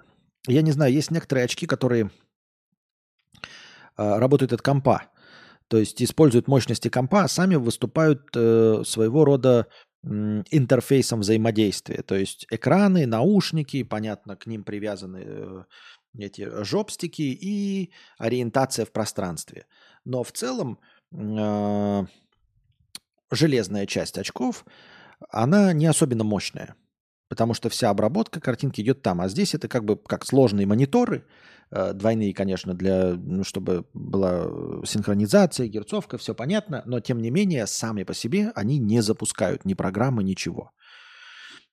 Speaker 1: я не знаю, есть некоторые очки, которые работают от компа. То есть используют мощности компа, а сами выступают э, своего рода интерфейсом взаимодействия. То есть экраны, наушники, понятно, к ним привязаны э, эти жопстики и ориентация в пространстве. Но в целом э, железная часть очков она не особенно мощная. Потому что вся обработка картинки идет там. А здесь это как бы как сложные мониторы, э, двойные, конечно, для, ну, чтобы была синхронизация, герцовка, все понятно. Но тем не менее, сами по себе они не запускают ни программы, ничего.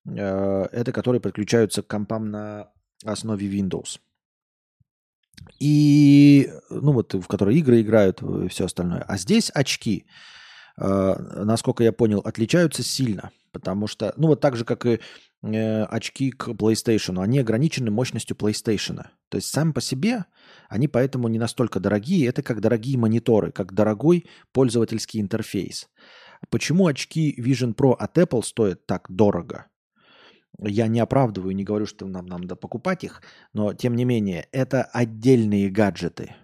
Speaker 1: Э, это которые подключаются к компам на основе Windows. И, ну вот, в которые игры играют и все остальное. А здесь очки, э, насколько я понял, отличаются сильно. Потому что, ну вот так же, как и э, очки к PlayStation, они ограничены мощностью PlayStation. То есть сам по себе они поэтому не настолько дорогие. Это как дорогие мониторы, как дорогой пользовательский интерфейс. Почему очки Vision Pro от Apple стоят так дорого? Я не оправдываю, не говорю, что нам надо покупать их, но тем не менее, это отдельные гаджеты.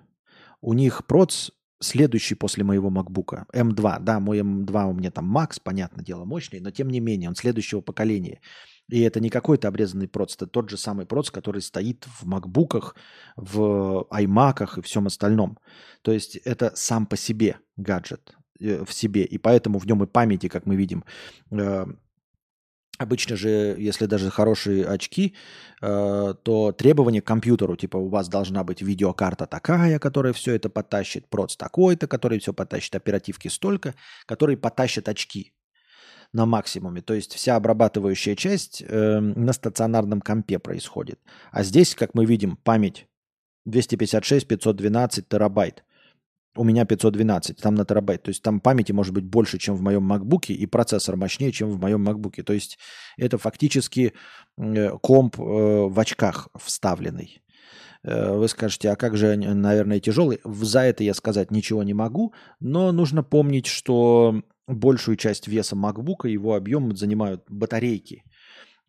Speaker 1: У них проц следующий после моего MacBook. M2. Да, мой M2 у меня там Max, понятное дело, мощный, но тем не менее, он следующего поколения. И это не какой-то обрезанный проц, это тот же самый проц, который стоит в макбуках, в iMac'ах и всем остальном. То есть это сам по себе гаджет э, в себе, и поэтому в нем и памяти, как мы видим, э, Обычно же, если даже хорошие очки, э, то требования к компьютеру, типа у вас должна быть видеокарта такая, которая все это потащит, проц такой-то, который все потащит, оперативки столько, который потащит очки на максимуме. То есть вся обрабатывающая часть э, на стационарном компе происходит. А здесь, как мы видим, память 256-512 терабайт у меня 512, там на терабайт. То есть там памяти может быть больше, чем в моем MacBook, и процессор мощнее, чем в моем MacBook. То есть это фактически э, комп э, в очках вставленный. Э, вы скажете, а как же, наверное, тяжелый? За это я сказать ничего не могу, но нужно помнить, что большую часть веса MacBook, его объем занимают батарейки.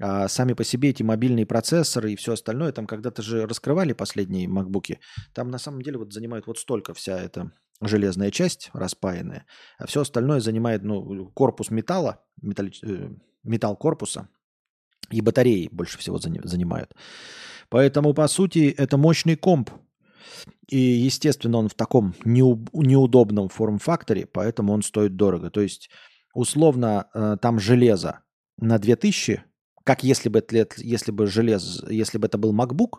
Speaker 1: А сами по себе эти мобильные процессоры и все остальное, там когда-то же раскрывали последние макбуки, там на самом деле вот занимает вот столько вся эта железная часть распаянная, а все остальное занимает ну, корпус металла, металли... Э, металл корпуса и батареи больше всего занимают. Поэтому, по сути, это мощный комп. И, естественно, он в таком неудобном форм-факторе, поэтому он стоит дорого. То есть, условно, э, там железо на 2000 как если бы, если бы желез, если бы это был MacBook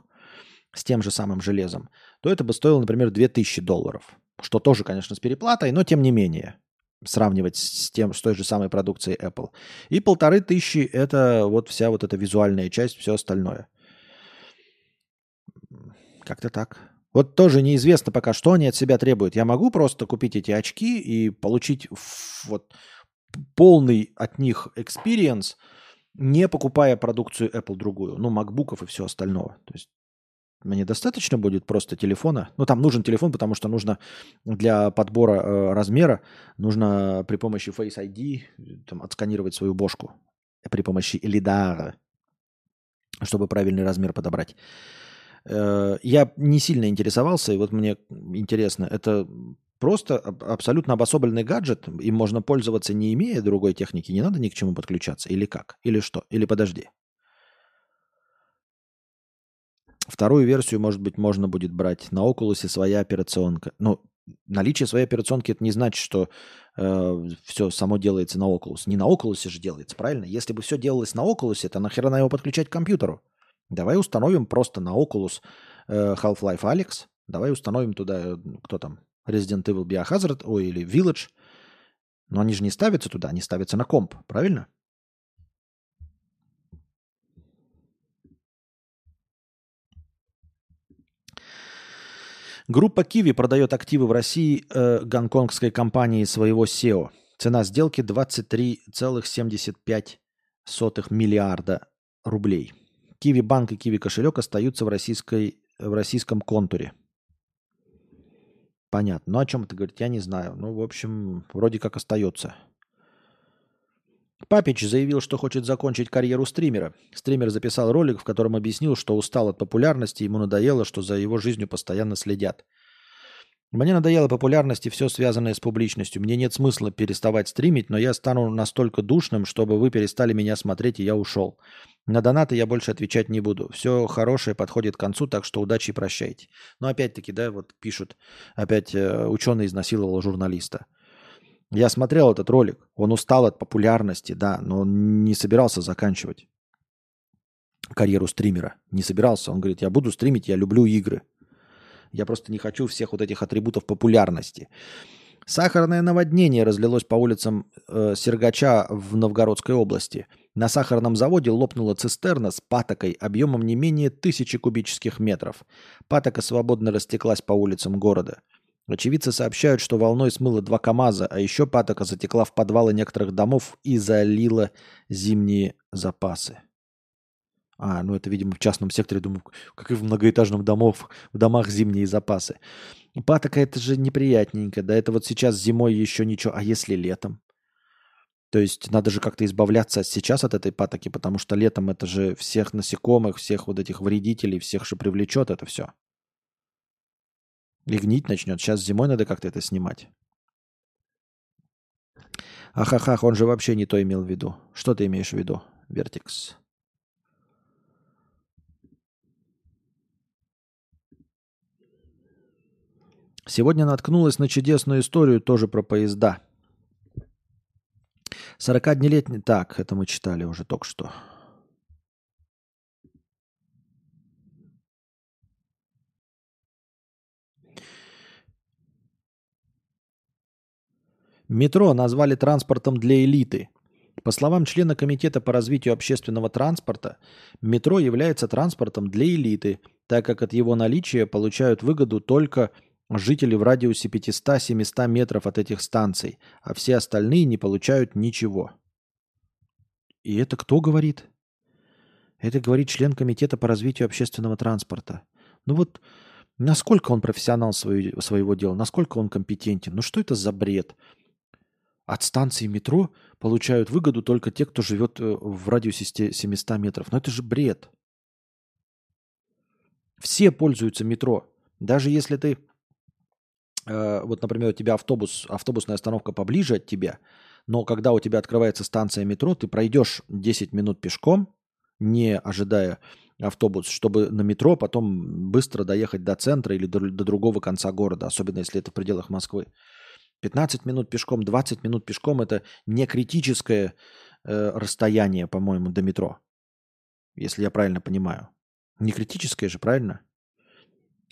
Speaker 1: с тем же самым железом, то это бы стоило, например, 2000 долларов. Что тоже, конечно, с переплатой, но тем не менее сравнивать с тем, с той же самой продукцией Apple. И полторы тысячи – это вот вся вот эта визуальная часть, все остальное. Как-то так. Вот тоже неизвестно пока, что они от себя требуют. Я могу просто купить эти очки и получить вот полный от них experience – не покупая продукцию Apple другую, ну, макбуков и все остального. То есть мне достаточно будет просто телефона. Ну, там нужен телефон, потому что нужно для подбора э, размера, нужно при помощи Face ID там, отсканировать свою бошку при помощи LiDAR, чтобы правильный размер подобрать. Э, я не сильно интересовался, и вот мне интересно, это Просто абсолютно обособленный гаджет, им можно пользоваться не имея другой техники, не надо ни к чему подключаться. Или как? Или что? Или подожди. Вторую версию, может быть, можно будет брать на Oculus своя операционка. Но наличие своей операционки это не значит, что э, все само делается на Oculus. Не на Oculus же делается, правильно? Если бы все делалось на Oculus, то нахера на его подключать к компьютеру? Давай установим просто на Oculus э, Half-Life Alex. Давай установим туда, э, кто там, Resident Evil Biohazard, ой, или Village. Но они же не ставятся туда, они ставятся на комп, правильно? Группа Kiwi продает активы в России э, гонконгской компании своего SEO. Цена сделки 23,75 миллиарда рублей. Kiwi банк и Kiwi кошелек остаются в, российской, в российском контуре. Понятно. Ну, о чем это говорит, я не знаю. Ну, в общем, вроде как остается. Папич заявил, что хочет закончить карьеру стримера. Стример записал ролик, в котором объяснил, что устал от популярности, ему надоело, что за его жизнью постоянно следят. Мне надоело популярность и все связанное с публичностью. Мне нет смысла переставать стримить, но я стану настолько душным, чтобы вы перестали меня смотреть, и я ушел. На донаты я больше отвечать не буду. Все хорошее подходит к концу, так что удачи и прощайте. Но опять-таки, да, вот пишут, опять э, ученый изнасиловал журналиста. Я смотрел этот ролик. Он устал от популярности, да, но он не собирался заканчивать карьеру стримера. Не собирался. Он говорит, я буду стримить, я люблю игры. Я просто не хочу всех вот этих атрибутов популярности. Сахарное наводнение разлилось по улицам э, Сергача в Новгородской области. На сахарном заводе лопнула цистерна с патокой объемом не менее тысячи кубических метров. Патока свободно растеклась по улицам города. Очевидцы сообщают, что волной смыло два КАМАЗа, а еще патока затекла в подвалы некоторых домов и залила зимние запасы. А, ну это, видимо, в частном секторе, думаю, как и в многоэтажном домов, в домах зимние запасы. Патока это же неприятненько. Да это вот сейчас зимой еще ничего. А если летом? То есть надо же как-то избавляться сейчас от этой патоки, потому что летом это же всех насекомых, всех вот этих вредителей, всех же привлечет это все. И гнить начнет. Сейчас зимой надо как-то это снимать. Ахахах, он же вообще не то имел в виду. Что ты имеешь в виду, Вертикс? Сегодня наткнулась на чудесную историю тоже про поезда. 40-днелетний... Так, это мы читали уже только что. Метро назвали транспортом для элиты. По словам члена Комитета по развитию общественного транспорта, метро является транспортом для элиты, так как от его наличия получают выгоду только жители в радиусе 500-700 метров от этих станций, а все остальные не получают ничего. И это кто говорит? Это говорит член Комитета по развитию общественного транспорта. Ну вот, насколько он профессионал свою, своего дела, насколько он компетентен? Ну что это за бред? От станции метро получают выгоду только те, кто живет э, в радиусе 700 метров. Но это же бред. Все пользуются метро. Даже если ты Э, вот, например, у тебя автобус, автобусная остановка поближе от тебя, но когда у тебя открывается станция метро, ты пройдешь 10 минут пешком, не ожидая автобус, чтобы на метро потом быстро доехать до центра или до, до другого конца города, особенно если это в пределах Москвы. 15 минут пешком, 20 минут пешком – это не критическое э, расстояние, по-моему, до метро, если я правильно понимаю. Не критическое же, правильно?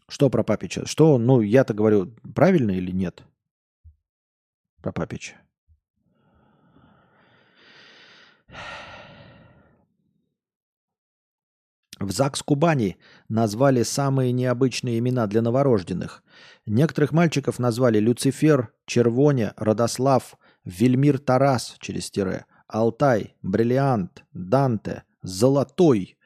Speaker 1: Что про Папича? Что, ну, я-то говорю, правильно или нет? Про Папича. В ЗАГС Кубани назвали самые необычные имена для новорожденных. Некоторых мальчиков назвали Люцифер, Червоня, Родослав, Вельмир Тарас через тире, Алтай, Бриллиант, Данте, Золотой,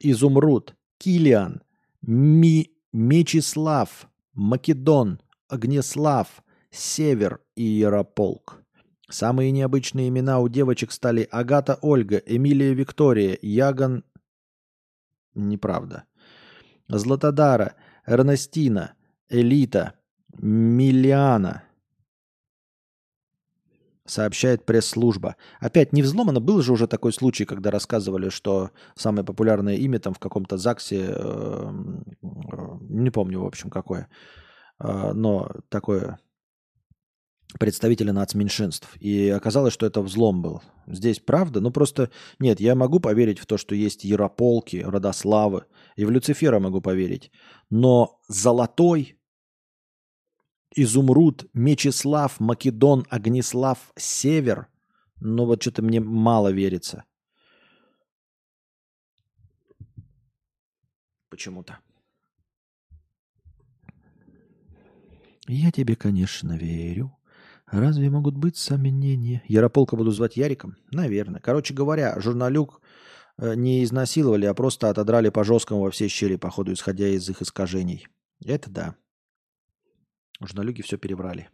Speaker 1: Изумруд, Килиан, Ми Мечислав, Македон, Огнеслав, Север и Ярополк. Самые необычные имена у девочек стали Агата Ольга, Эмилия Виктория, Яган... Неправда. Златодара, Эрнестина, Элита, Миллиана. Сообщает пресс-служба. Опять не взломано. Был же уже такой случай, когда рассказывали, что самое популярное имя там в каком-то ЗАГСе, э, не помню, в общем, какое, э, но такое представителя нацменьшинств. И оказалось, что это взлом был. Здесь правда? Ну просто нет, я могу поверить в то, что есть Ярополки, Родославы, и в Люцифера могу поверить. Но золотой Изумруд, Мечислав, Македон, Огнеслав, Север. Ну вот что-то мне мало верится. Почему-то. Я тебе, конечно, верю. Разве могут быть сомнения? Ярополка буду звать Яриком? Наверное. Короче говоря, журналюк э, не изнасиловали, а просто отодрали по жесткому во все щели, походу, исходя из их искажений. Это да. Журналюги все перебрали.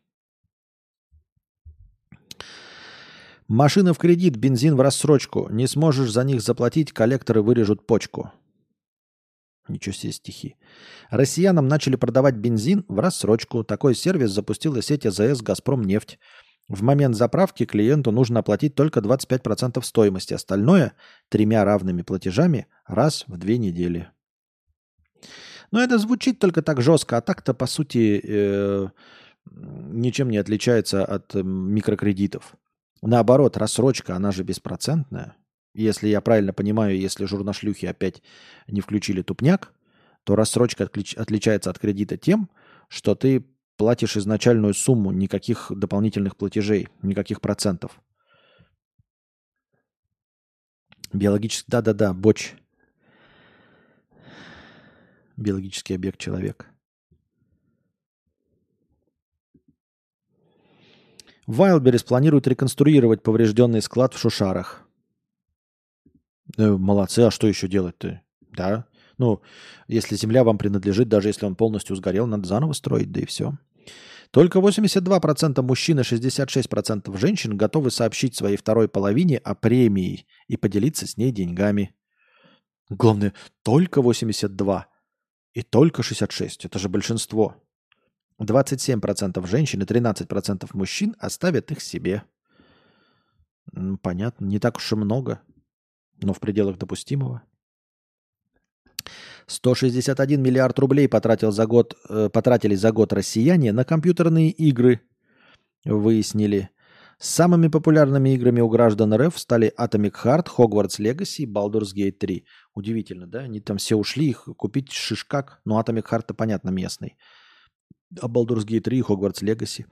Speaker 1: Машина в кредит, бензин в рассрочку. Не сможешь за них заплатить, коллекторы вырежут почку. Ничего себе стихи. Россиянам начали продавать бензин в рассрочку. Такой сервис запустила сеть АЗС «Газпром нефть». В момент заправки клиенту нужно оплатить только 25% стоимости. Остальное тремя равными платежами раз в две недели. Но это звучит только так жестко, а так-то, по сути, э, ничем не отличается от микрокредитов. Наоборот, рассрочка, она же беспроцентная. Если я правильно понимаю, если журнашлюхи опять не включили тупняк, то рассрочка отличается от кредита тем, что ты платишь изначальную сумму, никаких дополнительных платежей, никаких процентов. Биологический, да-да-да, боч. Биологический объект человек. Вайлдберрис планирует реконструировать поврежденный склад в Шушарах. Э, молодцы, а что еще делать-то? Да. Ну, если земля вам принадлежит, даже если он полностью сгорел, надо заново строить, да и все. Только 82% мужчин и 66% женщин готовы сообщить своей второй половине о премии и поделиться с ней деньгами. Главное, только 82 и только 66. Это же большинство. 27% женщин и 13% мужчин оставят их себе. Понятно, не так уж и много, но в пределах допустимого. 161 миллиард рублей потратил за год, э, потратили за год россияне на компьютерные игры, выяснили. Самыми популярными играми у граждан РФ стали Atomic Heart, Hogwarts Legacy и Baldur's Gate 3. Удивительно, да? Они там все ушли их купить шишкак. Ну, Atomic Heart-то, понятно, местный а Baldur's Gate 3 и Hogwarts Legacy.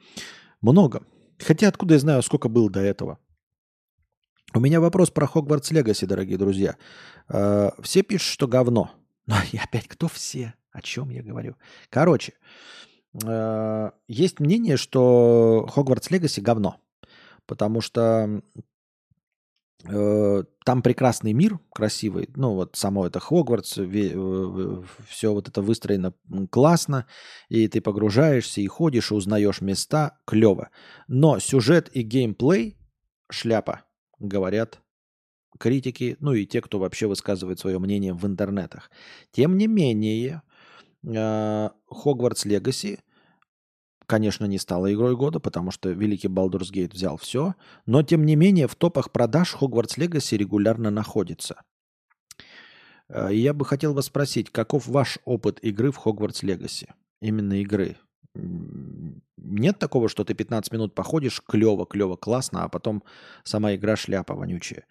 Speaker 1: Много. Хотя откуда я знаю, сколько было до этого? У меня вопрос про Hogwarts Legacy, дорогие друзья. Э, все пишут, что говно. Но и опять, кто все? О чем я говорю? Короче, э, есть мнение, что Hogwarts Legacy говно. Потому что там прекрасный мир, красивый. Ну, вот само это Хогвартс, все вот это выстроено классно, и ты погружаешься и ходишь, и узнаешь места, клево. Но сюжет и геймплей шляпа, говорят критики, ну и те, кто вообще высказывает свое мнение в интернетах. Тем не менее, Хогвартс Легаси – конечно, не стала игрой года, потому что великий Baldur's Gate взял все, но тем не менее в топах продаж Hogwarts Legacy регулярно находится. Э, я бы хотел вас спросить, каков ваш опыт игры в Hogwarts Legacy? Именно игры. Нет такого, что ты 15 минут походишь, клево, клево, классно, а потом сама игра шляпа вонючая.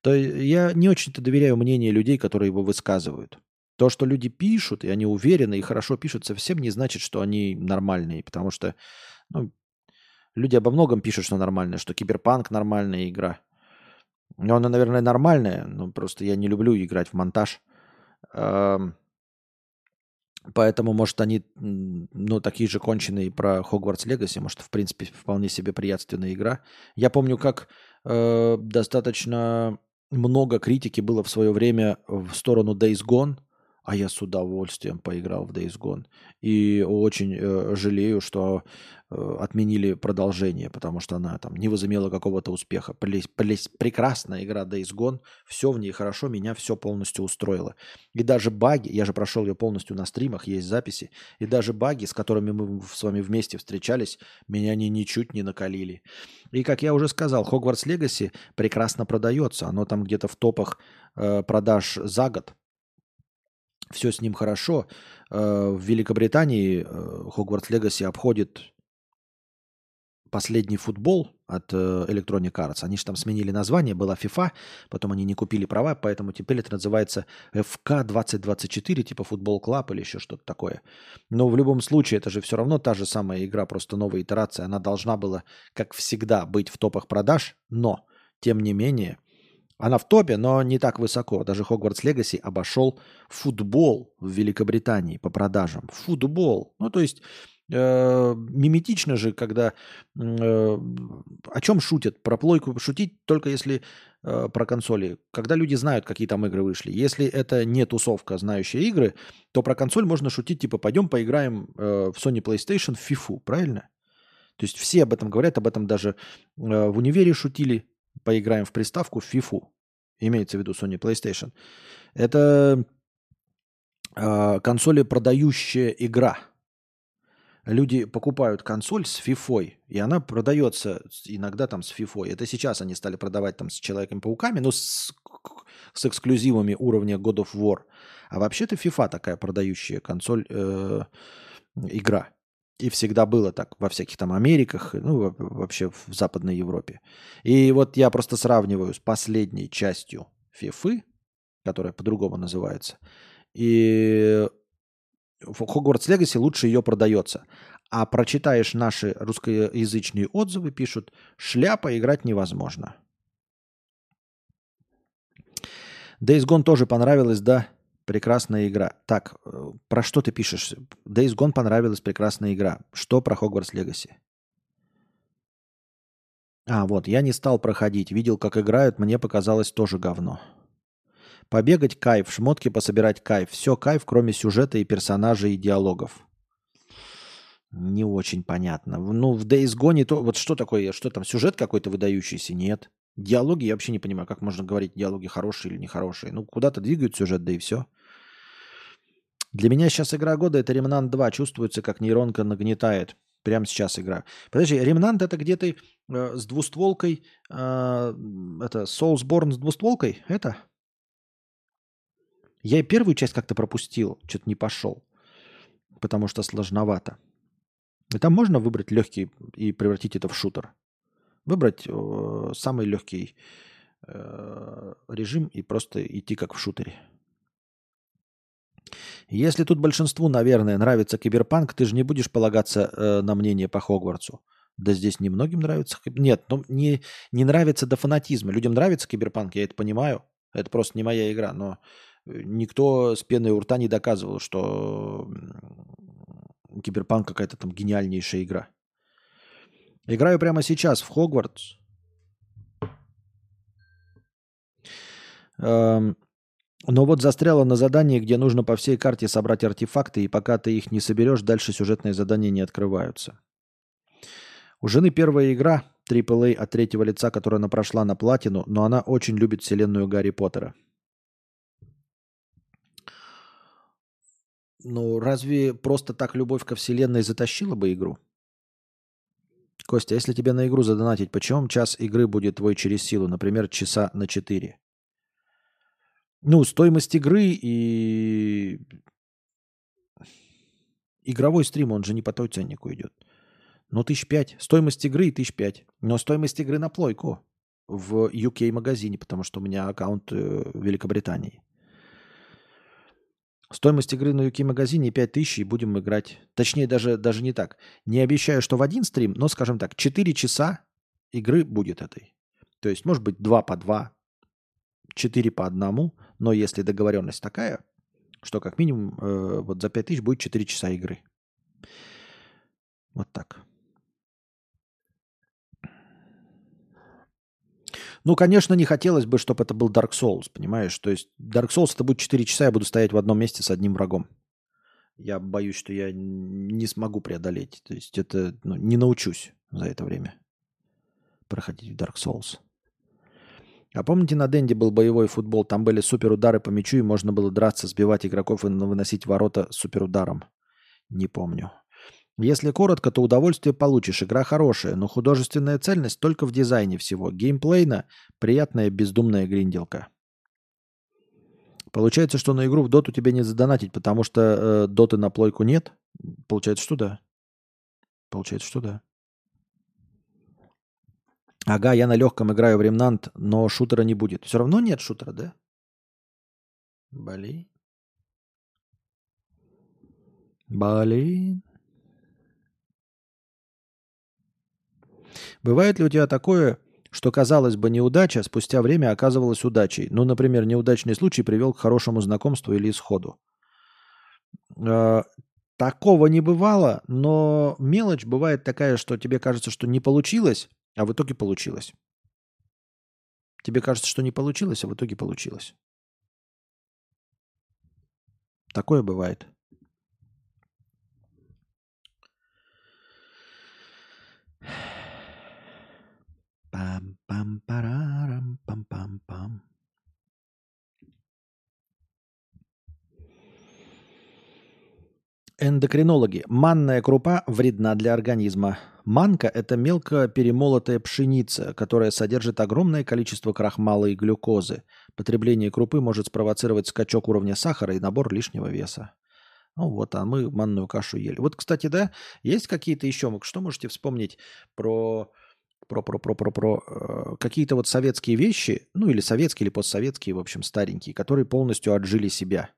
Speaker 1: То я не очень-то доверяю мнению людей, которые его высказывают. То, что люди пишут, и они уверены и хорошо пишут, совсем не значит, что они нормальные, потому что ну, люди обо многом пишут, что нормально, что киберпанк нормальная игра. Но она, наверное, нормальная, но просто я не люблю играть в монтаж. Поэтому, может, они, ну, такие же конченые про Hogwarts Legacy, может, в принципе, вполне себе приятственная игра. Я помню, как э, достаточно много критики было в свое время в сторону Days Gone, а я с удовольствием поиграл в Days Gone. И очень э, жалею, что э, отменили продолжение, потому что она там не возымела какого-то успеха. Плесь, плесь, прекрасная игра Days Gone, все в ней хорошо, меня все полностью устроило. И даже баги, я же прошел ее полностью на стримах, есть записи, и даже баги, с которыми мы с вами вместе встречались, меня они ничуть не накалили. И как я уже сказал, Hogwarts Legacy прекрасно продается, оно там где-то в топах э, продаж за год, все с ним хорошо. Э, в Великобритании Хогвартс э, Легаси обходит последний футбол от э, Electronic Arts. Они же там сменили название, была FIFA, потом они не купили права, поэтому теперь это называется FK 2024, типа футбол клаб или еще что-то такое. Но в любом случае это же все равно та же самая игра, просто новая итерация. Она должна была, как всегда, быть в топах продаж, но, тем не менее, она в топе, но не так высоко. Даже Хогвартс Легаси обошел футбол в Великобритании по продажам. Футбол. Ну, то есть э, миметично же, когда э, о чем шутят? Про плойку шутить только если э, про консоли. Когда люди знают, какие там игры вышли. Если это не тусовка, знающая игры, то про консоль можно шутить, типа, пойдем поиграем э, в Sony PlayStation в FIFA, правильно? То есть все об этом говорят, об этом даже э, в универе шутили, поиграем в приставку в FIFA. Имеется в виду Sony PlayStation. Это э, консоли продающая игра. Люди покупают консоль с FIFA, и она продается иногда там с FIFA. Это сейчас они стали продавать там с Человеком-пауками, но с, с эксклюзивами уровня God of War. А вообще-то FIFA такая продающая консоль, э, игра. И всегда было так во всяких там Америках, ну, во- вообще в Западной Европе. И вот я просто сравниваю с последней частью Фифы, которая по-другому называется, и Хогвартс Легаси лучше ее продается. А прочитаешь наши русскоязычные отзывы, пишут, шляпа играть невозможно. Days Gone тоже понравилась, да? Прекрасная игра. Так, э, про что ты пишешь? Days Gone понравилась прекрасная игра. Что про Хогвартс Легаси? А, вот, я не стал проходить. Видел, как играют, мне показалось тоже говно. Побегать кайф, шмотки пособирать кайф. Все кайф, кроме сюжета и персонажей и диалогов. Не очень понятно. Ну, в Days Gone то... Вот что такое? Что там, сюжет какой-то выдающийся? Нет. Диалоги я вообще не понимаю, как можно говорить, диалоги хорошие или нехорошие. Ну, куда-то двигают сюжет, да и все. Для меня сейчас игра года это Ремнант 2. Чувствуется, как нейронка нагнетает. Прямо сейчас игра. Подожди, Ремнант это где ты э, с двустволкой, э, это Soulsborne с двустволкой? Это? Я и первую часть как-то пропустил, что-то не пошел, потому что сложновато. И там можно выбрать легкий и превратить это в шутер. Выбрать э, самый легкий э, режим и просто идти как в шутере. Если тут большинству, наверное, нравится киберпанк, ты же не будешь полагаться э, на мнение по Хогвартсу. Да здесь немногим нравится. Нет, ну не, не нравится до фанатизма. Людям нравится киберпанк, я это понимаю. Это просто не моя игра. Но э, никто с пеной у рта не доказывал, что киберпанк какая-то там гениальнейшая игра. Играю прямо сейчас в Хогвартс. Эм, но вот застряла на задании, где нужно по всей карте собрать артефакты, и пока ты их не соберешь, дальше сюжетные задания не открываются. У жены первая игра AAA от третьего лица, которую она прошла на платину, но она очень любит вселенную Гарри Поттера. Ну, разве просто так любовь ко вселенной затащила бы игру? Костя, если тебе на игру задонатить, почем час игры будет твой через силу? Например, часа на 4. Ну, стоимость игры и игровой стрим, он же не по той ценнику идет. Ну, тысяч пять. Стоимость игры тысяч пять. Но стоимость игры на плойку в UK-магазине, потому что у меня аккаунт э, в Великобритании. Стоимость игры на UK-магазине 5000 и будем играть. Точнее, даже, даже не так. Не обещаю, что в один стрим, но, скажем так, 4 часа игры будет этой. То есть, может быть, 2 по 2, 4 по одному, но если договоренность такая, что как минимум э, вот за 5000 будет 4 часа игры. Вот так. Ну, конечно, не хотелось бы, чтобы это был Dark Souls, понимаешь? То есть Dark Souls это будет 4 часа, я буду стоять в одном месте с одним врагом. Я боюсь, что я не смогу преодолеть. То есть это ну, не научусь за это время проходить в Dark Souls. А помните, на Денде был боевой футбол, там были суперудары по мячу, и можно было драться, сбивать игроков и выносить ворота суперударом. Не помню. Если коротко, то удовольствие получишь. Игра хорошая, но художественная цельность только в дизайне всего. Геймплейно приятная бездумная гринделка. Получается, что на игру в доту тебе не задонатить, потому что э, доты на плойку нет? Получается, что да. Получается, что да. Ага, я на легком играю в Ремнант, но шутера не будет. Все равно нет шутера, да? Блин. Блин. Бывает ли у тебя такое, что, казалось бы, неудача спустя время оказывалась удачей? Ну, например, неудачный случай привел к хорошему знакомству или исходу. Э, Такого не бывало, но мелочь бывает такая, что тебе кажется, что не получилось, а в итоге получилось. Тебе кажется, что не получилось, а в итоге получилось. Такое бывает. Пам-пам-парарам, пам-пам-пам. Эндокринологи. Манная крупа вредна для организма. Манка – это мелко перемолотая пшеница, которая содержит огромное количество крахмала и глюкозы. Потребление крупы может спровоцировать скачок уровня сахара и набор лишнего веса. Ну вот, а мы манную кашу ели. Вот, кстати, да, есть какие-то еще, что можете вспомнить про про, про, про, про, про э, какие-то вот советские вещи, ну или советские, или постсоветские, в общем, старенькие, которые полностью отжили себя,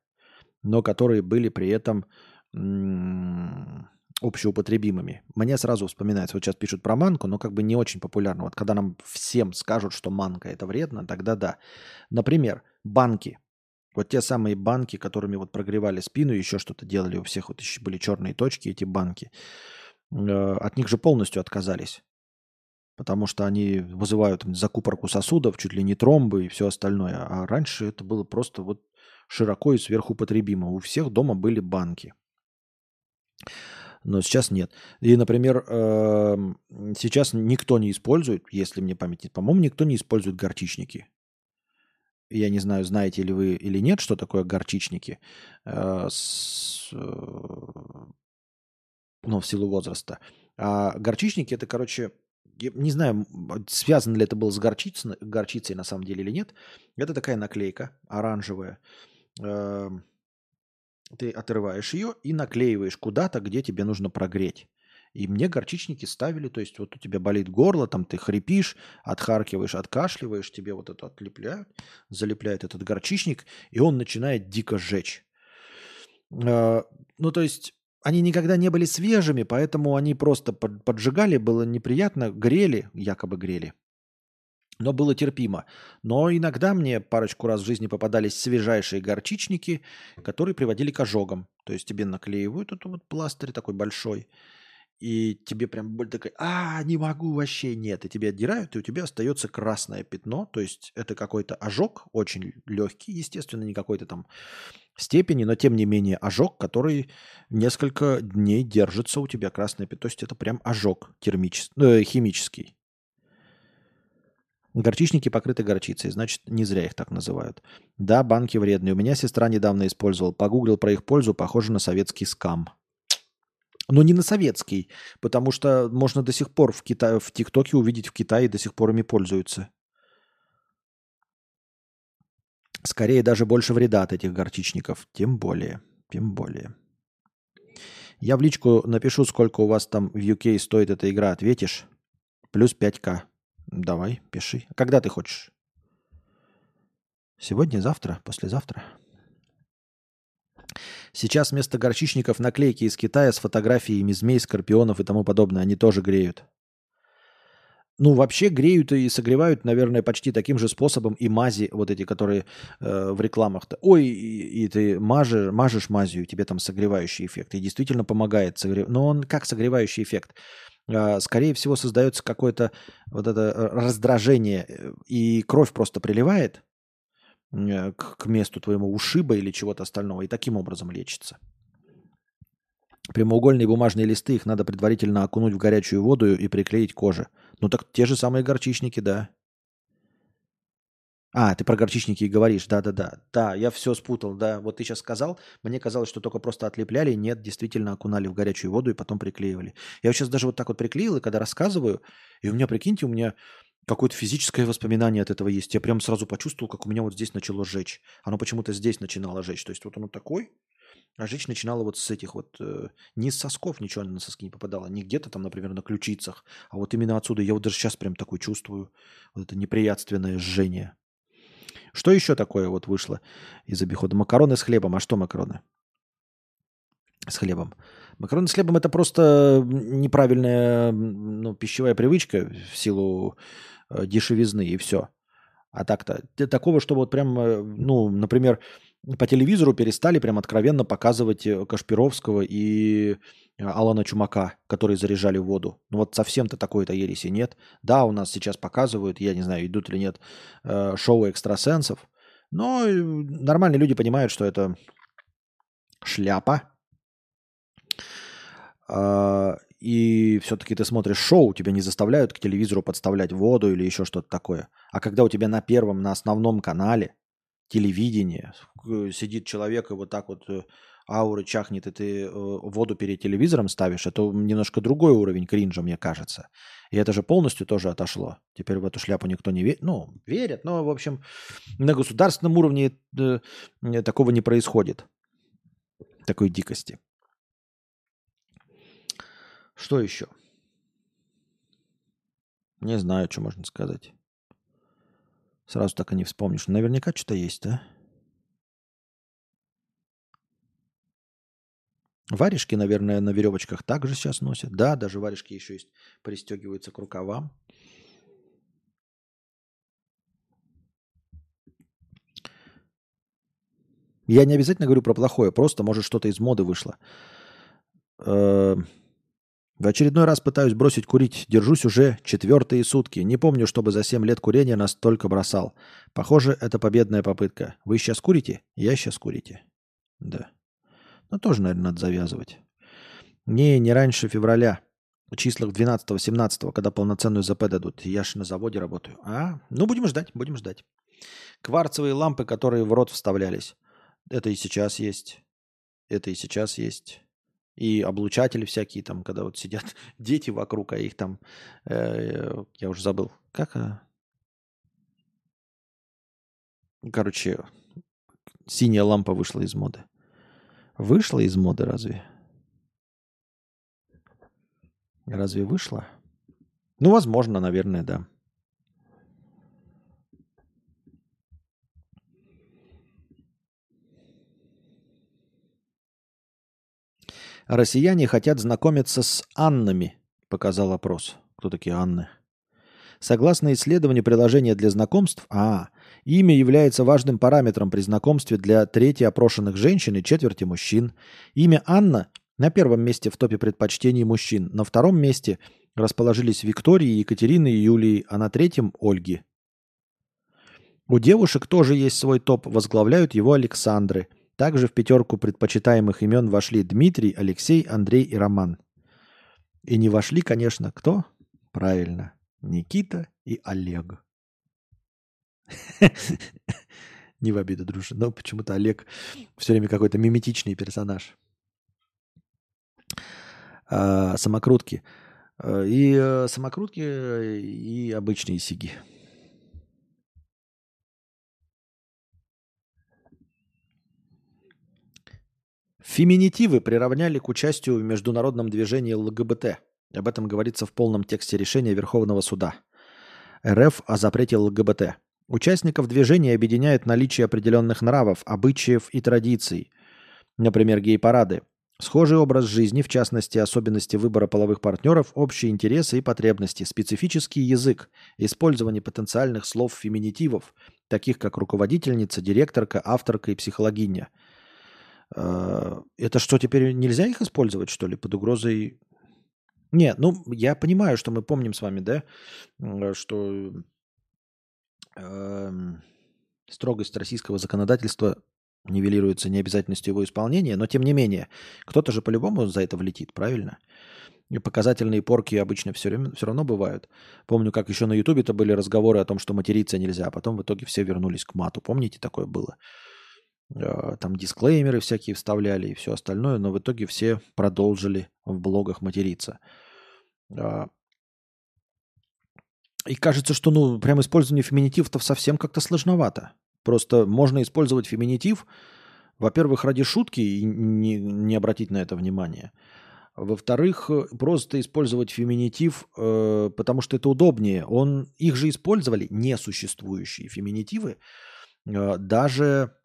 Speaker 1: но которые были при этом общеупотребимыми. Мне сразу вспоминается, вот сейчас пишут про манку, но как бы не очень популярно. Вот когда нам всем скажут, что манка это вредно, тогда да. Например, банки. Вот те самые банки, которыми вот прогревали спину, еще что-то делали, у всех вот еще были черные точки, эти банки. Э, от них же полностью отказались потому что они вызывают закупорку сосудов, чуть ли не тромбы и все остальное. А раньше это было просто вот широко и сверхупотребимо. У всех дома были банки. Но сейчас нет. И, например, эм, сейчас никто не использует, если мне память нет, по-моему, никто не использует горчичники. Я не знаю, знаете ли вы или нет, что такое горчичники. Э, э, ну, в силу возраста. А горчичники это, короче, не знаю, связано ли это было с горчицей, горчицей на самом деле или нет. Это такая наклейка оранжевая. Эм, ты отрываешь ее и наклеиваешь куда-то, где тебе нужно прогреть. И мне горчичники ставили, то есть вот у тебя болит горло, там ты хрипишь, отхаркиваешь, откашливаешь, тебе вот это отлепляют, залепляет этот горчичник, и он начинает дико жечь. Э, ну, то есть они никогда не были свежими, поэтому они просто поджигали, было неприятно, грели, якобы грели. Но было терпимо. Но иногда мне парочку раз в жизни попадались свежайшие горчичники, которые приводили к ожогам. То есть тебе наклеивают этот вот пластырь такой большой, и тебе прям боль такая, а, не могу вообще, нет. И тебе отдирают, и у тебя остается красное пятно. То есть это какой-то ожог, очень легкий, естественно, не какой-то там степени, но тем не менее ожог, который несколько дней держится у тебя красное пятно. То есть это прям ожог термический, э, химический. Горчичники покрыты горчицей, значит, не зря их так называют. Да, банки вредные. У меня сестра недавно использовала. Погуглил про их пользу, похоже на советский скам. Но не на советский, потому что можно до сих пор в Китае, в ТикТоке увидеть в Китае до сих пор ими пользуются. Скорее даже больше вреда от этих горчичников. Тем более. Тем более. Я в личку напишу, сколько у вас там в UK стоит эта игра. Ответишь? Плюс 5к. Давай, пиши. Когда ты хочешь? Сегодня, завтра, послезавтра. Сейчас вместо горчичников наклейки из Китая с фотографиями змей, скорпионов и тому подобное. Они тоже греют. Ну, вообще греют и согревают, наверное, почти таким же способом и мази, вот эти, которые э, в рекламах-то. Ой, и, и ты мажешь, мажешь мазью, тебе там согревающий эффект. И действительно помогает. Согрев... Но он как согревающий эффект? Э, скорее всего, создается какое-то вот это э, раздражение, э, и кровь просто приливает э, к, к месту твоему ушиба или чего-то остального, и таким образом лечится. Прямоугольные бумажные листы, их надо предварительно окунуть в горячую воду и приклеить к коже. Ну так те же самые горчичники, да. А, ты про горчичники и говоришь, да-да-да. Да, я все спутал, да. Вот ты сейчас сказал, мне казалось, что только просто отлепляли, нет, действительно окунали в горячую воду и потом приклеивали. Я сейчас даже вот так вот приклеил, и когда рассказываю, и у меня, прикиньте, у меня какое-то физическое воспоминание от этого есть. Я прям сразу почувствовал, как у меня вот здесь начало жечь. Оно почему-то здесь начинало жечь. То есть вот оно такой, а жечь начинала вот с этих вот, э, не с сосков ничего на соски не попадало, не где-то там, например, на ключицах, а вот именно отсюда. Я вот даже сейчас прям такое чувствую, вот это неприятственное жжение. Что еще такое вот вышло из обихода? Макароны с хлебом. А что макароны? С хлебом. Макароны с хлебом это просто неправильная ну, пищевая привычка в силу э, дешевизны и все. А так-то такого, что вот прям, э, ну, например, по телевизору перестали прям откровенно показывать э, Кашпировского и э, Алана Чумака, которые заряжали воду. Ну вот совсем-то такой-то ереси нет. Да, у нас сейчас показывают, я не знаю, идут или нет, э, шоу экстрасенсов, но нормальные люди понимают, что это шляпа. А, и все-таки ты смотришь шоу, тебя не заставляют к телевизору подставлять воду или еще что-то такое. А когда у тебя на первом, на основном канале телевидение, сидит человек и вот так вот э, ауры чахнет, и ты э, воду перед телевизором ставишь, это немножко другой уровень кринжа, мне кажется. И это же полностью тоже отошло. Теперь в эту шляпу никто не верит. Ну, верят, но, в общем, на государственном уровне э, такого не происходит. такой дикости. Что еще? Не знаю, что можно сказать. Сразу так и не вспомнишь. Наверняка что-то есть, да? Варежки, наверное, на веревочках также сейчас носят. Да, даже варежки еще есть, пристегиваются к рукавам. Я не обязательно говорю про плохое, просто может что-то из моды вышло. Э, в очередной раз пытаюсь бросить курить. Держусь уже четвертые сутки. Не помню, чтобы за 7 лет курения настолько бросал. Похоже, это победная попытка. Вы сейчас курите? Я сейчас курите. Да. Ну, тоже, наверное, надо завязывать. Не, не раньше февраля. В числах 12-17, когда полноценную ЗП дадут. Я ж на заводе работаю. А? Ну, будем ждать, будем ждать. Кварцевые лампы, которые в рот вставлялись. Это и сейчас есть. Это и сейчас есть. И облучатели всякие там, когда вот сидят дети вокруг, а их там, э, я уже забыл, как? А? Короче, синяя лампа вышла из моды. Вышла из моды разве? Разве вышла? Ну, возможно, наверное, да. Россияне хотят знакомиться с Аннами, показал опрос. Кто такие Анны? Согласно исследованию приложения для знакомств, а, имя является важным параметром при знакомстве для трети опрошенных женщин и четверти мужчин. Имя Анна на первом месте в топе предпочтений мужчин. На втором месте расположились Виктории, Екатерины и Юлии, а на третьем – Ольги. У девушек тоже есть свой топ, возглавляют его Александры – также в пятерку предпочитаемых имен вошли Дмитрий, Алексей, Андрей и Роман. И не вошли, конечно, кто? Правильно, Никита и Олег. Не в обиду, дружи, но почему-то Олег все время какой-то миметичный персонаж. А, самокрутки. А, и э, самокрутки, и обычные сиги. Феминитивы приравняли к участию в международном движении ЛГБТ. Об этом говорится в полном тексте решения Верховного суда. РФ о запрете ЛГБТ. Участников движения объединяет наличие определенных нравов, обычаев и традиций. Например, гей-парады. Схожий образ жизни, в частности, особенности выбора половых партнеров, общие интересы и потребности, специфический язык, использование потенциальных слов феминитивов, таких как руководительница, директорка, авторка и психологиня – это что, теперь нельзя их использовать, что ли, под угрозой? Нет, ну, я понимаю, что мы помним с вами, да, что э, строгость российского законодательства нивелируется необязательностью его исполнения, но тем не менее, кто-то же по-любому за это влетит, правильно? И показательные порки обычно все, время, все равно бывают. Помню, как еще на Ютубе-то были разговоры о том, что материться нельзя, а потом в итоге все вернулись к мату. Помните, такое было? А, там дисклеймеры всякие вставляли и все остальное, но в итоге все продолжили в блогах материться. А, и кажется, что ну прям использование феминитив-то совсем как-то сложновато. Просто можно использовать феминитив, во-первых, ради шутки и не, не обратить на это внимание. Во-вторых, просто использовать феминитив, э, потому что это удобнее. Он, их же использовали несуществующие феминитивы, э, даже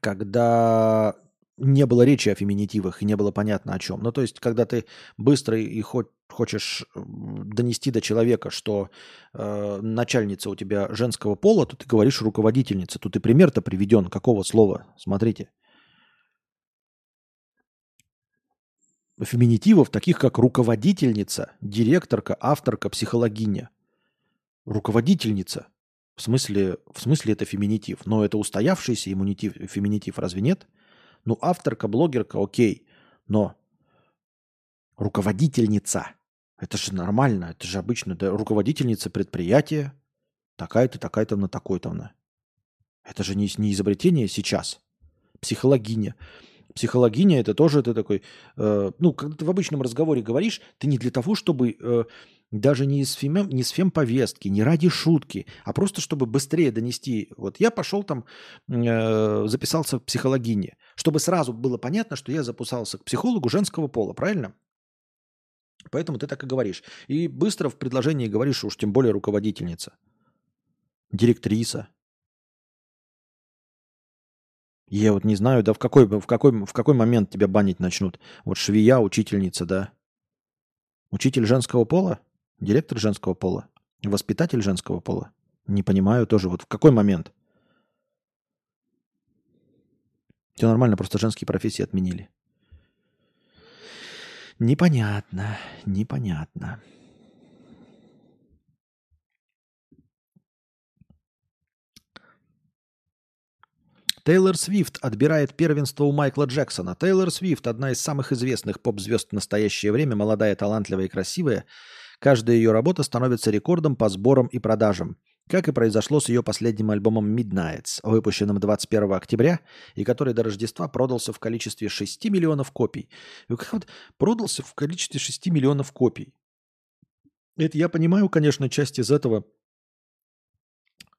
Speaker 1: когда не было речи о феминитивах и не было понятно о чем. Ну, то есть, когда ты быстро и хоть хочешь донести до человека, что э, начальница у тебя женского пола, то ты говоришь руководительница. Тут и пример-то приведен. Какого слова? Смотрите. Феминитивов, таких как руководительница, директорка, авторка, психологиня. Руководительница. В смысле, в смысле это феминитив. Но это устоявшийся иммунитив, феминитив, разве нет? Ну, авторка, блогерка, окей. Но руководительница. Это же нормально. Это же обычно да, руководительница предприятия. Такая-то, такая-то, на такой-то она. Это же не, не изобретение сейчас. Психологиня. Психологиня это тоже ты такой, э, ну, когда ты в обычном разговоре говоришь, ты не для того, чтобы э, даже не из, фем, не с фемповестки, не ради шутки, а просто чтобы быстрее донести. Вот я пошел там, э, записался в психологине, чтобы сразу было понятно, что я записался к психологу женского пола, правильно? Поэтому ты так и говоришь. И быстро в предложении говоришь, уж тем более руководительница, директриса. Я вот не знаю, да в какой, в какой, в какой момент тебя банить начнут. Вот швея, учительница, да. Учитель женского пола? Директор женского пола? Воспитатель женского пола? Не понимаю тоже. Вот в какой момент? Все нормально, просто женские профессии отменили. Непонятно, непонятно. Тейлор Свифт отбирает первенство у Майкла Джексона. Тейлор Свифт – одна из самых известных поп-звезд в настоящее время, молодая, талантливая и красивая. Каждая ее работа становится рекордом по сборам и продажам. Как и произошло с ее последним альбомом Midnights, выпущенным 21 октября, и который до Рождества продался в количестве 6 миллионов копий. Как вот продался в количестве 6 миллионов копий. Это я понимаю, конечно, часть из этого –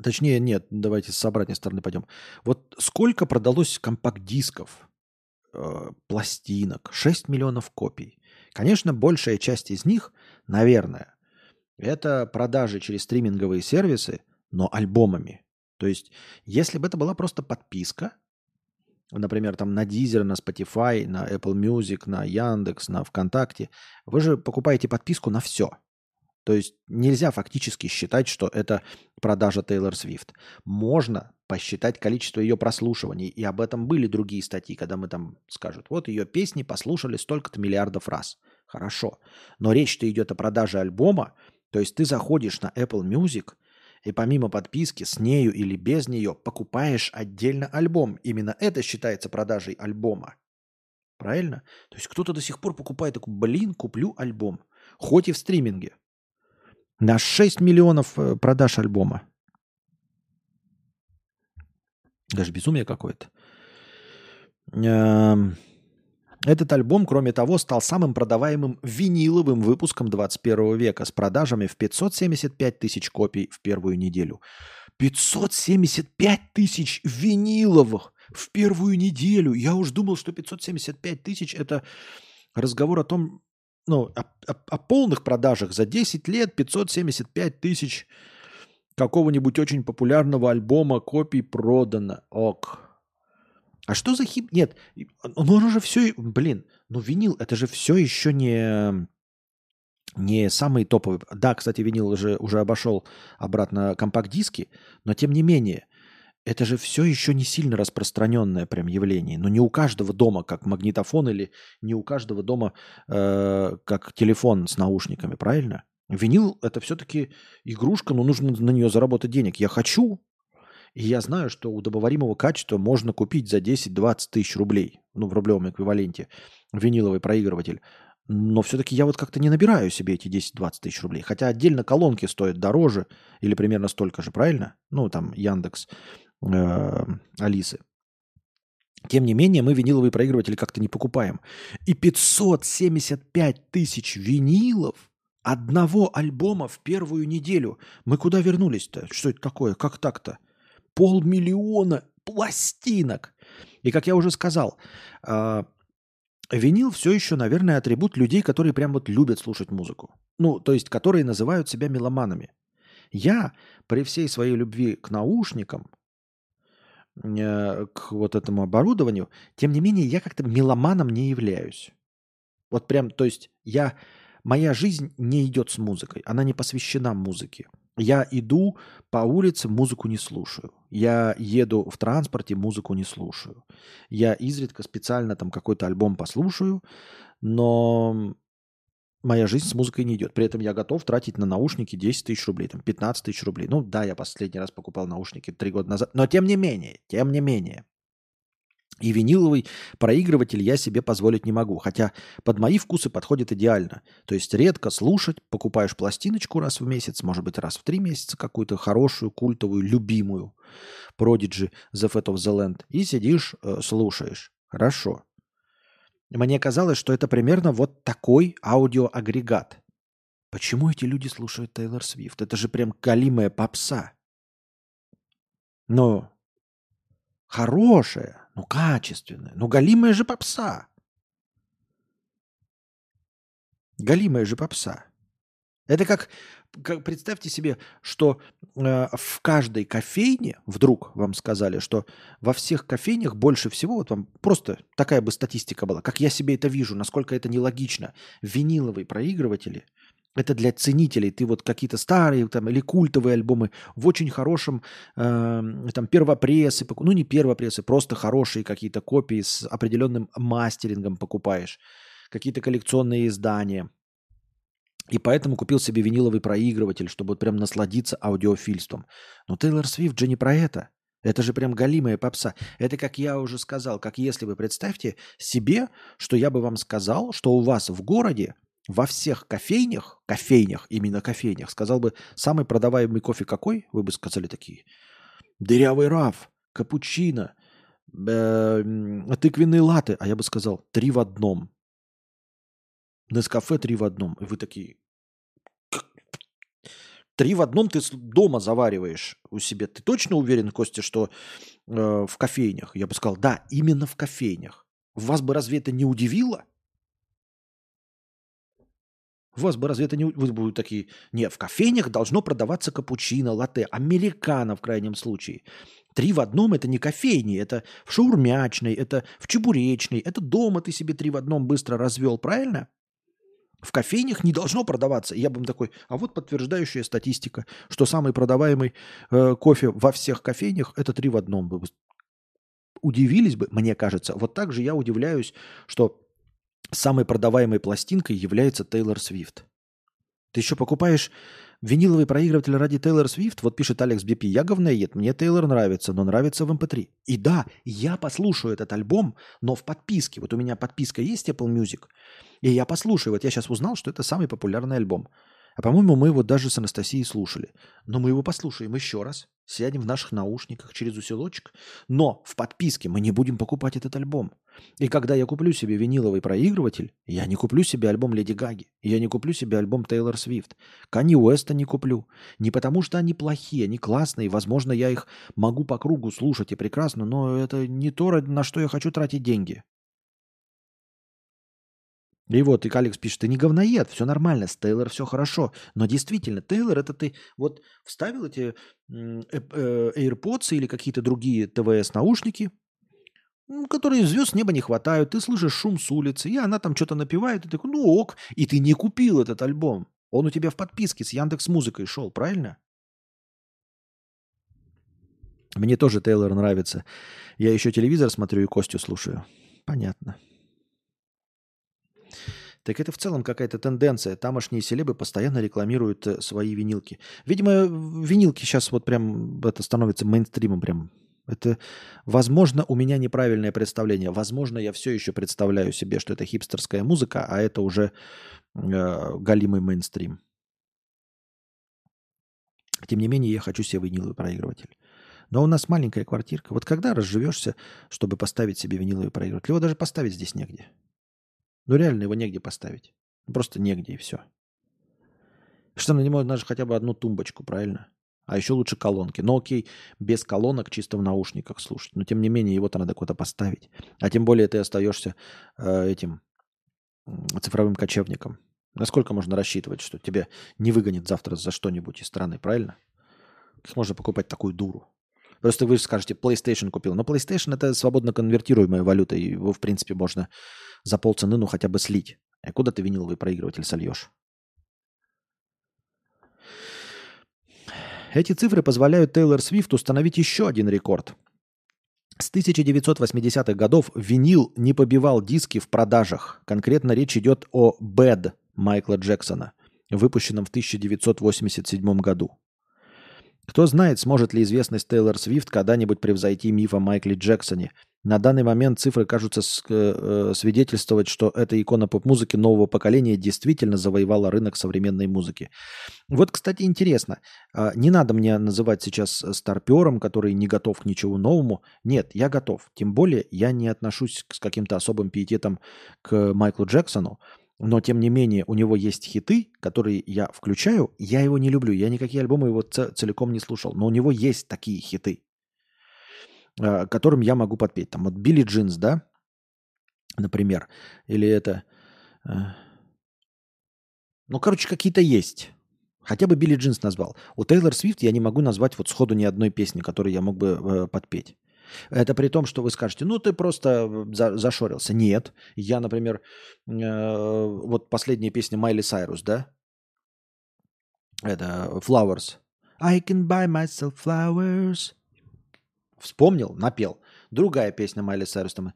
Speaker 1: Точнее, нет, давайте с обратной стороны пойдем. Вот сколько продалось компакт-дисков, э, пластинок? 6 миллионов копий. Конечно, большая часть из них, наверное, это продажи через стриминговые сервисы, но альбомами. То есть, если бы это была просто подписка, например, там на Deezer, на Spotify, на Apple Music, на Яндекс, на ВКонтакте, вы же покупаете подписку на все – то есть нельзя фактически считать, что это продажа Тейлор Свифт. Можно посчитать количество ее прослушиваний. И об этом были другие статьи, когда мы там скажут, вот ее песни послушали столько-то миллиардов раз. Хорошо. Но речь-то идет о продаже альбома. То есть ты заходишь на Apple Music и помимо подписки с нею или без нее покупаешь отдельно альбом. Именно это считается продажей альбома. Правильно? То есть кто-то до сих пор покупает такой, блин, куплю альбом. Хоть и в стриминге. На 6 миллионов э, продаж альбома. Даже безумие какое-то. Этот альбом, кроме того, стал самым продаваемым виниловым выпуском 21 века с продажами в 575 тысяч копий в первую неделю. 575 тысяч виниловых в первую неделю. Я уж думал, что 575 тысяч – это разговор о том, ну, о, о, о полных продажах за 10 лет 575 тысяч какого-нибудь очень популярного альбома копий продано. Ок. А что за хип? Нет, ну он уже все, блин, ну винил, это же все еще не, не самый топовый. Да, кстати, винил уже, уже обошел обратно компакт-диски, но тем не менее – это же все еще не сильно распространенное прям явление. Но не у каждого дома как магнитофон или не у каждого дома э, как телефон с наушниками, правильно? Винил это все-таки игрушка, но нужно на нее заработать денег. Я хочу, и я знаю, что у качества можно купить за 10-20 тысяч рублей, ну, в рублевом эквиваленте, виниловый проигрыватель. Но все-таки я вот как-то не набираю себе эти 10-20 тысяч рублей. Хотя отдельно колонки стоят дороже или примерно столько же, правильно? Ну, там Яндекс э, Алисы. Тем не менее, мы виниловые проигрыватели как-то не покупаем. И 575 тысяч винилов одного альбома в первую неделю. Мы куда вернулись-то? Что это такое? Как так-то? Полмиллиона пластинок. И как я уже сказал, э, винил все еще, наверное, атрибут людей, которые прям вот любят слушать музыку. Ну, то есть, которые называют себя меломанами. Я при всей своей любви к наушникам Э, к вот этому оборудованию. Тем не менее, я как-то меломаном не являюсь. Вот прям, то есть я, моя жизнь не идет с музыкой, она не посвящена музыке. Я иду по улице, музыку не слушаю. Я еду в транспорте, музыку не слушаю. Я изредка специально там какой-то альбом послушаю, но моя жизнь с музыкой не идет. При этом я готов тратить на наушники 10 тысяч рублей, там 15 тысяч рублей. Ну да, я последний раз покупал наушники 3 года назад, но тем не менее, тем не менее. И виниловый проигрыватель я себе позволить не могу, хотя под мои вкусы подходит идеально. То есть редко слушать, покупаешь пластиночку раз в месяц, может быть раз в три месяца какую-то хорошую, культовую, любимую Prodigy The Fat of the Land и сидишь, э, слушаешь. Хорошо. Мне казалось, что это примерно вот такой аудиоагрегат. Почему эти люди слушают Тейлор Свифт? Это же прям калимая попса. Но хорошая, ну качественная, ну галимая же попса. Галимая же попса. Это как, как представьте себе, что э, в каждой кофейне, вдруг вам сказали, что во всех кофейнях больше всего, вот вам просто такая бы статистика была, как я себе это вижу, насколько это нелогично, виниловые проигрыватели – это для ценителей. Ты вот какие-то старые там, или культовые альбомы в очень хорошем, э, там, первопрессы, ну не первопрессы, просто хорошие какие-то копии с определенным мастерингом покупаешь. Какие-то коллекционные издания. И поэтому купил себе виниловый проигрыватель, чтобы вот прям насладиться аудиофильством. Но Тейлор Свифт же не про это. Это же прям галимая попса. Это, как я уже сказал, как если вы представьте себе, что я бы вам сказал, что у вас в городе во всех кофейнях, кофейнях, именно кофейнях, сказал бы, самый продаваемый кофе какой? Вы бы сказали такие. Дырявый раф, капучино, тыквенные латы. А я бы сказал, три в одном. Нескафе три в одном. И вы такие, Три в одном ты дома завариваешь у себя. Ты точно уверен, Костя, что э, в кофейнях? Я бы сказал, да, именно в кофейнях. Вас бы разве это не удивило? Вас бы разве это не... Вы будете такие... Нет, в кофейнях должно продаваться капучино, латте, американо в крайнем случае. Три в одном – это не кофейни, это в шаурмячной, это в чебуречной, это дома ты себе три в одном быстро развел, правильно? В кофейнях не должно продаваться. я бы такой, а вот подтверждающая статистика, что самый продаваемый э, кофе во всех кофейнях – это три в одном. Удивились бы, мне кажется. Вот так же я удивляюсь, что самой продаваемой пластинкой является Тейлор Свифт. Ты еще покупаешь виниловый проигрыватель ради Тейлор Свифт? Вот пишет Алекс Бипи, я говноед, мне Тейлор нравится, но нравится в MP3. Эм И да, я послушаю этот альбом, но в подписке. Вот у меня подписка есть Apple Music, и я послушаю. Вот я сейчас узнал, что это самый популярный альбом. А по-моему, мы его даже с Анастасией слушали. Но мы его послушаем еще раз. Сядем в наших наушниках через усилочек. Но в подписке мы не будем покупать этот альбом. И когда я куплю себе виниловый проигрыватель, я не куплю себе альбом Леди Гаги. Я не куплю себе альбом Тейлор Свифт. Канни Уэста не куплю. Не потому что они плохие, они классные. Возможно, я их могу по кругу слушать и прекрасно, но это не то, на что я хочу тратить деньги. И вот, и Алекс пишет, ты не говноед, все нормально, с Тейлор все хорошо. Но действительно, Тейлор, это ты вот вставил эти э, AirPods или какие-то другие ТВС-наушники, которые звезд неба не хватают, ты слышишь шум с улицы, и она там что-то напевает, и ты такой, ну ок, и ты не купил этот альбом. Он у тебя в подписке с Яндекс Музыкой шел, правильно? Мне тоже Тейлор нравится. Я еще телевизор смотрю и Костю слушаю. Понятно. Так это в целом какая-то тенденция. Тамошние селебы постоянно рекламируют э, свои винилки. Видимо, винилки сейчас вот прям это становится мейнстримом прям. Это, возможно, у меня неправильное представление. Возможно, я все еще представляю себе, что это хипстерская музыка, а это уже э, галимый мейнстрим. Тем не менее, я хочу себе виниловый проигрыватель. Но у нас маленькая квартирка. Вот когда разживешься, чтобы поставить себе виниловый проигрыватель? Его даже поставить здесь негде. Ну реально его негде поставить. Просто негде и все. Что на него даже хотя бы одну тумбочку, правильно? А еще лучше колонки. Но окей, без колонок, чисто в наушниках слушать. Но тем не менее, его-то надо куда-то поставить. А тем более ты остаешься э, этим цифровым кочевником. Насколько можно рассчитывать, что тебя не выгонит завтра за что-нибудь из страны, правильно? Как можно покупать такую дуру? Просто вы скажете, PlayStation купил. Но PlayStation это свободно конвертируемая валюта, и его, в принципе, можно за полцены, ну, хотя бы слить. А куда ты виниловый проигрыватель сольешь? Эти цифры позволяют Тейлор Свифт установить еще один рекорд. С 1980-х годов винил не побивал диски в продажах. Конкретно речь идет о «Bad» Майкла Джексона, выпущенном в 1987 году. Кто знает, сможет ли известность Тейлор Свифт когда-нибудь превзойти миф о Майкле Джексоне. На данный момент цифры кажутся э, свидетельствовать, что эта икона поп-музыки нового поколения действительно завоевала рынок современной музыки. Вот, кстати, интересно. А, не надо мне называть сейчас старпером, который не готов к ничего новому. Нет, я готов. Тем более я не отношусь с каким-то особым пиететом к Майклу Джексону. Но тем не менее у него есть хиты, которые я включаю. Я его не люблю, я никакие альбомы его целиком не слушал, но у него есть такие хиты, э, которым я могу подпеть. Там вот Билли Джинс, да, например, или это... э, ну, короче, какие-то есть. Хотя бы Билли Джинс назвал. У Тейлор Свифт я не могу назвать вот сходу ни одной песни, которую я мог бы э, подпеть. Это при том, что вы скажете, ну ты просто э, за- зашорился. Нет. Я, например, э, вот последняя песня Майли Сайрус, да? Это Flowers. I can buy myself flowers. Вспомнил, напел. Другая песня Майли Сайрус там.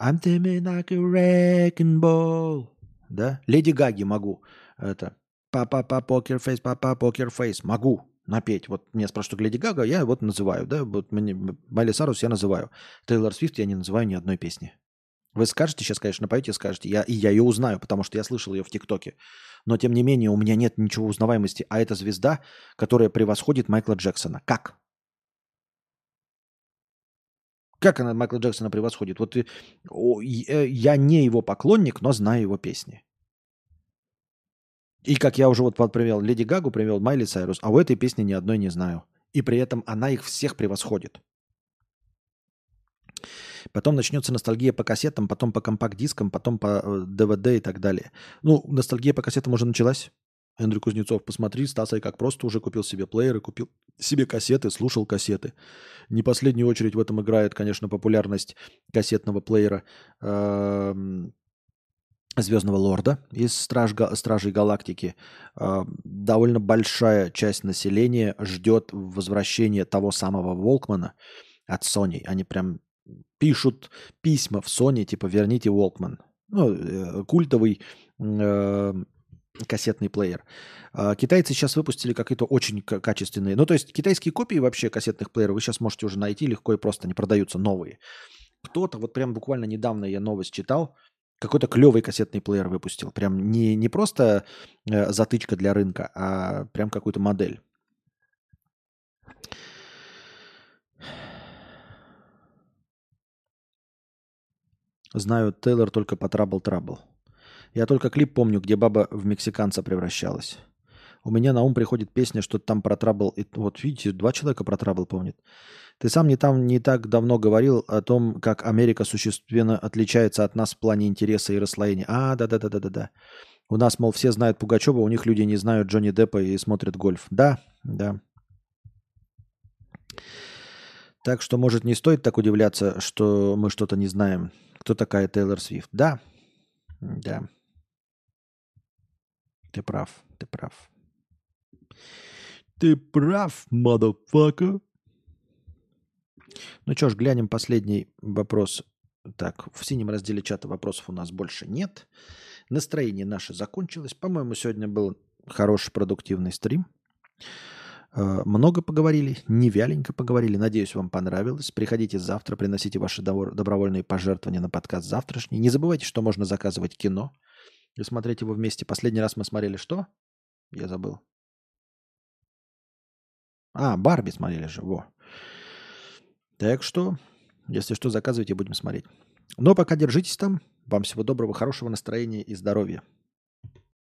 Speaker 1: I came in like a wrecking ball. Да? Леди Гаги могу. Это Pa-pa-poker face, pa-pa-poker face. Могу напеть. Вот меня спрашивают, Леди Гага, я вот называю, да, вот мне, Майли Сарус я называю. Тейлор Свифт я не называю ни одной песни. Вы скажете сейчас, конечно, поете, скажете, я, и я ее узнаю, потому что я слышал ее в ТикТоке. Но, тем не менее, у меня нет ничего узнаваемости, а это звезда, которая превосходит Майкла Джексона. Как? Как она Майкла Джексона превосходит? Вот и, э, я не его поклонник, но знаю его песни. И как я уже вот привел Леди Гагу, привел Майли Сайрус, а у этой песни ни одной не знаю. И при этом она их всех превосходит. Потом начнется ностальгия по кассетам, потом по компакт-дискам, потом по э, DVD и так далее. Ну, ностальгия по кассетам уже началась. Андрей Кузнецов, посмотри, Стасай как просто уже купил себе плееры, купил себе кассеты, слушал кассеты. Не последнюю очередь в этом играет, конечно, популярность кассетного плеера эм, Звездного Лорда из Страж, Стражей Галактики. Э, довольно большая часть населения ждет возвращения того самого Волкмана от Sony. Они прям пишут письма в Sony, типа «верните Волкман». Ну, э, культовый э, кассетный плеер. А Китайцы сейчас выпустили какие-то очень качественные. Ну, то есть китайские копии вообще кассетных плееров вы сейчас можете уже найти легко и просто, они продаются новые. Кто-то, вот прям буквально недавно я новость читал, какой-то клевый кассетный плеер выпустил. Прям не, не просто э, затычка для рынка, а прям какую-то модель. Знаю Тейлор только по Trouble Trouble. Я только клип помню, где баба в мексиканца превращалась. У меня на ум приходит песня, что там про трабл. И вот видите, два человека про трабл помнят. Ты сам не там не так давно говорил о том, как Америка существенно отличается от нас в плане интереса и расслоения. А, да-да-да-да-да-да. У нас, мол, все знают Пугачева, у них люди не знают Джонни Деппа и смотрят гольф. Да, да. Так что, может, не стоит так удивляться, что мы что-то не знаем. Кто такая Тейлор Свифт? Да, да. Ты прав, ты прав. Ты прав, motherfucker. Ну что ж, глянем последний вопрос. Так, в синем разделе чата вопросов у нас больше нет. Настроение наше закончилось. По-моему, сегодня был хороший, продуктивный стрим. Э, Много поговорили, не вяленько поговорили. Надеюсь, вам понравилось. Приходите завтра, приносите ваши добро- добровольные пожертвования на подкаст завтрашний. Не забывайте, что можно заказывать кино и смотреть его вместе. Последний раз мы смотрели что? Я забыл. А, Барби смотрели же, во. Так что, если что, заказывайте, будем смотреть. Но пока держитесь там. Вам всего доброго, хорошего настроения и здоровья.